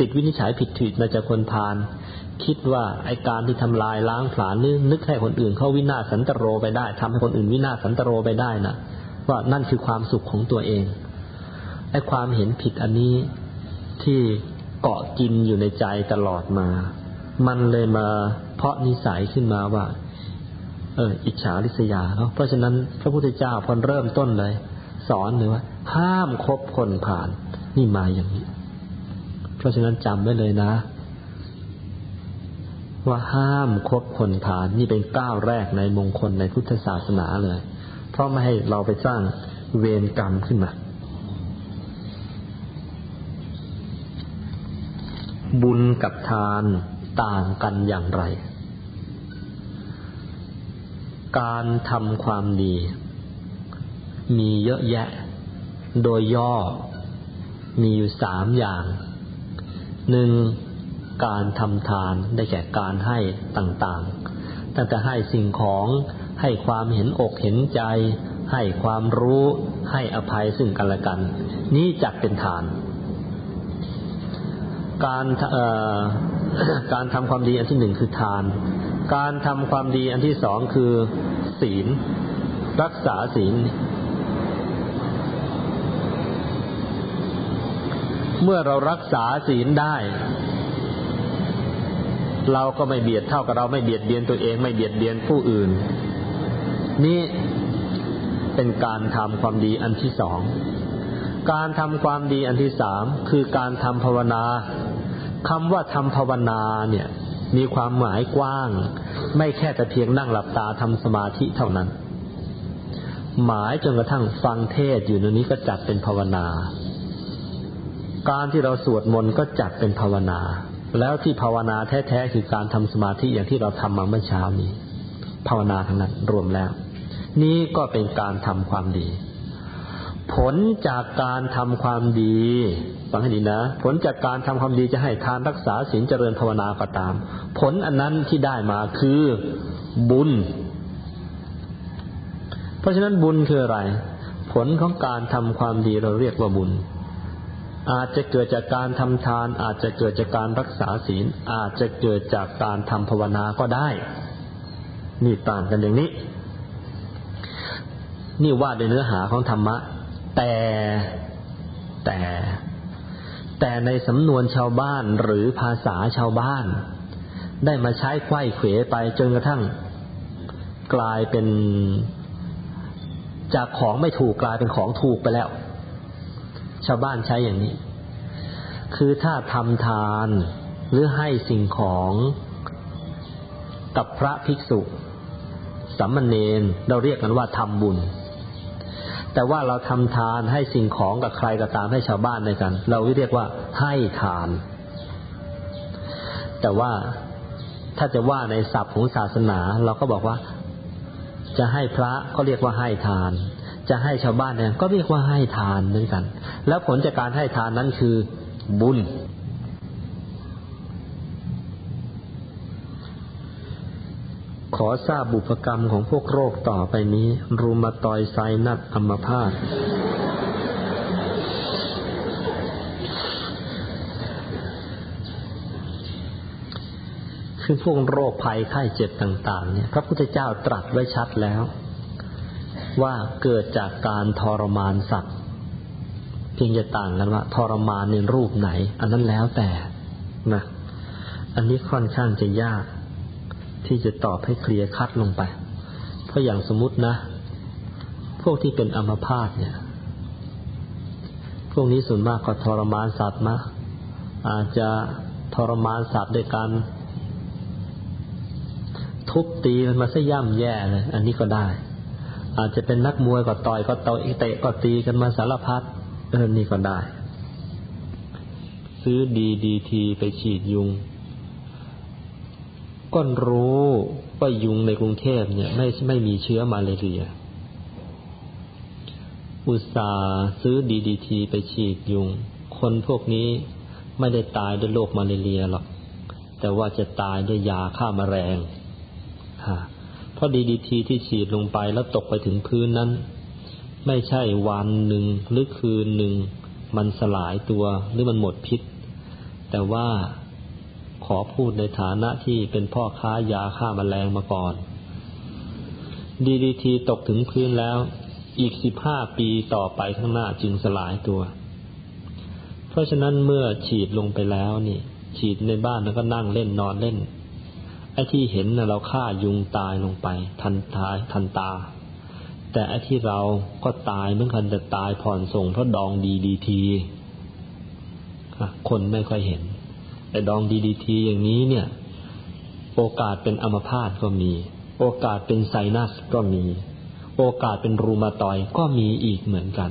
ติดวินิจฉัยผิดผิดมาจากคนพาลคิดว่าไอการที่ทำลายล้างผลาญนึกนึกให้คนอื่นเขาวินาศสันตโรไปได้ทำให้คนอื่นวินาศสันตโรไปได้นะว่านั่นคือความสุขของตัวเองไอความเห็นผิดอันนี้ที่เกาะกินอยู่ในใจตลอดมา มันเลยมาเพาะนิสัยขึ้นมาว่า เออ อิจฉาริษยาเนาะเพราะฉะนั้นพระพุทธเจ้าพอเริ่มต้นเลย สอนเลยว่าห้ามคบคนผ่าน นี่มาอย่างนี้ ราะฉะนั้นจำไว้เลยนะ ว่าห้ามคบคนผ่านนี่เป็นก้าวแรกในมงคลในพุทธศาสนาเลย เพราะไม่ให้เราไปสร้างเวรกรรมขึ้นมา บุญกับทานต่างกันอย่างไร การทำความดี มีเยอะแยะ โดยย่อมีอยู่สามอย่าง หนึ่งการทำทานได้แก่การให้ต่างๆ ตั้งแต่ให้สิ่งของให้ความเห็นอกเห็นใจ ให้ความรู้ให้อภัยซึ่งกันและกัน นี้จัดเป็นทาน การการทำความดีอันที่หนึ่งคือทาน การทำความดีอันที่สองคือ ศีล รักษาศีล เมื่อเรารักษาศีลได้ เราก็ไม่เบียดเท่ากับเราไม่เบียดเบียนตัวเองไม่เบียดเบียนผู้อื่น นี่เป็นการทำความดีอันที่สอง การทำความดีอันที่สามคือการทำภาวนาคำว่าทำภาวนาเนี่ยมีความหมายกว้าง ไม่แค่แต่เพียงนั่งหลับตาทำสมาธิเท่านั้น หมายจนกระทั่งฟังเทศอยู่ในนี้ก็จัดเป็นภาวนา การที่เราสวดมนต์ก็จัดเป็นภาวนา แล้วที่ภาวนาแท้ๆคือการทำสมาธิอย่างที่เราทำมาเมื่อเช้านี้ ภาวนาทั้งนั้นรวมแล้ว นี่ก็เป็นการทำความดี ผลจากการทำความดีฟังให้ดีนะ ผลจากการทำความดีจะให้ทานรักษาศีลเจริญภาวนาก็ตาม ผลอันนั้นที่ได้มาคือบุญ เพราะฉะนั้นบุญคืออะไร ผลของการทำความดีเราเรียกว่าบุญ อาจจะเกิดจากการทำทาน อาจจะเกิดจากการรักษาศีล อาจจะเกิดจากการทำภาวนาก็ได้ นี่ต่างกันอย่างนี้ นี่ว่าในเนื้อหาของธรรมะ แต่แต่ แต่ในสำนวนชาวบ้านหรือภาษาชาวบ้าน ได้มาใช้ไขว้เขวไปจนกระทั่ง กลายเป็น จากของไม่ถูกกลายเป็นของถูกไปแล้ว ชาวบ้านใช้อย่างนี้ คือถ้าทำทานหรือให้สิ่งของกับพระภิกษุสัมมเนนเราเรียกกันว่าทำบุญ แต่ว่าเราทำทานให้สิ่งของกับใครก็ตามให้ชาวบ้านด้วยกัน เราเรียกว่าให้ทาน แต่ว่าถ้าจะว่าในศัพท์ของศาสนา เราก็บอกว่า จะให้พระก็เรียกว่าให้ทาน จะให้ชาวบ้านเนี่ยก็เรียกว่าให้ทานเหมือนกัน แล้วผลจากการให้ทานนั้นคือบุญ ขอทราบบุพกรรมของพวกโรคต่อไปนี้ รูมาตอยไซนัดอัมพาตคือพวกโรคภัยไข้เจ็บต่าง ๆ เนี่ย พระพุทธเจ้าตรัสไว้ชัดแล้ว ว่าเกิดจากการทรมานสัตว์เพียงจะต่างกันว่า ทรมานในรูปไหน อันนั้นแล้วแต่นะอันนี้ค่อนข้างจะยาก ที่จะตอบให้เคลียร์คัดลงไป เพราะอย่างสมมตินะ พวกที่เป็นอัมพาตเนี่ย พวกนี้ส่วนมากก็ทรมานสัตว์มาอาจจะทรมานสัตว์ด้วยการทุบตีมันมาซะย่ำแย่เลย อันนี้ก็ได้ อาจจะเป็นนักมวยก็ต่อยก็ต่อยเตะก็ตีกันมาสารพัดเออนี่ก็ได้ ซื้อดีดีทีไปฉีดยุงก็รู้ว่ายุงในกรุงเทพเนี่ย ไม่ไม่มีเชื้อมาเลเรีย อุตสาซื้อดีดีทีไปฉีดยุง คนพวกนี้ไม่ได้ตายด้วยโรคมาเลเรียหรอก แต่ว่าจะตายด้วยยาฆ่ามาแมลงฮะ เพราะดีดีทีที่ฉีดลงไปแล้วตกไปถึงพื้นนั้น ไม่ใช่วันหนึ่งหรือคืนหนึ่ง มันสลายตัวหรือมันหมดพิษ แต่ว่าขอพูดในฐานะที่เป็นพ่อค้ายาฆ่ามาแมลงมาก่อนดีดีทีตกถึงพื้นแล้ว อีกสิบห้าปีต่อไปข้างหน้าจึงสลายตัว เพราะฉะนั้นเมื่อฉีดลงไปแล้วนี่ ฉีดในบ้านแล้วก็นั่งเล่นนอนเล่น ไอ้ที่เห็นนะเราฆ่ายุงตายลงไป ทันทายทันตา แต่ไอ้ที่เราก็ตายเหมือนกันแต่ตายผ่อนส่งเพราะดองดีดีทีคนไม่ค่อยเห็นไอ้ดองดีดีทีอย่างนี้เนี่ย โอกาสเป็นอัมพาตก็มี โอกาสเป็นไซนัสก็มี โอกาสเป็นรูมาตอยก็มีอีกเหมือนกัน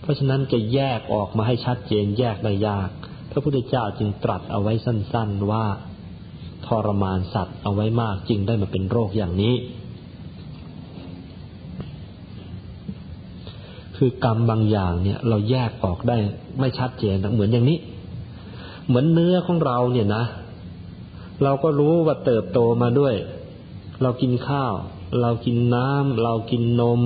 เพราะฉะนั้นจะแยกออกมาให้ชัดเจนแยกได้ยาก พระพุทธเจ้าจึงตรัสเอาไว้สั้น ๆว่า ทรมานสัตว์เอาไว้มากจึงได้มาเป็นโรคอย่างนี้ คือกรรมบางอย่างเนี่ย เราแยกออกได้ไม่ชัดเจนเหมือนอย่างนี้ เหมือนเนื้อของเราเนี่ยนะ เราก็รู้ว่าเติบโตมาด้วย เรากินข้าว เรากินน้ำเรากินนม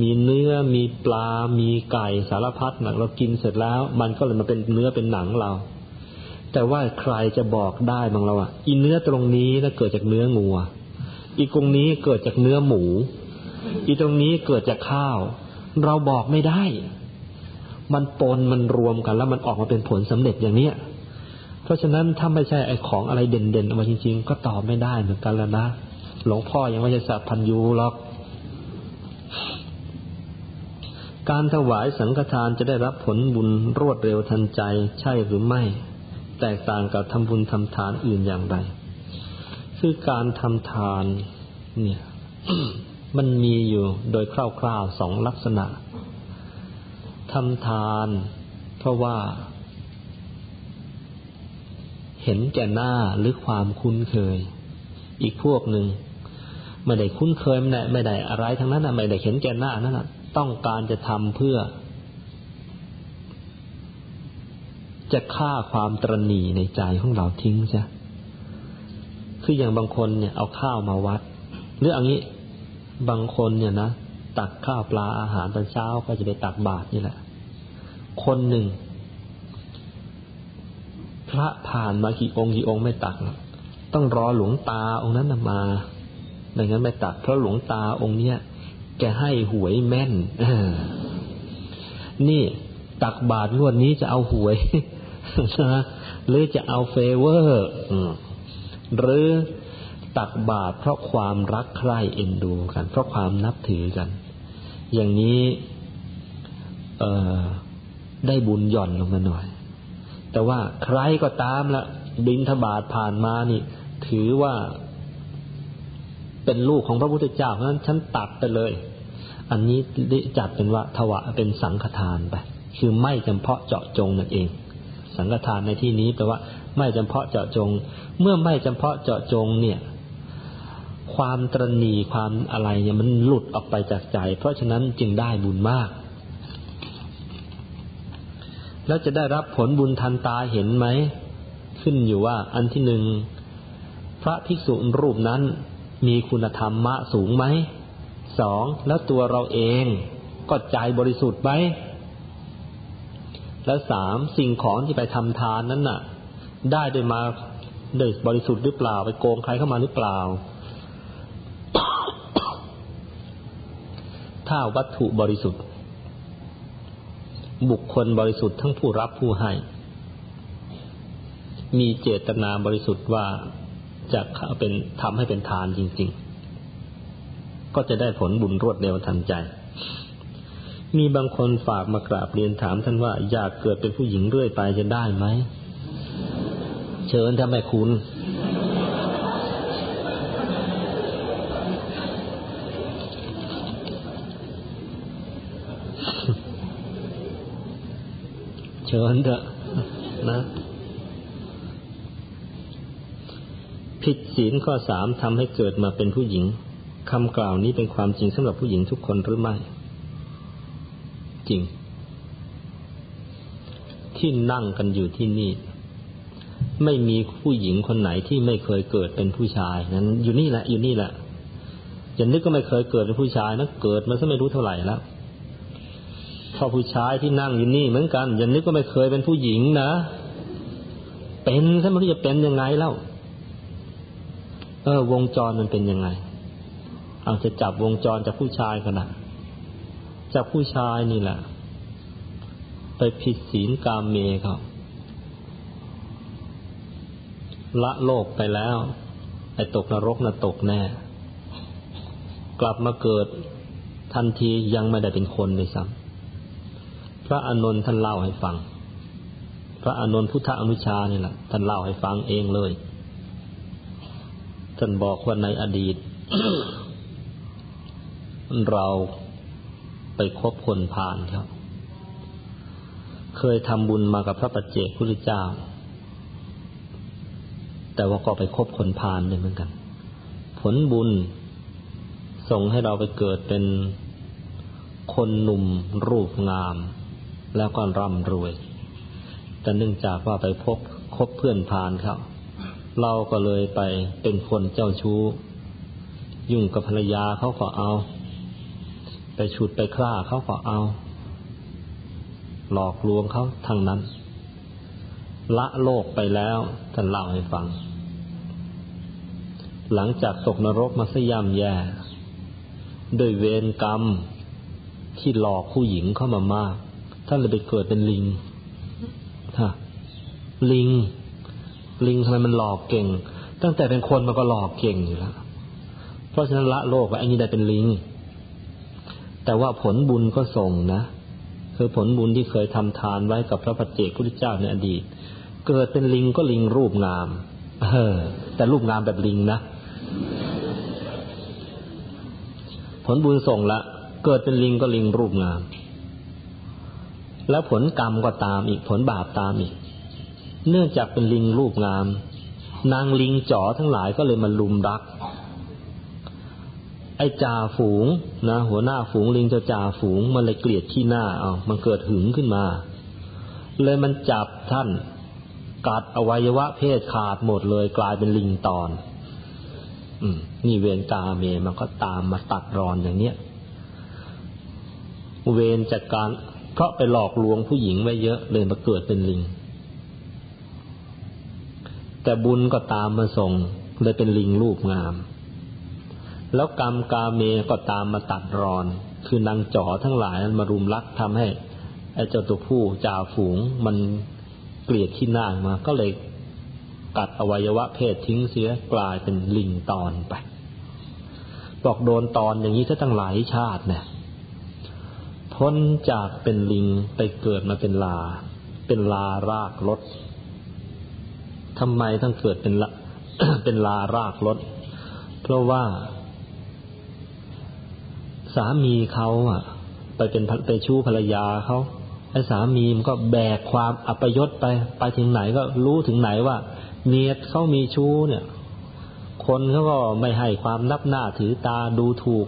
มีเนื้อมีปลา มีไก่สารพัดหนักเรากินเสร็จแล้ว มันก็เลยมาเป็นเนื้อเป็นหนังเรา แต่ว่าใครจะบอกได้บางเราอะอีเนื้อตรงนี้นะเกิดจากเนื้องัว อีตรงนี้เกิดจากเนื้อหมู อีตรงนี้เกิดจากข้าว เราบอกไม่ได้ มันปนมันรวมกัน แล้วมันออกมาเป็นผลสำเร็จอย่างเนี้ย เพราะฉะนั้นถ้าไม่ใช่ไอ้ของอะไรเด่นๆออกมาจริง ๆ ก็ตอบไม่ได้เหมือนกันแล้วนะ หลวงพ่อยังไม่ใช่สัพพันยูหรอกการถวายสังฆทานจะได้รับผลบุญรวดเร็วทันใจใช่หรือไม่ แตกต่างกับทำบุญทำทานอื่นอย่างไรคือการทำทานเนี่ยมันมีอยู่โดยคร่าวๆสองลักษณะทำทาน เพราะว่า เห็นแก่หน้าหรือความคุ้นเคย อีกพวกหนึ่งไม่ได้คุ้นเคยไม่ได้ไม่ได้อะไรทั้งนั้นนะไม่ได้เห็นแก่หน้านั่นนะต้องการจะทำเพื่อ จะฆ่าความตรณีในใจของเราทิ้งใช่คืออย่างบางคนเนี่ยเอาข้าวมาวัด หรืออย่างนี้บางคนเนี่ยนะตักข้าวปลาอาหารตอนเช้าก็จะไปตักบาตรนี่แหละ คนหนึ่ง พระผ่านมากี่องค์กี่องค์ไม่ตัก ต้องรอหลวงตาองค์นั้นมาดังนั้นไม่ตักเพราะหลวงตาองค์เนี้ยแกให้หวยแม่นนี่ตักบาทงวดนี้จะเอาหวย นะหรือจะเอาเฟเวอร์หรือตักบาทเพราะความรักใคร่เอ็นดูกัน เพราะความนับถือกัน อย่างนี้เออได้บุญหย่อนลงมาหน่อย แต่ว่าใครก็ตามละบินทบาทผ่านมานี่ ถือว่าเป็นลูกของพระพุทธเจ้าเพราะฉะนั้นฉันตัดไปเลย อันนี้จัดเป็นว่าถวะเป็นสังฆทานไป คือไม่จำเพาะเจาะจงนั่นเอง สังฆทานในที่นี้แปลว่าไม่จำเพาะเจาะจง เมื่อไม่จำเพาะเจาะจงเนี่ย ความตรณีความอะไรเนี่ยมันหลุดออกไปจากใจ เพราะฉะนั้นจึงได้บุญมาก แล้วจะได้รับผลบุญทันตาเห็นไหม ขึ้นอยู่ว่าอันที่หนึ่งพระภิกษุรูปนั้นมีคุณธรรมมะสูงไหมสองแล้วตัวเราเองก็ใจบริสุทธิ์ไหม แล้วสามสิ่งของที่ไปทำทานนั้นน่ะ ได้ได้มาโดยบริสุทธิ์หรือเปล่า ไปโกงใครเข้ามาหรือเปล่า ถ้าวัตถุบริสุทธิ์ บุคคลบริสุทธิ์ทั้งผู้รับผู้ให้ มีเจตนาบริสุทธิ์ว่าจะเป็นทำให้เป็นทานจริง ๆ ก็จะได้ผลบุญรวดเร็วทันใจ มีบางคนฝากมากราบเรียนถามท่านว่าอยากเกิดเป็นผู้หญิงเรื่อยไปจะได้ไหม เชิญถ้าไม่คุณ เชิญเถอะนะผิดศีลข้อสามทำให้เกิดมาเป็นผู้หญิงคำกล่าวนี้เป็นความจริงสำหรับผู้หญิงทุกคนหรือไม่ จริง ที่นั่งกันอยู่ที่นี่ ไม่มีผู้หญิงคนไหนที่ไม่เคยเกิดเป็นผู้ชายนั้น อยู่นี่แหละ อยู่นี่แหละอย่านึกก็ไม่เคยเกิดเป็นผู้ชายนะเกิดมาซะไม่รู้เท่าไหร่แล้วพอผู้ชายที่นั่งอยู่นี่เหมือนกันอย่านึกว่าไม่เคยเป็นผู้หญิงนะเป็นซะมันจะเป็นยังไงเล่าเออวงจรมันเป็นยังไง เอาจะจับวงจรจากผู้ชายขนาด จากผู้ชายนี่แหละ ไปผิดศีลกามเมเขาละโลกไปแล้ว ไอ้ตกนรกน่ะตกแน่ กลับมาเกิดทันทียังไม่ได้เป็นคนเลยซ้ำพระอานนท์ท่านเล่าให้ฟัง พระอานนท์พุทธอนุชานี่แหละท่านเล่าให้ฟังเองเลย ท่านบอกว่าในอดีต เรา ไปคบคนผ่านเขาเคยทำบุญมากับพระปัจเจกพุทธเจ้า แต่ว่าก็ไปคบคนพาลเลยเหมือนกัน ผลบุญส่งให้เราไปเกิดเป็นคนหนุ่มรูปงาม แล้วก็ร่ำรวย แต่เนื่องจากว่าไปพบคบเพื่อนพาลเขาเราก็เลยไปเป็นคนเจ้าชู้ ยุ่งกับภรรยาเขาก็เอา ไปฉุดไปคล้าเขาก็เอา หลอกลวงเขาทั้งนั้น ละโลกไปแล้วท่านเล่าให้ฟัง หลังจากตกนรกมาสยามแย่ด้วยเวรกรรมที่หลอกผู้หญิงเข้ามามาก ท่านเลยไปเกิดเป็นลิงฮะลิง ลิงทำไมมันหลอกเก่ง ตั้งแต่เป็นคนมันก็หลอกเก่งอยู่แล้ว เพราะฉะนั้นละโลกไอ้นี่ได้เป็นลิง แต่ว่าผลบุญก็ส่งนะ คือผลบุญที่เคยทำทานไว้กับพระปัจเจกพุทธเจ้าในอดีต เกิดเป็นลิงก็ลิงรูปงาม เออ แต่รูปงามแบบลิงนะ ผลบุญส่งละ เกิดเป็นลิงก็ลิงรูปงาม แล้วผลกรรมก็ตามอีกผลบาปตามอีก เนื่องจากเป็นลิงรูปงาม นางลิงจ๋อทั้งหลายก็เลยมาลุมรัก ไอ้จ่าฝูงนะหัวหน้าฝูงลิงจะจ่าฝูงมันเลยเกลียดที่หน้าเอามันเกิดหึงขึ้นมา เลยมันจับท่านกัดอวัยวะเพศขาดหมดเลยกลายเป็นลิงตอน อืมนี่เวรกาเมมันก็ตามมาตัดรอนอย่างเนี้ยเวรจากการเพราะไปหลอกลวงผู้หญิงไว้เยอะเลยมาเกิดเป็นลิง แต่บุญก็ตามมาส่งเลยเป็นลิงรูปงาม แล้วกรรมกาเมก็ตามมาตัดรอน คือนางจ๋อทั้งหลายนั้นมารุมรักทำให้ไอ้เจ้าตัวผู้จ่าฝูงมันเกลียดที่หน้ามา ก็เลยกัดอวัยวะเพศทิ้งเสียกลายเป็นลิงตอนไปบอกโดนตอนอย่างนี้ถ้าตั้งหลายชาติเนี่ยพ้นจากเป็นลิงไปเกิดมาเป็นลา เป็นลารากรถทำไมต้องเกิดเป็นละเป็นลารากรถเพราะว่า สามีเขาอะ ไปเป็นไปชู้ภรรยาเขาไอ้สามีมันก็แบกความอัปยศไป ไปถึงไหนก็รู้ถึงไหนว่า เนียดเขามีชู้เนี่ย คนเขาก็ไม่ให้ความนับหน้าถือตาดูถูก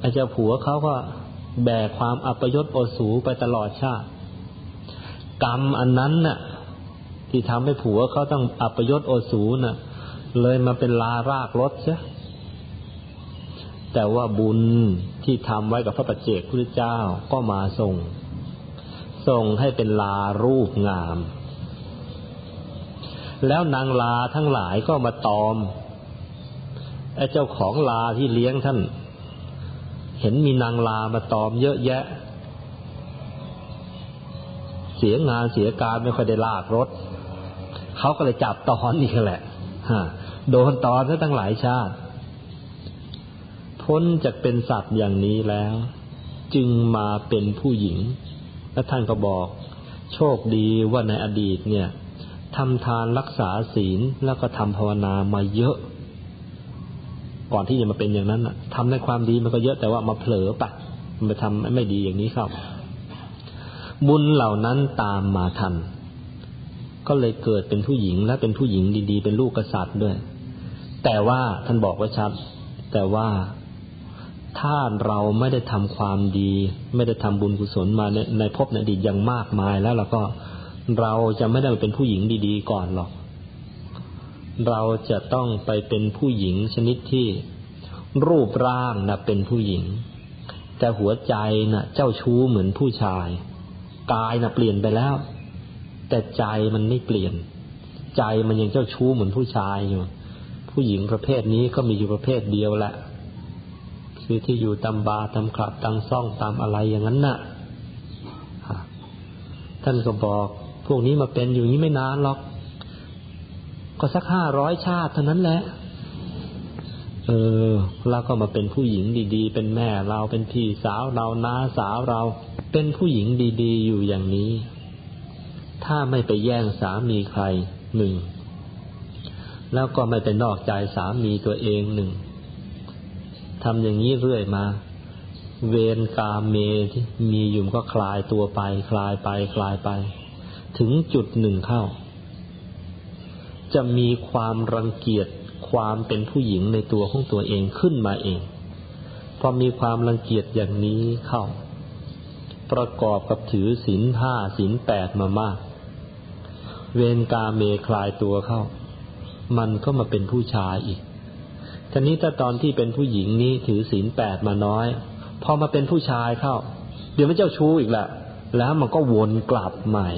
ไอ้เจ้าผัวเขาก็แบกความอัปยศโอสูไปตลอดชาติ กรรมอันนั้นน่ะ ที่ทำให้ผัวเขาต้องอัปยศโอสูน่ะ เลยมาเป็นลารากรถใช่ แต่ว่าบุญที่ทำไว้กับพระปัจเจกพุทธเจ้าก็มาส่ง ส่งให้เป็นลารูปงาม แล้วนางลาทั้งหลายก็มาตอมไอ้เจ้าของลาที่เลี้ยงท่าน เห็นมีนางลามาตอมเยอะแยะ เสียงานเสียการไม่ค่อยได้ลากรถเขาก็เลยจับตอนนี่แหละโดนตอนตั้งหลายชาติ พ้นจากเป็นสัตว์อย่างนี้แล้ว จึงมาเป็นผู้หญิง และท่านก็บอก โชคดีว่าในอดีตเนี่ยทำทานรักษาศีลแล้วก็ทำภาวนามาเยอะ ก่อนที่จะมาเป็นอย่างนั้นทำในความดีมันก็เยอะแต่ว่ามาเผลอปะมันไปทำไม่ดีอย่างนี้ครับ บุญเหล่านั้นตามมาทัน ก็เลยเกิดเป็นผู้หญิงและเป็นผู้หญิงดีๆ เป็นลูกกษัตริย์ด้วย แต่ว่าท่านบอกไว้ชัด แต่ว่า ถ้าเราไม่ได้ทำความดี ไม่ได้ทำบุญกุศลมาในในภพในอดีตอย่างมากมายแล้วเราก็เราจะไม่ได้เป็นผู้หญิงดีๆก่อนหรอก เราจะต้องไปเป็นผู้หญิงชนิดที่รูปร่างนะเป็นผู้หญิง แต่หัวใจนะเจ้าชู้เหมือนผู้ชาย กายนะเปลี่ยนไปแล้ว แต่ใจมันไม่เปลี่ยน ใจมันยังเจ้าชู้เหมือนผู้ชายอยู่ ผู้หญิงประเภทนี้ก็มีอยู่ประเภทเดียวแหละ คือที่อยู่ตามบาตามคลับตามซ่องตามอะไรอย่างนั้นน่ะท่านก็บอก พวกนี้มาเป็นอยู่นี้ไม่นานหรอก ก็สักห้าร้อยชาติเท่านั้นแหละ เออเราก็มาเป็นผู้หญิงดีๆ เป็นแม่เราเป็นพี่สาวเราน้าสาวเรา เป็นผู้หญิงดีๆ อยู่อย่างนี้ ถ้าไม่ไปแย่งสามีใครหนึ่งแล้วก็ไม่ไปนอกใจสามีตัวเองหนึ่ง ทำอย่างนี้เรื่อยมา เวรกาเมที่มีอยู่ก็คลายตัวไป คลายไปคลายไป ถึงจุดหนึ่งเข้า จะมีความรังเกียจความเป็นผู้หญิงในตัวของตัวเองขึ้นมาเองพอมีความรังเกียจอย่างนี้เข้า ประกอบกับถือศีลห้าศีลแปดมามาก เวรกาเมคลายตัวเข้า มันก็มาเป็นผู้ชายอีก ทีนี้ถ้าตอนที่เป็นผู้หญิงนี้ถือศีลแปดมาน้อย พอมาเป็นผู้ชายเข้า เดี๋ยวมันเจ้าชู้อีกละแล้วมันก็วนกลับใหม่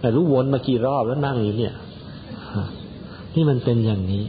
แต่รู้วนมากี่รอบแล้วนั่งอยู่เนี่ย นี่มันเป็นอย่างนี้